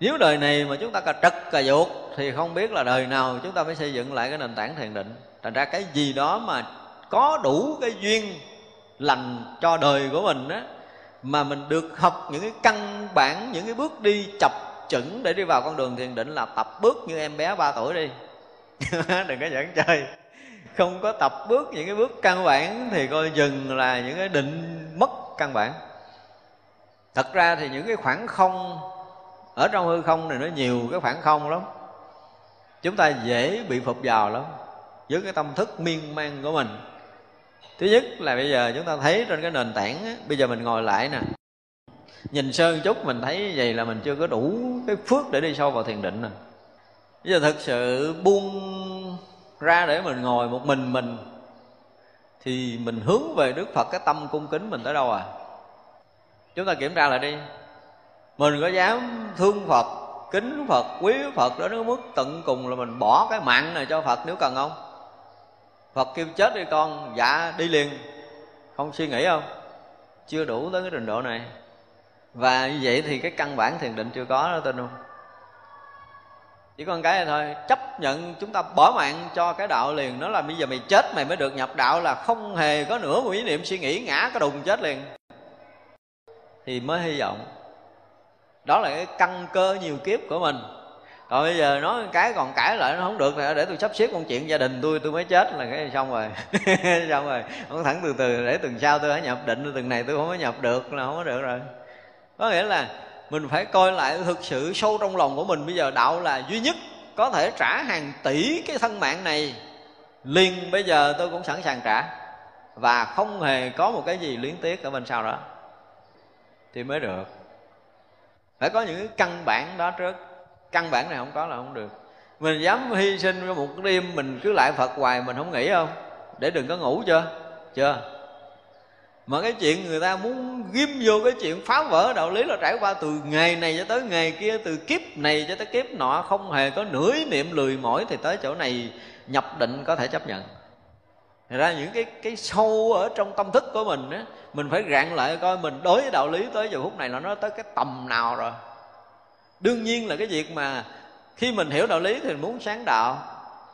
Nếu đời này mà chúng ta cà trật cà ruột, thì không biết là đời nào chúng ta phải xây dựng lại cái nền tảng thiền định. Thành ra cái gì đó mà có đủ cái duyên lành cho đời của mình á, mà mình được học những cái căn bản, những cái bước đi chập chững để đi vào con đường thiền định là tập bước như em bé 3 tuổi đi. Đừng có dẫn chơi không có tập bước những cái bước căn bản thì coi dừng là những cái định mất căn bản. Thật ra thì những cái khoảng không ở trong hư không này nó nhiều cái khoảng không lắm. Chúng ta dễ bị phục vào lắm với cái tâm thức miên man của mình. Thứ nhất là bây giờ chúng ta thấy trên cái nền tảng á, bây giờ mình ngồi lại nè. Nhìn sơn chút mình thấy vậy là mình chưa có đủ cái phước để đi sâu vào thiền định nè. Bây giờ thực sự buông ra để mình ngồi một mình mình, thì mình hướng về đức phật, cái tâm cung kính mình tới đâu à? Chúng ta kiểm tra lại đi. Mình có dám thương phật, kính phật, quý phật đó cái mức tận cùng là mình bỏ cái mạng này cho phật nếu cần không? Phật kêu chết đi con dạ đi liền. Không suy nghĩ không? Chưa đủ tới cái trình độ này. Và như vậy thì cái căn bản thiền định chưa có đó, tin không? Chỉ còn cái này thôi, chấp nhận chúng ta bỏ mạng cho cái đạo liền. Nó là bây giờ mày chết mày mới được nhập đạo là không hề có nửa một ý niệm suy nghĩ ngã cái đùng chết liền. Thì mới hy vọng. Đó là cái căn cơ nhiều kiếp của mình. Còn bây giờ nói cái còn cãi lại nó không được thì để tôi sắp xếp công chuyện gia đình tôi tôi mới chết là cái xong rồi. Xong rồi không thẳng từ từ, để tuần sau tôi đã nhập, định tuần này tôi không có nhập được là không có được rồi. Có nghĩa là mình phải coi lại thực sự sâu trong lòng của mình. Bây giờ đạo là duy nhất có thể trả hàng tỷ cái thân mạng này. Liền bây giờ tôi cũng sẵn sàng trả. Và không hề có một cái gì luyến tiếc ở bên sau đó. Thì mới được. Phải có những cái căn bản đó trước. Căn bản này không có là không được. Mình dám hy sinh cho một đêm mình cứ lại phật hoài mình không nghĩ không? Để đừng có ngủ chưa? Chưa mà cái chuyện người ta muốn ghim vô cái chuyện phá vỡ đạo lý là trải qua từ ngày này cho tới ngày kia, từ kiếp này cho tới kiếp nọ, không hề có nửa ý niệm lười mỏi thì tới chỗ này nhập định có thể chấp nhận. Thật ra những cái cái sâu ở trong tâm thức của mình á, mình phải rạn lại coi mình đối với đạo lý tới giờ phút này là nó tới cái tầm nào rồi. Đương nhiên là cái việc mà khi mình hiểu đạo lý thì mình muốn sáng đạo.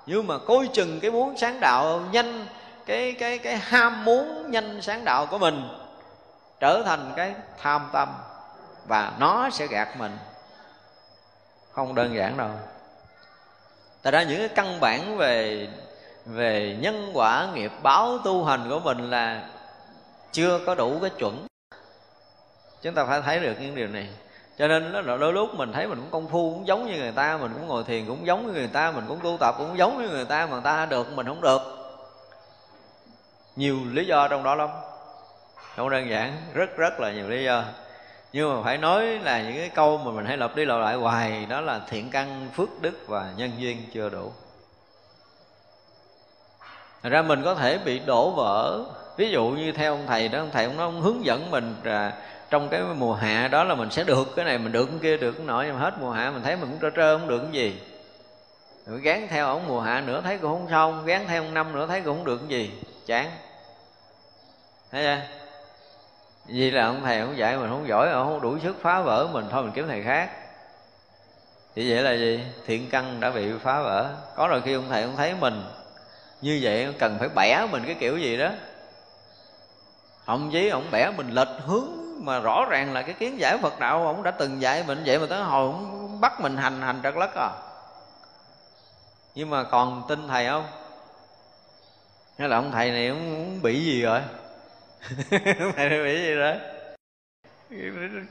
Nhưng mà coi chừng cái muốn sáng đạo nhanh cái cái cái ham muốn nhanh sáng đạo của mình trở thành cái tham tâm và nó sẽ gạt mình. Không đơn giản đâu. Tại ra những cái căn bản về về nhân quả nghiệp báo tu hành của mình là chưa có đủ cái chuẩn. Chúng ta phải thấy được những điều này. Cho nên đó là đôi lúc mình thấy mình cũng công phu, cũng giống như người ta, mình cũng ngồi thiền, cũng giống như người ta, mình cũng tu tập, cũng giống như người ta mà người ta được, mình không được nhiều lý do trong đó lắm. Không đơn giản, rất rất là nhiều lý do. Nhưng mà phải nói là những cái câu mà mình hay lặp đi lặp lại hoài, đó là thiện căn, phước đức và nhân duyên chưa đủ. Thật ra mình có thể bị đổ vỡ. Ví dụ như theo ông thầy đó, ông thầy ông nói, ông hướng dẫn mình là trong cái mùa hạ đó là mình sẽ được cái này, mình được cái kia, được cái nọ, nhưng mà hết mùa hạ mình thấy mình cũng trơ trơ, không được cái gì. Rồi gán theo ông mùa hạ nữa thấy cũng không xong, gán theo ông năm nữa thấy cũng không được cái gì, chán thấy chưa? Vì là ông thầy ông dạy mình, không giỏi ông không đủ sức phá vỡ mình. Thôi mình kiếm thầy khác. Thì vậy là gì? Thiện căn đã bị phá vỡ. Có rồi khi ông thầy ông thấy mình như vậy cần phải bẻ mình cái kiểu gì đó. Ông chí ông bẻ mình lệch hướng mà rõ ràng là cái kiến giải Phật đạo ông đã từng dạy mình. Vậy mà tới hồi ông bắt mình hành hành trật lất à. Nhưng mà còn tin thầy không? Hay là ông thầy này ông bị gì rồi? thầy bị gì đó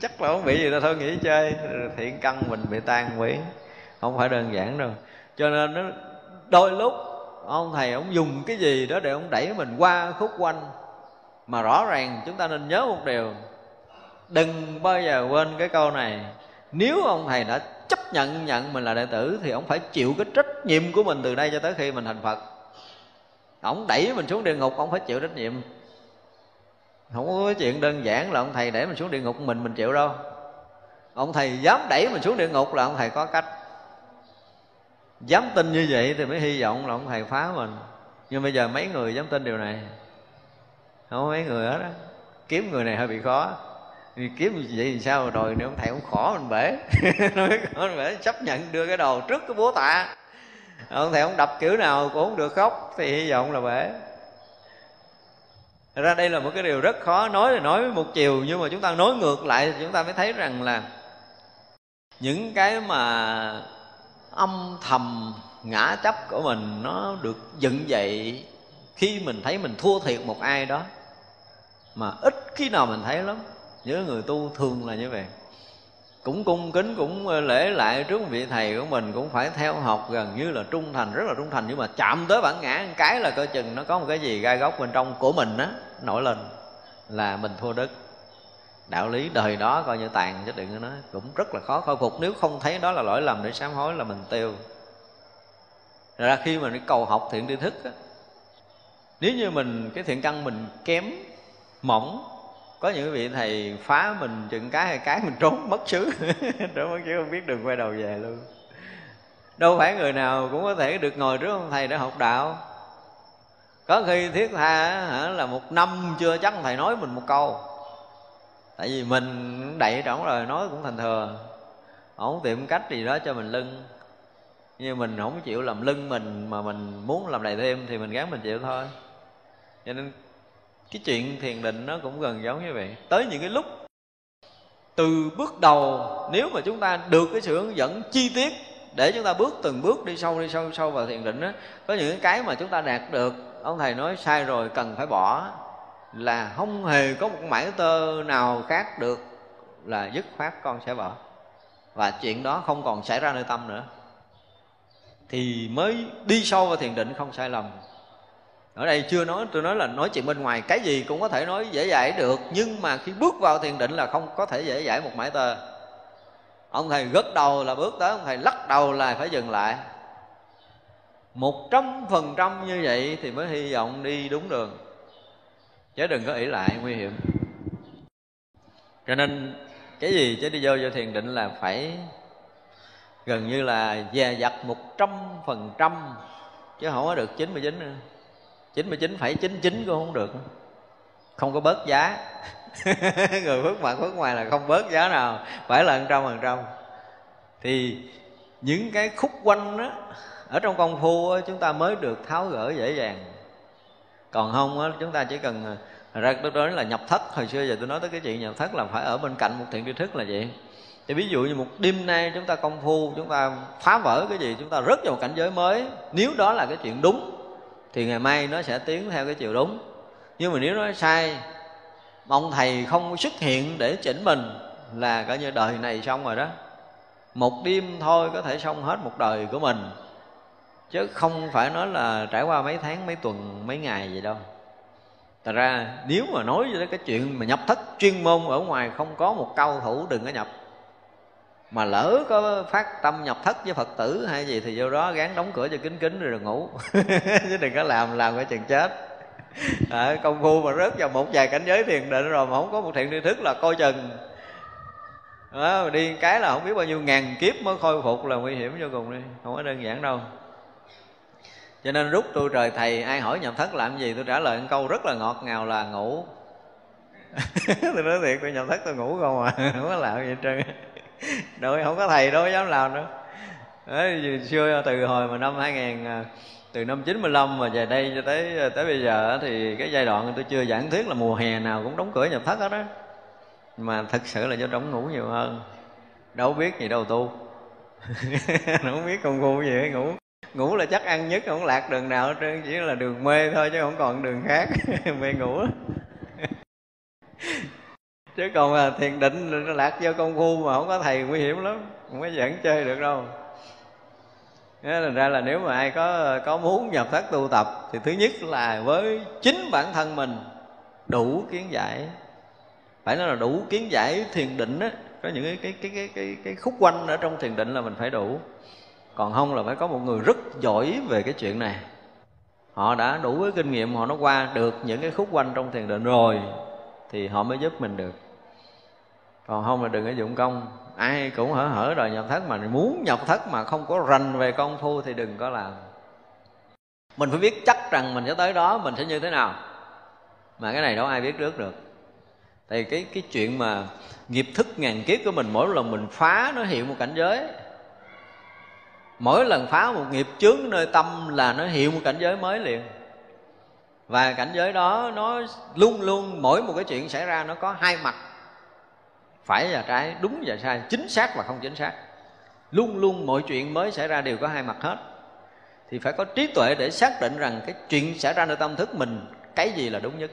chắc là không bị gì đâu, thôi nghỉ chơi. Thiện căn mình bị tan biến không phải đơn giản đâu. Cho nên nó, đôi lúc, ông thầy ông dùng cái gì đó để ông đẩy mình qua khúc quanh. Mà rõ ràng chúng ta nên nhớ một điều. Đừng bao giờ quên cái câu này. Nếu ông thầy đã chấp nhận nhận mình là đệ tử, thì ông phải chịu cái trách nhiệm của mình từ đây cho tới khi mình thành phật. Ông đẩy mình xuống địa ngục, ông phải chịu trách nhiệm không có chuyện đơn giản là ông thầy để mình xuống địa ngục mình mình chịu đâu. Ông thầy dám đẩy mình xuống địa ngục là ông thầy có cách. Dám tin như vậy thì mới hy vọng là ông thầy phá mình. Nhưng bây giờ mấy người dám tin điều này? Không có mấy người hết á. Kiếm người này hơi bị khó. Thì kiếm như vậy thì sao? Rồi nếu ông thầy cũng khó mình bể. Nói khó mình bể, chấp nhận đưa cái đầu trước cái búa tạ. Ông thầy ông đập kiểu nào cũng không được khóc, thì hy vọng là bể. Thật ra đây là một cái điều rất khó nói là nói một chiều, nhưng mà chúng ta nói ngược lại thì chúng ta mới thấy rằng là những cái mà âm thầm, ngã chấp của mình nó được dựng dậy khi mình thấy mình thua thiệt một ai đó, mà ít khi nào mình thấy lắm. Nhớ người tu thường là như vậy cũng cung kính cũng ờ, lễ lại trước vị thầy của mình cũng phải theo học gần như là trung thành rất là trung thành. Nhưng mà chạm tới bản ngã một cái là coi chừng nó có một cái gì gai góc bên trong của mình á nổi lên là mình thua đức. Đạo lý đời đó coi như tàn chứ đừng nó cũng rất là khó khôi phục. Nếu không thấy đó là lỗi lầm để sám hối là mình tiêu. Ra khi mà đi cầu học thiện tri thức á, nếu như mình cái thiện căn mình kém mỏng có những vị thầy phá mình chừng cái hay cái mình trốn, mất xứ. Trốn mất xứ, không biết đường quay đầu về luôn. Đâu phải người nào cũng có thể được ngồi trước ông thầy để học đạo. Có khi thiết tha là một năm chưa chắc thầy nói mình một câu. Tại vì mình đậy trỏng rồi, nói cũng thành thừa. Ổng tìm cách gì đó cho mình lưng. Nhưng mình không chịu làm lưng mình mà mình muốn làm đầy thêm thì mình gắng mình chịu thôi. Cho nên cái chuyện thiền định nó cũng gần giống như vậy. Tới những cái lúc từ bước đầu, nếu mà chúng ta được cái sự hướng dẫn chi tiết để chúng ta bước từng bước đi sâu đi sâu sâu vào thiền định đó có những cái mà chúng ta đạt được, ông thầy nói sai rồi, cần phải bỏ. Là không hề có một mảy tơ nào khác được là dứt khoát con sẽ bỏ. Và chuyện đó không còn xảy ra nơi tâm nữa. Thì mới đi sâu vào thiền định không sai lầm ở đây chưa nói, tôi nói là nói chuyện bên ngoài, cái gì cũng có thể nói dễ dãi được, nhưng mà khi bước vào thiền định là không có thể dễ dãi một mãi tờ ông thầy gật đầu là bước tới, ông thầy lắc đầu là phải dừng lại. Một trăm phần trăm như vậy thì mới hy vọng đi đúng đường. Chứ đừng có ỷ lại, nguy hiểm. Cho nên, cái gì chứ đi vô vô thiền định là phải gần như là dè dặt một trăm phần trăm, chứ không có được chín mươi chín nữa chín mươi chín phẩy chín chín cũng không được. Không có bớt giá. Người phước mặt phước ngoài là không bớt giá nào. Phải là trăm phần trăm. Thì những cái khúc quanh đó ở trong công phu đó, chúng ta mới được tháo gỡ dễ dàng. Còn không đó, chúng ta chỉ cần à, ra tôi nói là nhập thất. Hồi xưa giờ tôi nói tới cái chuyện nhập thất là phải ở bên cạnh một thiện tri thức là vậy. Thì ví dụ như một đêm nay chúng ta công phu chúng ta phá vỡ cái gì chúng ta rớt vào một cảnh giới mới. Nếu đó là cái chuyện đúng thì ngày mai nó sẽ tiến theo cái chiều đúng. Nhưng mà nếu nó sai, ông thầy không xuất hiện để chỉnh mình là coi như đời này xong rồi đó. Một đêm thôi có thể xong hết một đời của mình. Chứ không phải nói là trải qua mấy tháng, mấy tuần, mấy ngày gì đâu. Thật ra, nếu mà nói về cái chuyện mà nhập thất chuyên môn ở ngoài không có một cao thủ đừng có nhập mà lỡ có phát tâm nhập thất với phật tử hay gì thì vô đó gán đóng cửa cho kín kín rồi ngủ. Chứ đừng có làm làm cái chừng chết. À, công phu mà rớt vào một vài cảnh giới thiền định rồi mà không có một thiện tri thức là coi chừng. Đó, đi cái là không biết bao nhiêu ngàn kiếp mới khôi phục là nguy hiểm vô cùng đi. Không có đơn giản đâu. Cho nên rút tôi trời thầy ai hỏi nhập thất làm gì? Tôi trả lời một câu rất là ngọt ngào là ngủ. Tôi nói thiệt tôi nhập thất tôi ngủ không à. Không có làm gì hết trơn đối không có thầy đối dám làm nữa Đấy, xưa từ hồi mà năm 2000 à, từ năm 95 mà về đây cho tới à, tới bây giờ thì cái giai đoạn tôi chưa giảng thuyết là mùa hè nào cũng đóng cửa nhập thất hết đó mà thật sự là do trống ngủ nhiều hơn. Đâu biết gì đâu tu. Không biết công phu gì hết ngủ. Ngủ là chắc ăn nhất không lạc đường nào hết trơn chỉ là đường mê thôi chứ không còn đường khác. Mê ngủ chứ còn mà thiền định nó lạc vô công phu mà không có thầy nguy hiểm lắm không có dẫn chơi được đâu. Thế thành ra là nếu mà ai có có muốn nhập thất tu tập thì thứ nhất là với chính bản thân mình đủ kiến giải. Phải nói là đủ kiến giải thiền định á có những cái cái cái cái cái, cái khúc quanh ở trong thiền định là mình phải đủ. Còn không là phải có một người rất giỏi về cái chuyện này. Họ đã đủ với kinh nghiệm họ nó qua được những cái khúc quanh trong thiền định rồi thì họ mới giúp mình được còn không là đừng có dụng công. Ai cũng hở hở rồi nhập thất mà, muốn nhập thất mà không có rành về công phu thì đừng có làm. Mình phải biết chắc rằng mình sẽ tới đó, mình sẽ như thế nào. Mà cái này đâu ai biết trước được. Thì cái cái chuyện mà nghiệp thức ngàn kiếp của mình, mỗi lần mình phá nó hiện một cảnh giới. Mỗi lần phá một nghiệp chướng nơi tâm là nó hiện một cảnh giới mới liền. Và cảnh giới đó nó luôn luôn, mỗi một cái chuyện xảy ra nó có hai mặt phải và trái đúng và sai, chính xác và không chính xác. Luôn luôn mọi chuyện mới xảy ra đều có hai mặt hết. Thì phải có trí tuệ để xác định rằng cái chuyện xảy ra nơi tâm thức mình, cái gì là đúng nhất.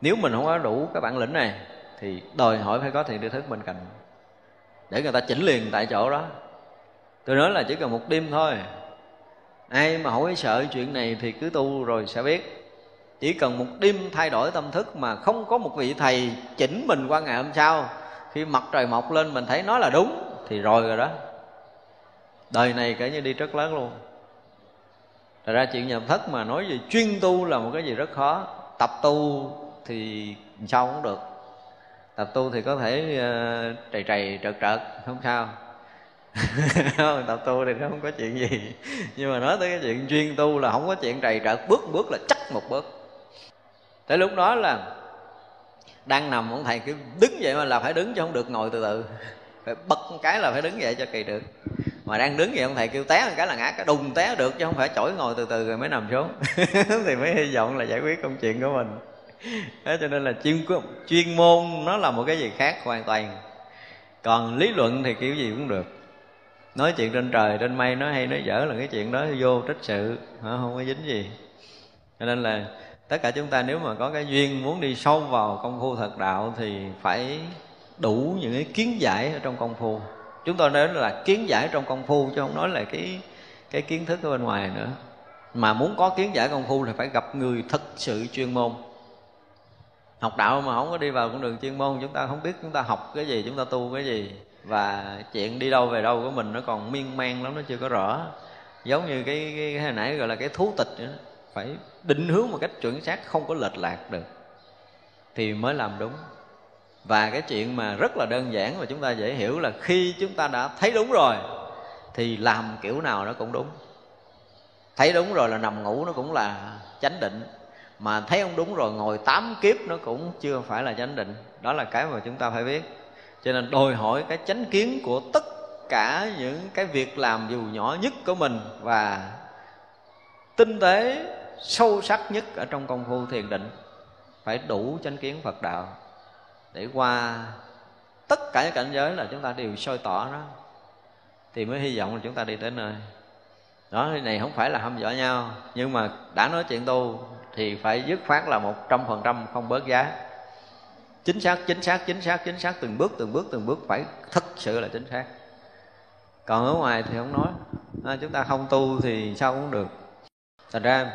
Nếu mình không có đủ cái bản lĩnh này, thì đòi hỏi phải có thiền tri thức bên cạnh để người ta chỉnh liền tại chỗ đó. Tôi nói là chỉ cần một đêm thôi. Ai mà hỏi sợ chuyện này thì cứ tu rồi sẽ biết chỉ cần một đêm thay đổi tâm thức mà không có một vị thầy chỉnh mình qua ngày hôm sau khi mặt trời mọc lên mình thấy nó là đúng thì rồi rồi đó. Đời này kể như đi rất lớn luôn. Thật ra chuyện nhập thất mà nói về chuyên tu là một cái gì rất khó. Tập tu thì sao cũng được. Tập tu thì có thể uh, trầy trầy trợt trợt không sao. Tập tu thì nó không có chuyện gì. Nhưng mà nói tới cái chuyện chuyên tu là không có chuyện trầy trợt bước bước là chắc một bước tới lúc đó là đang nằm ông thầy cứ đứng vậy mà là phải đứng chứ không được ngồi từ từ. Phải bật một cái là phải đứng vậy cho kỳ được. Mà đang đứng vậy ông thầy kêu té một cái là ngã cái đùng té được chứ không phải chổi ngồi từ từ rồi mới nằm xuống. Thì mới hy vọng là giải quyết công chuyện của mình. Đó cho nên là chuyên chuyên môn nó là một cái gì khác hoàn toàn. Còn lý luận thì kiểu gì cũng được. Nói chuyện trên trời, trên mây, nói hay nói dở là cái chuyện đó vô trách sự không có dính gì. Cho nên là tất cả chúng ta nếu mà có cái duyên muốn đi sâu vào công phu thật đạo thì phải đủ những cái kiến giải ở trong công phu. Chúng tôi nói là kiến giải trong công phu chứ không nói là cái cái kiến thức ở bên ngoài nữa. Mà muốn có kiến giải công phu thì phải gặp người thật sự chuyên môn. Học đạo mà không có đi vào con đường chuyên môn chúng ta không biết chúng ta học cái gì chúng ta tu cái gì. Và chuyện đi đâu về đâu của mình nó còn miên man lắm nó chưa có rõ. Giống như cái, cái, cái hồi nãy gọi là cái thú tịch nữa phải định hướng một cách chuẩn xác, không có lệch lạc được, thì mới làm đúng. Và cái chuyện mà rất là đơn giản mà chúng ta dễ hiểu là khi chúng ta đã thấy đúng rồi, thì làm kiểu nào nó cũng đúng. Thấy đúng rồi là nằm ngủ nó cũng là chánh định, mà thấy không đúng rồi ngồi tám kiếp nó cũng chưa phải là chánh định. Đó là cái mà chúng ta phải biết. Cho nên đòi hỏi cái chánh kiến của tất cả những cái việc làm dù nhỏ nhất của mình và tinh tế sâu sắc nhất ở trong công phu thiền định phải đủ chánh kiến phật đạo để qua tất cả những cảnh giới là chúng ta đều soi tỏ đó thì mới hy vọng là chúng ta đi tới nơi. Đó cái này không phải là hâm dọa nhau nhưng mà đã nói chuyện tu thì phải dứt khoát là một trăm phần trăm không bớt giá. Chính xác chính xác chính xác chính xác từng bước từng bước từng bước phải thật sự là chính xác. Còn ở ngoài thì không nói. À, chúng ta không tu thì sao cũng được. Thành ra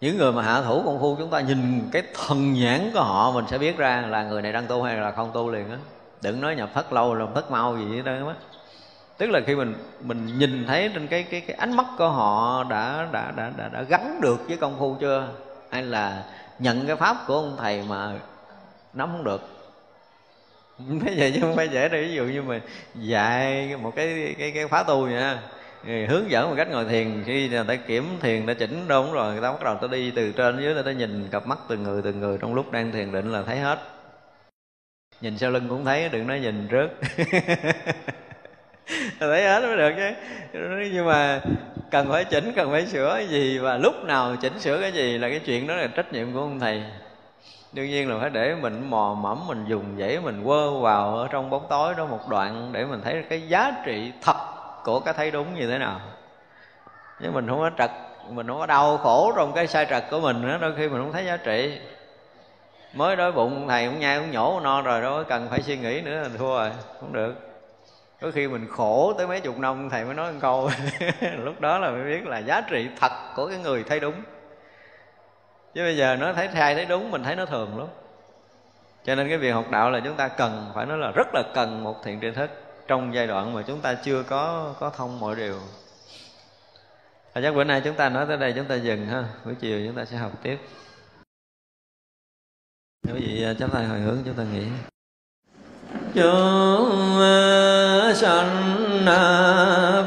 những người mà hạ thủ công phu chúng ta nhìn cái thần nhãn của họ mình sẽ biết ra là người này đang tu hay là không tu liền á. Đừng nói nhập thất lâu rồi thất mau gì hết trơn á. Tức là khi mình mình nhìn thấy trên cái cái cái ánh mắt của họ đã đã đã đã, đã gắn được với công phu chưa? Hay là nhận cái pháp của ông thầy mà nắm không được? Bây giờ chứ không phải dễ đâu. Ví dụ như mình dạy một cái cái cái khóa tu hướng dẫn một cách ngồi thiền. Khi người ta kiểm thiền đã chỉnh đúng rồi người ta bắt đầu ta đi từ trên dưới người ta nhìn, cặp mắt từng người từng người trong lúc đang thiền định là thấy hết. Nhìn sau lưng cũng thấy, đừng nói nhìn trước. Thấy hết mới được chứ. Nhưng mà cần phải chỉnh, cần phải sửa cái gì và lúc nào chỉnh sửa cái gì là cái chuyện đó là trách nhiệm của ông thầy. Đương nhiên là phải để mình mò mẫm, mình dùng dãy mình quơ vào ở trong bóng tối đó một đoạn để mình thấy cái giá trị thật của cái thấy đúng như thế nào. Nhưng mình không có trật, mình không có đau khổ trong cái sai trật của mình nữa, đôi khi mình không thấy giá trị. Mới đói bụng, thầy cũng nhai cũng nhổ no rồi, đâu cần phải suy nghĩ nữa là thua rồi, không được. Có khi mình khổ tới mấy chục năm, thầy mới nói một câu, lúc đó là mới biết là giá trị thật của cái người thấy đúng. Chứ bây giờ nó thấy sai thấy đúng, mình thấy nó thường lắm. Cho nên cái việc học đạo là chúng ta cần, phải nói là rất là cần một thiện tri thức trong giai đoạn mà chúng ta chưa có có thông mọi điều. Và chắc bữa nay chúng ta nói tới đây chúng ta dừng ha, buổi chiều chúng ta sẽ học tiếp. Nếu vậy chắp tay hồi hướng chúng ta nghĩ. Chúng à, sanh à,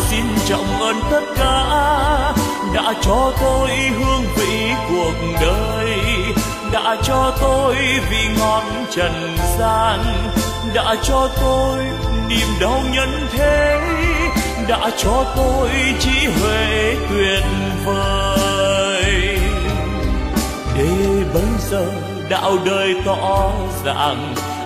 xin trọng ơn tất cả đã cho tôi hương vị cuộc đời, đã cho tôi vị ngọn trần gian, đã cho tôi niềm đau nhân thế, đã cho tôi trí huệ tuyệt vời. Để bây giờ đạo đời tỏ ràng